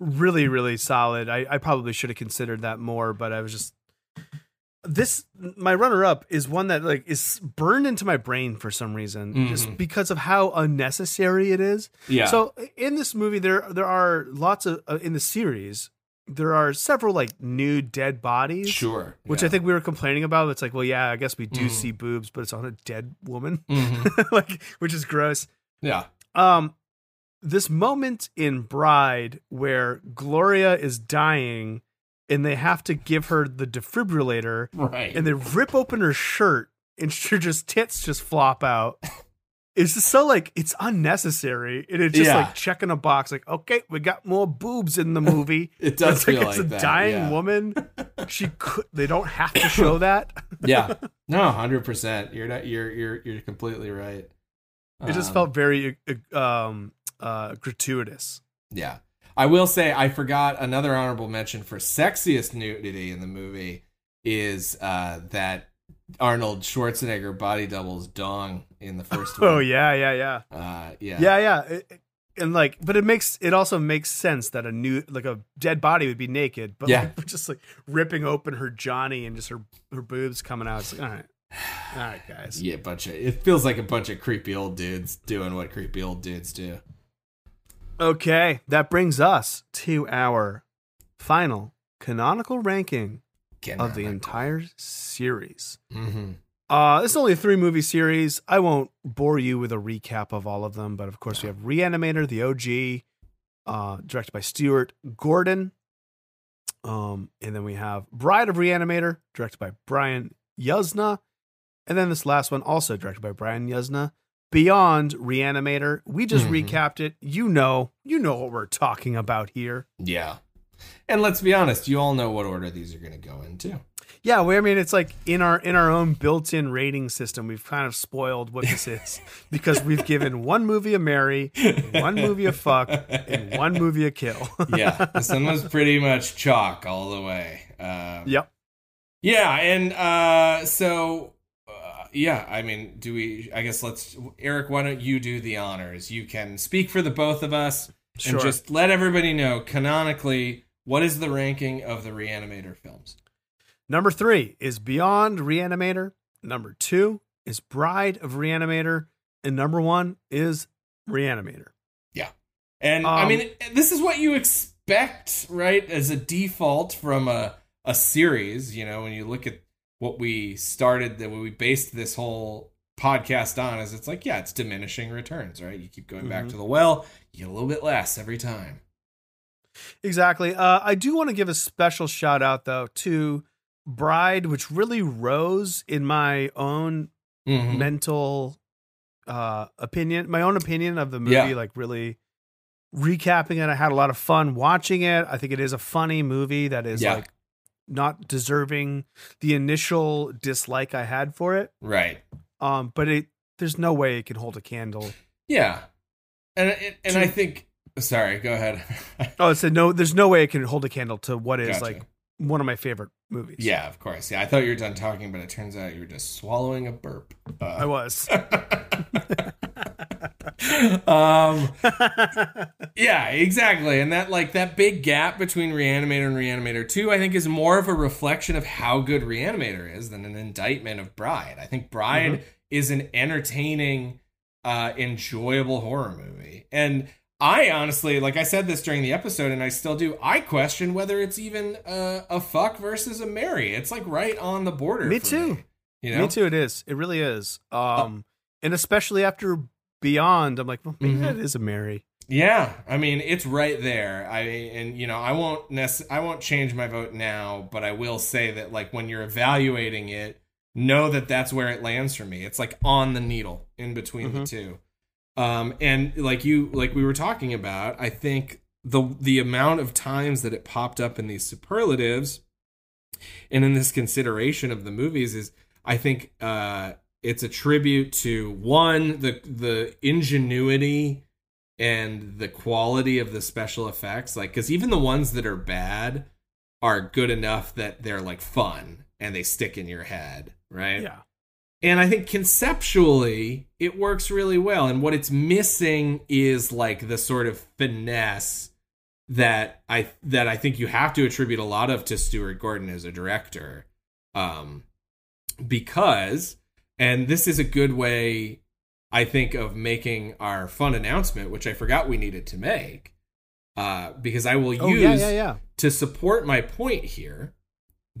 really really solid. I I probably should have considered that more, but I was just this my runner up is one that like is burned into my brain for some reason just Mhm. because of how unnecessary it is. yeah So in this movie, there there are lots of uh, in the series. There are several like new dead bodies, sure which yeah. I think we were complaining about. It's like, well, yeah, I guess we do Mhm. see boobs, but it's on a dead woman, Mhm. like which is gross. yeah Um, this moment in Bride where Gloria is dying and they have to give her the defibrillator right and they rip open her shirt and her just tits just flop out. It's just so like it's unnecessary, and it's just Yeah. like checking a box. Like, okay, we got more boobs in the movie. It does It's like feel it's like a that, dying yeah. woman. She could. They don't have to show that. yeah no 100% you're not you're you're you're completely right It just Um, felt very uh, um uh gratuitous. Yeah. I will say I forgot another honorable mention for sexiest nudity in the movie is uh that Arnold Schwarzenegger body doubles dong in the first one. Oh yeah, yeah, yeah, Uh yeah. yeah, yeah. It- and like, but it makes it also makes sense that a new like a dead body would be naked, but Yeah. like, just like ripping open her Johnny and just her her boobs coming out. It's like, all right, all right, guys. Yeah, bunch of it feels like a bunch of creepy old dudes doing what creepy old dudes do. Okay, that brings us to our final canonical ranking of the entire series. Mm-hmm. Uh, this is only a three movie series. I won't bore you with a recap of all of them, but of course, we have Reanimator, the OG, uh, directed by Stuart Gordon. Um, and then we have Bride of Reanimator, directed by Brian Yuzna. And then this last one, also directed by Brian Yuzna. Beyond Reanimator. We just Mhm. recapped it. You know, you know what we're talking about here. Yeah. And let's be honest, you all know what order these are going to go into. Yeah, well, I mean, it's like in our in our own built-in rating system, we've kind of spoiled what this is because we've given one movie a marry, one movie a fuck, and one movie a kill. yeah, this one was pretty much chalk all the way. Um, yep. Yeah, and uh, so uh, yeah, I mean, do we? I guess let's. Eric, why don't you do the honors? You can speak for the both of us Sure. and just let everybody know canonically what is the ranking of the Reanimator films. Number three is Beyond Reanimator. Number two is Bride of Reanimator, and number one is Reanimator. Yeah. And I Um, mean, this is what you expect, right? As a default from a, a series, you know, when you look at what we started, that we based this whole podcast on, is it's like, yeah, it's diminishing returns, right? You keep going back Mhm. to the well, you get a little bit less every time. Exactly. Uh, I do want to give a special shout out though to Bride, which really rose in my own Mhm. mental uh, opinion, my own opinion of the movie. Yeah. Like really recapping it. I had a lot of fun watching it. I think it is a funny movie that is Yeah. like not deserving the initial dislike I had for it. Right. Um, but it there's no way it can hold a candle. Yeah. And, and, and I think, sorry, go ahead. Oh, it's said no. There's no way it can hold a candle to what is Gotcha. like one of my favorite movies. yeah, of course. Yeah, I thought you were done talking, but it turns out you were just swallowing a burp. Uh, I was. um yeah exactly and that like that big gap between reanimator and reanimator 2 i think is more of a reflection of how good reanimator is than an indictment of bride i think bride Mm-hmm. is an entertaining uh enjoyable horror movie and i honestly like i said this during the episode and i still do i question whether it's even a, a fuck versus a marry it's like right on the border Me too. me, you know Me too. It is. It really is. Um, and especially after Beyond, I'm like, well, maybe Mhm. that is a marry. Yeah, I mean it's right there. I and you know I won't nec- I won't change my vote now, but I will say that like when you're evaluating it, know that that's where it lands for me. It's like on the needle in between the Mhm. two. Um, and like you like we were talking about, I think the the amount of times that it popped up in these superlatives and in this consideration of the movies is I think uh it's a tribute to one the the ingenuity and the quality of the special effects like cuz even the ones that are bad are good enough that they're like fun and they stick in your head, right? Yeah. And I think conceptually it works really well. And what it's missing is like the sort of finesse that I that I think you have to attribute a lot of to Stuart Gordon as a director. Um because and this is a good way I think of making our fun announcement, which I forgot we needed to make. Uh, because I will Oh use yeah, yeah, yeah. to support my point here,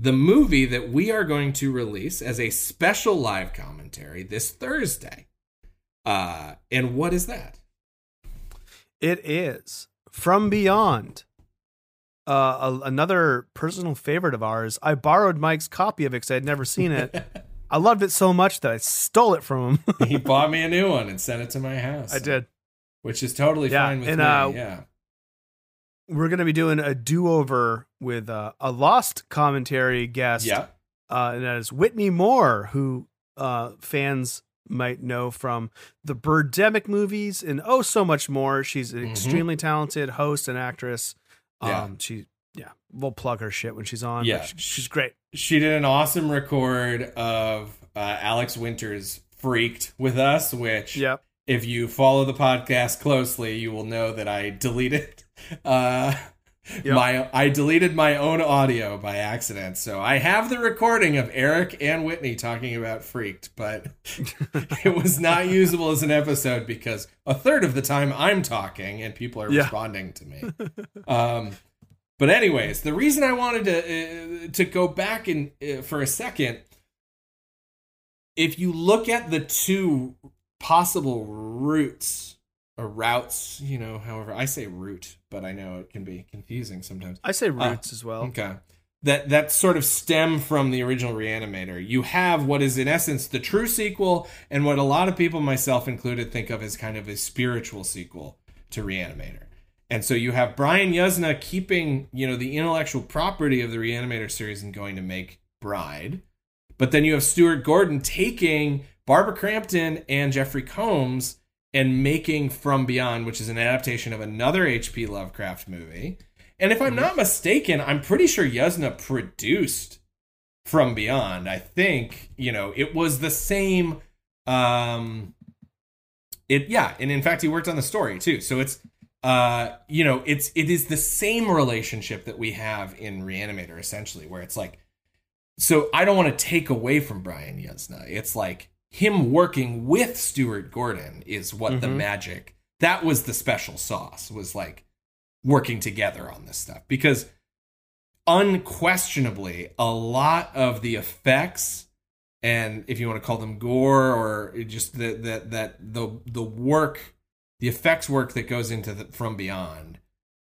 the movie that we are going to release as a special live commentary this Thursday. Uh, and what is that? It is From Beyond. Uh, a, another personal favorite of ours. I borrowed Mike's copy of it because I had never seen it. I loved it so much that I stole it from him. he bought me a new one and sent it to my house. I did. which is totally Yeah, fine with and, me. uh, yeah, We're going to be doing a do over with uh, a lost commentary guest. yeah, uh, and that is Whitney Moore, who uh, fans might know from the Birdemic movies and oh so much more. She's an Mhm. extremely talented host and actress. Um, Yeah. she yeah, we'll plug her shit when she's on. Yeah. she- she's great. she did an awesome record of uh, Alex Winter's freaked with us, which Yep. if you follow the podcast closely, you will know that I deleted uh, Yep. my I deleted my own audio by accident. So I have the recording of Eric and Whitney talking about freaked, but it was not usable as an episode because a third of the time I'm talking and people are Yeah. responding to me. um, but anyways, the reason I wanted to uh, to go back in uh, for a second, if you look at the two possible routes or routes, you know, however I say route, but I know it can be confusing sometimes. I say uh, roots as well. Okay. That that sort of stem from the original Reanimator. You have what is in essence the true sequel and what a lot of people myself included think of as kind of a spiritual sequel to Reanimator. And so you have Brian Yuzna keeping, you know, the intellectual property of the Reanimator series and going to make Bride. But then you have Stuart Gordon taking Barbara Crampton and Jeffrey Combs and making From Beyond, which is an adaptation of another H.P. Lovecraft movie. And if I'm not mistaken, I'm pretty sure Yuzna produced From Beyond. I think, you know, it was the same um it yeah, and in fact he worked on the story too. So it's uh you know, it's it is the same relationship that we have in Reanimator essentially where it's like so I don't want to take away from Brian Yuzna. It's like him working with Stuart Gordon is what the mm-hmm. magic that was the special sauce was like working together on this stuff. Because unquestionably a lot of the effects and if you want to call them gore or just the, that that the the work the effects work that goes into the, from beyond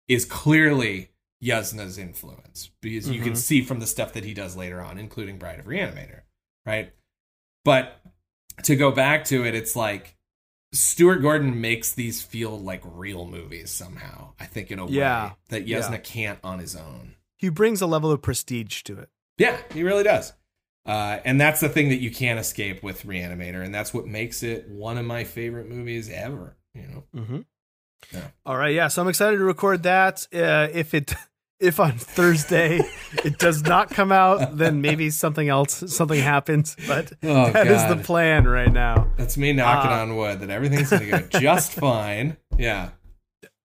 is clearly Yuzna's influence. Because you can mm-hmm. see from the stuff that he does later on including Bride of Reanimator right? But to go back to it it's like Stuart Gordon makes these feel like real movies somehow I think in a Yeah. way that Yeah. Can't on his own He brings a level of prestige to it. yeah, he really does. Uh, and that's the thing that you can't escape with Reanimator, and that's what makes it one of my favorite movies ever. You know, Mm-hmm. Yeah. All right, yeah. So I'm excited to record that. Uh, if it, if on Thursday it does not come out, then maybe something else, something happens. But Oh, that is the plan right now. that's me knocking Uh, on wood that everything's going to go just fine. Yeah,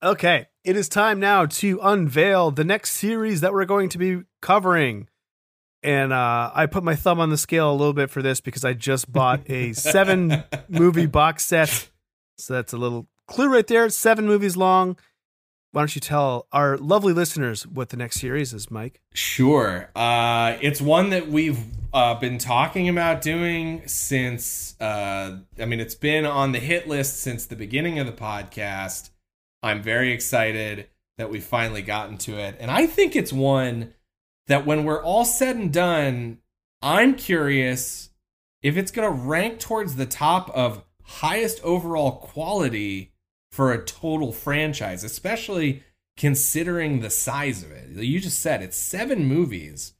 Okay, it is time now to unveil the next series that we're going to be covering. And uh, I put my thumb on the scale a little bit for this because I just bought a seven movie box set. So that's a little clue right there. It's seven movies long. Why don't you tell our lovely listeners what the next series is, Mike? sure. Uh, it's one that we've uh, been talking about doing since. Uh, I mean, it's been on the hit list since the beginning of the podcast. I'm very excited that we've finally gotten to it, and I think it's one that when we're all said and done, I'm curious if it's going to rank towards the top of highest overall quality for a total franchise, especially considering the size of it. You just said it's seven movies.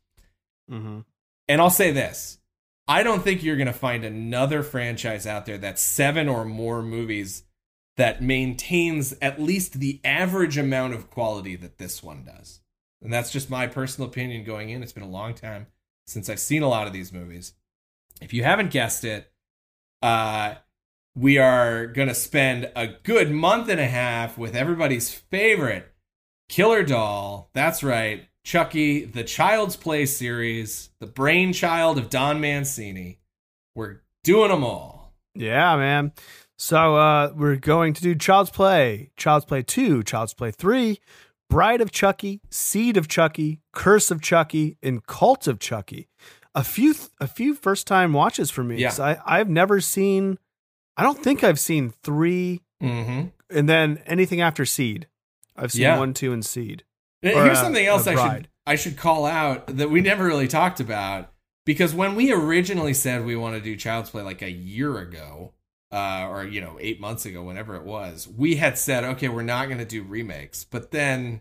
Mm-hmm. And I'll say this I don't think you're going to find another franchise out there that's seven or more movies that maintains at least the average amount of quality that this one does. And that's just my personal opinion going in. It's been a long time since I've seen a lot of these movies. If you haven't guessed it, uh, we are going to spend a good month and a half with everybody's favorite killer doll. That's right, Chucky, the Child's Play series, the brainchild of Don Mancini. We're doing them all. Yeah, man. So uh, we're going to do Child's Play, Child's Play 2, Child's Play 3, Bride of Chucky, Seed of Chucky, Curse of Chucky, and Cult of Chucky. A few a few first time watches for me. Yeah. I, I've never seen I don't think I've seen three Mm-hmm. and then anything after Seed. I've seen Yeah. one, two, and Seed. Or, Here's uh, something else I should. I should call out that we never really talked about because when we originally said we want to do Child's Play like a year ago, uh, or you know eight months ago, whenever it was, we had said okay, we're not going to do remakes, but then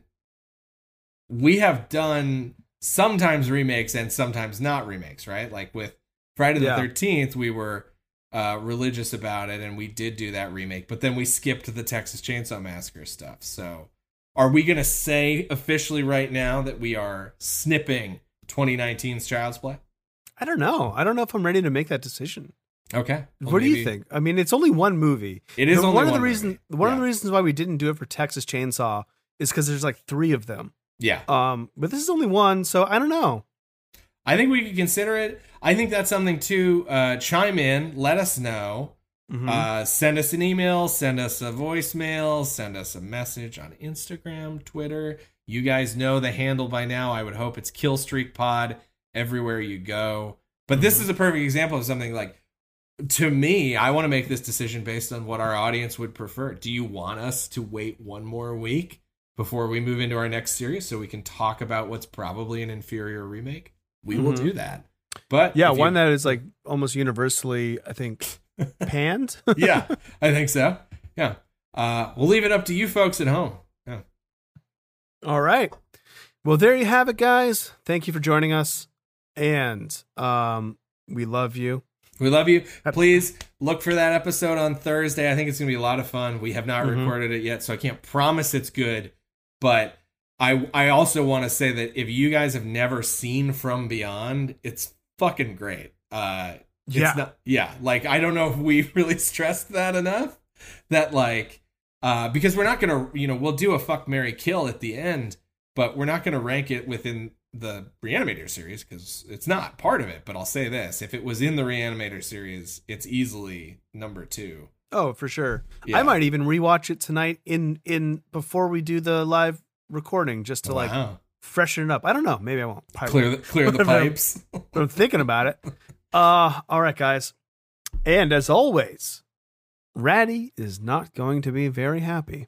we have done sometimes remakes and sometimes not remakes, right? Like with Friday the Yeah. Thirteenth, we were uh, religious about it, and we did do that remake, but then we skipped the Texas Chainsaw Massacre stuff. So, are we going to say officially right now that we are snipping 2019's Child's Play? I don't know. I don't know if I'm ready to make that decision. Okay. Well, what do you think? I mean, it's only one movie. It is only one of the reasons. One of the reasons why we didn't do it for Texas Chainsaw is because there's like three of them. Yeah. Um, but this is only one, so I don't know. I think we could consider it. I think that's something to uh, chime in. Let us know. Mhm. Uh, send us an email, send us a voicemail, send us a message on Instagram, Twitter. You guys know the handle by now. I would hope it's Killstreak Pod everywhere you go. But this is a perfect example of something like to me, I want to make this decision based on what our audience would prefer. Do you want us to wait one more week before we move into our next series so we can talk about what's probably an inferior remake? We will Mhm. do that. But yeah, if you- one that is like almost universally, I think, panned. yeah, I think so. Yeah. Uh, we'll leave it up to you folks at home. Yeah. All right. Well, there you have it, guys. Thank you for joining us. And um, we love you. We love you. Please look for that episode on Thursday. I think it's going to be a lot of fun. We have not Mhm. recorded it yet, so I can't promise it's good. But I I also want to say that if you guys have never seen From Beyond, it's fucking great. Uh, it's Yeah. not, yeah. Like I don't know if we really stressed that enough. That like uh, because we're not gonna you know we'll do a fuck marry kill at the end, but we're not gonna rank it within the Reanimator series because it's not part of it. But I'll say this: if it was in the Reanimator series, it's easily number two. Oh, for sure. Yeah. I might even rewatch it tonight in in before we do the live recording just to like Wow. Freshen it up. I don't know. Maybe I won't. Clear the clear the pipes. But I'm thinking about it. Uh all right, guys. And as always, Ratty is not going to be very happy.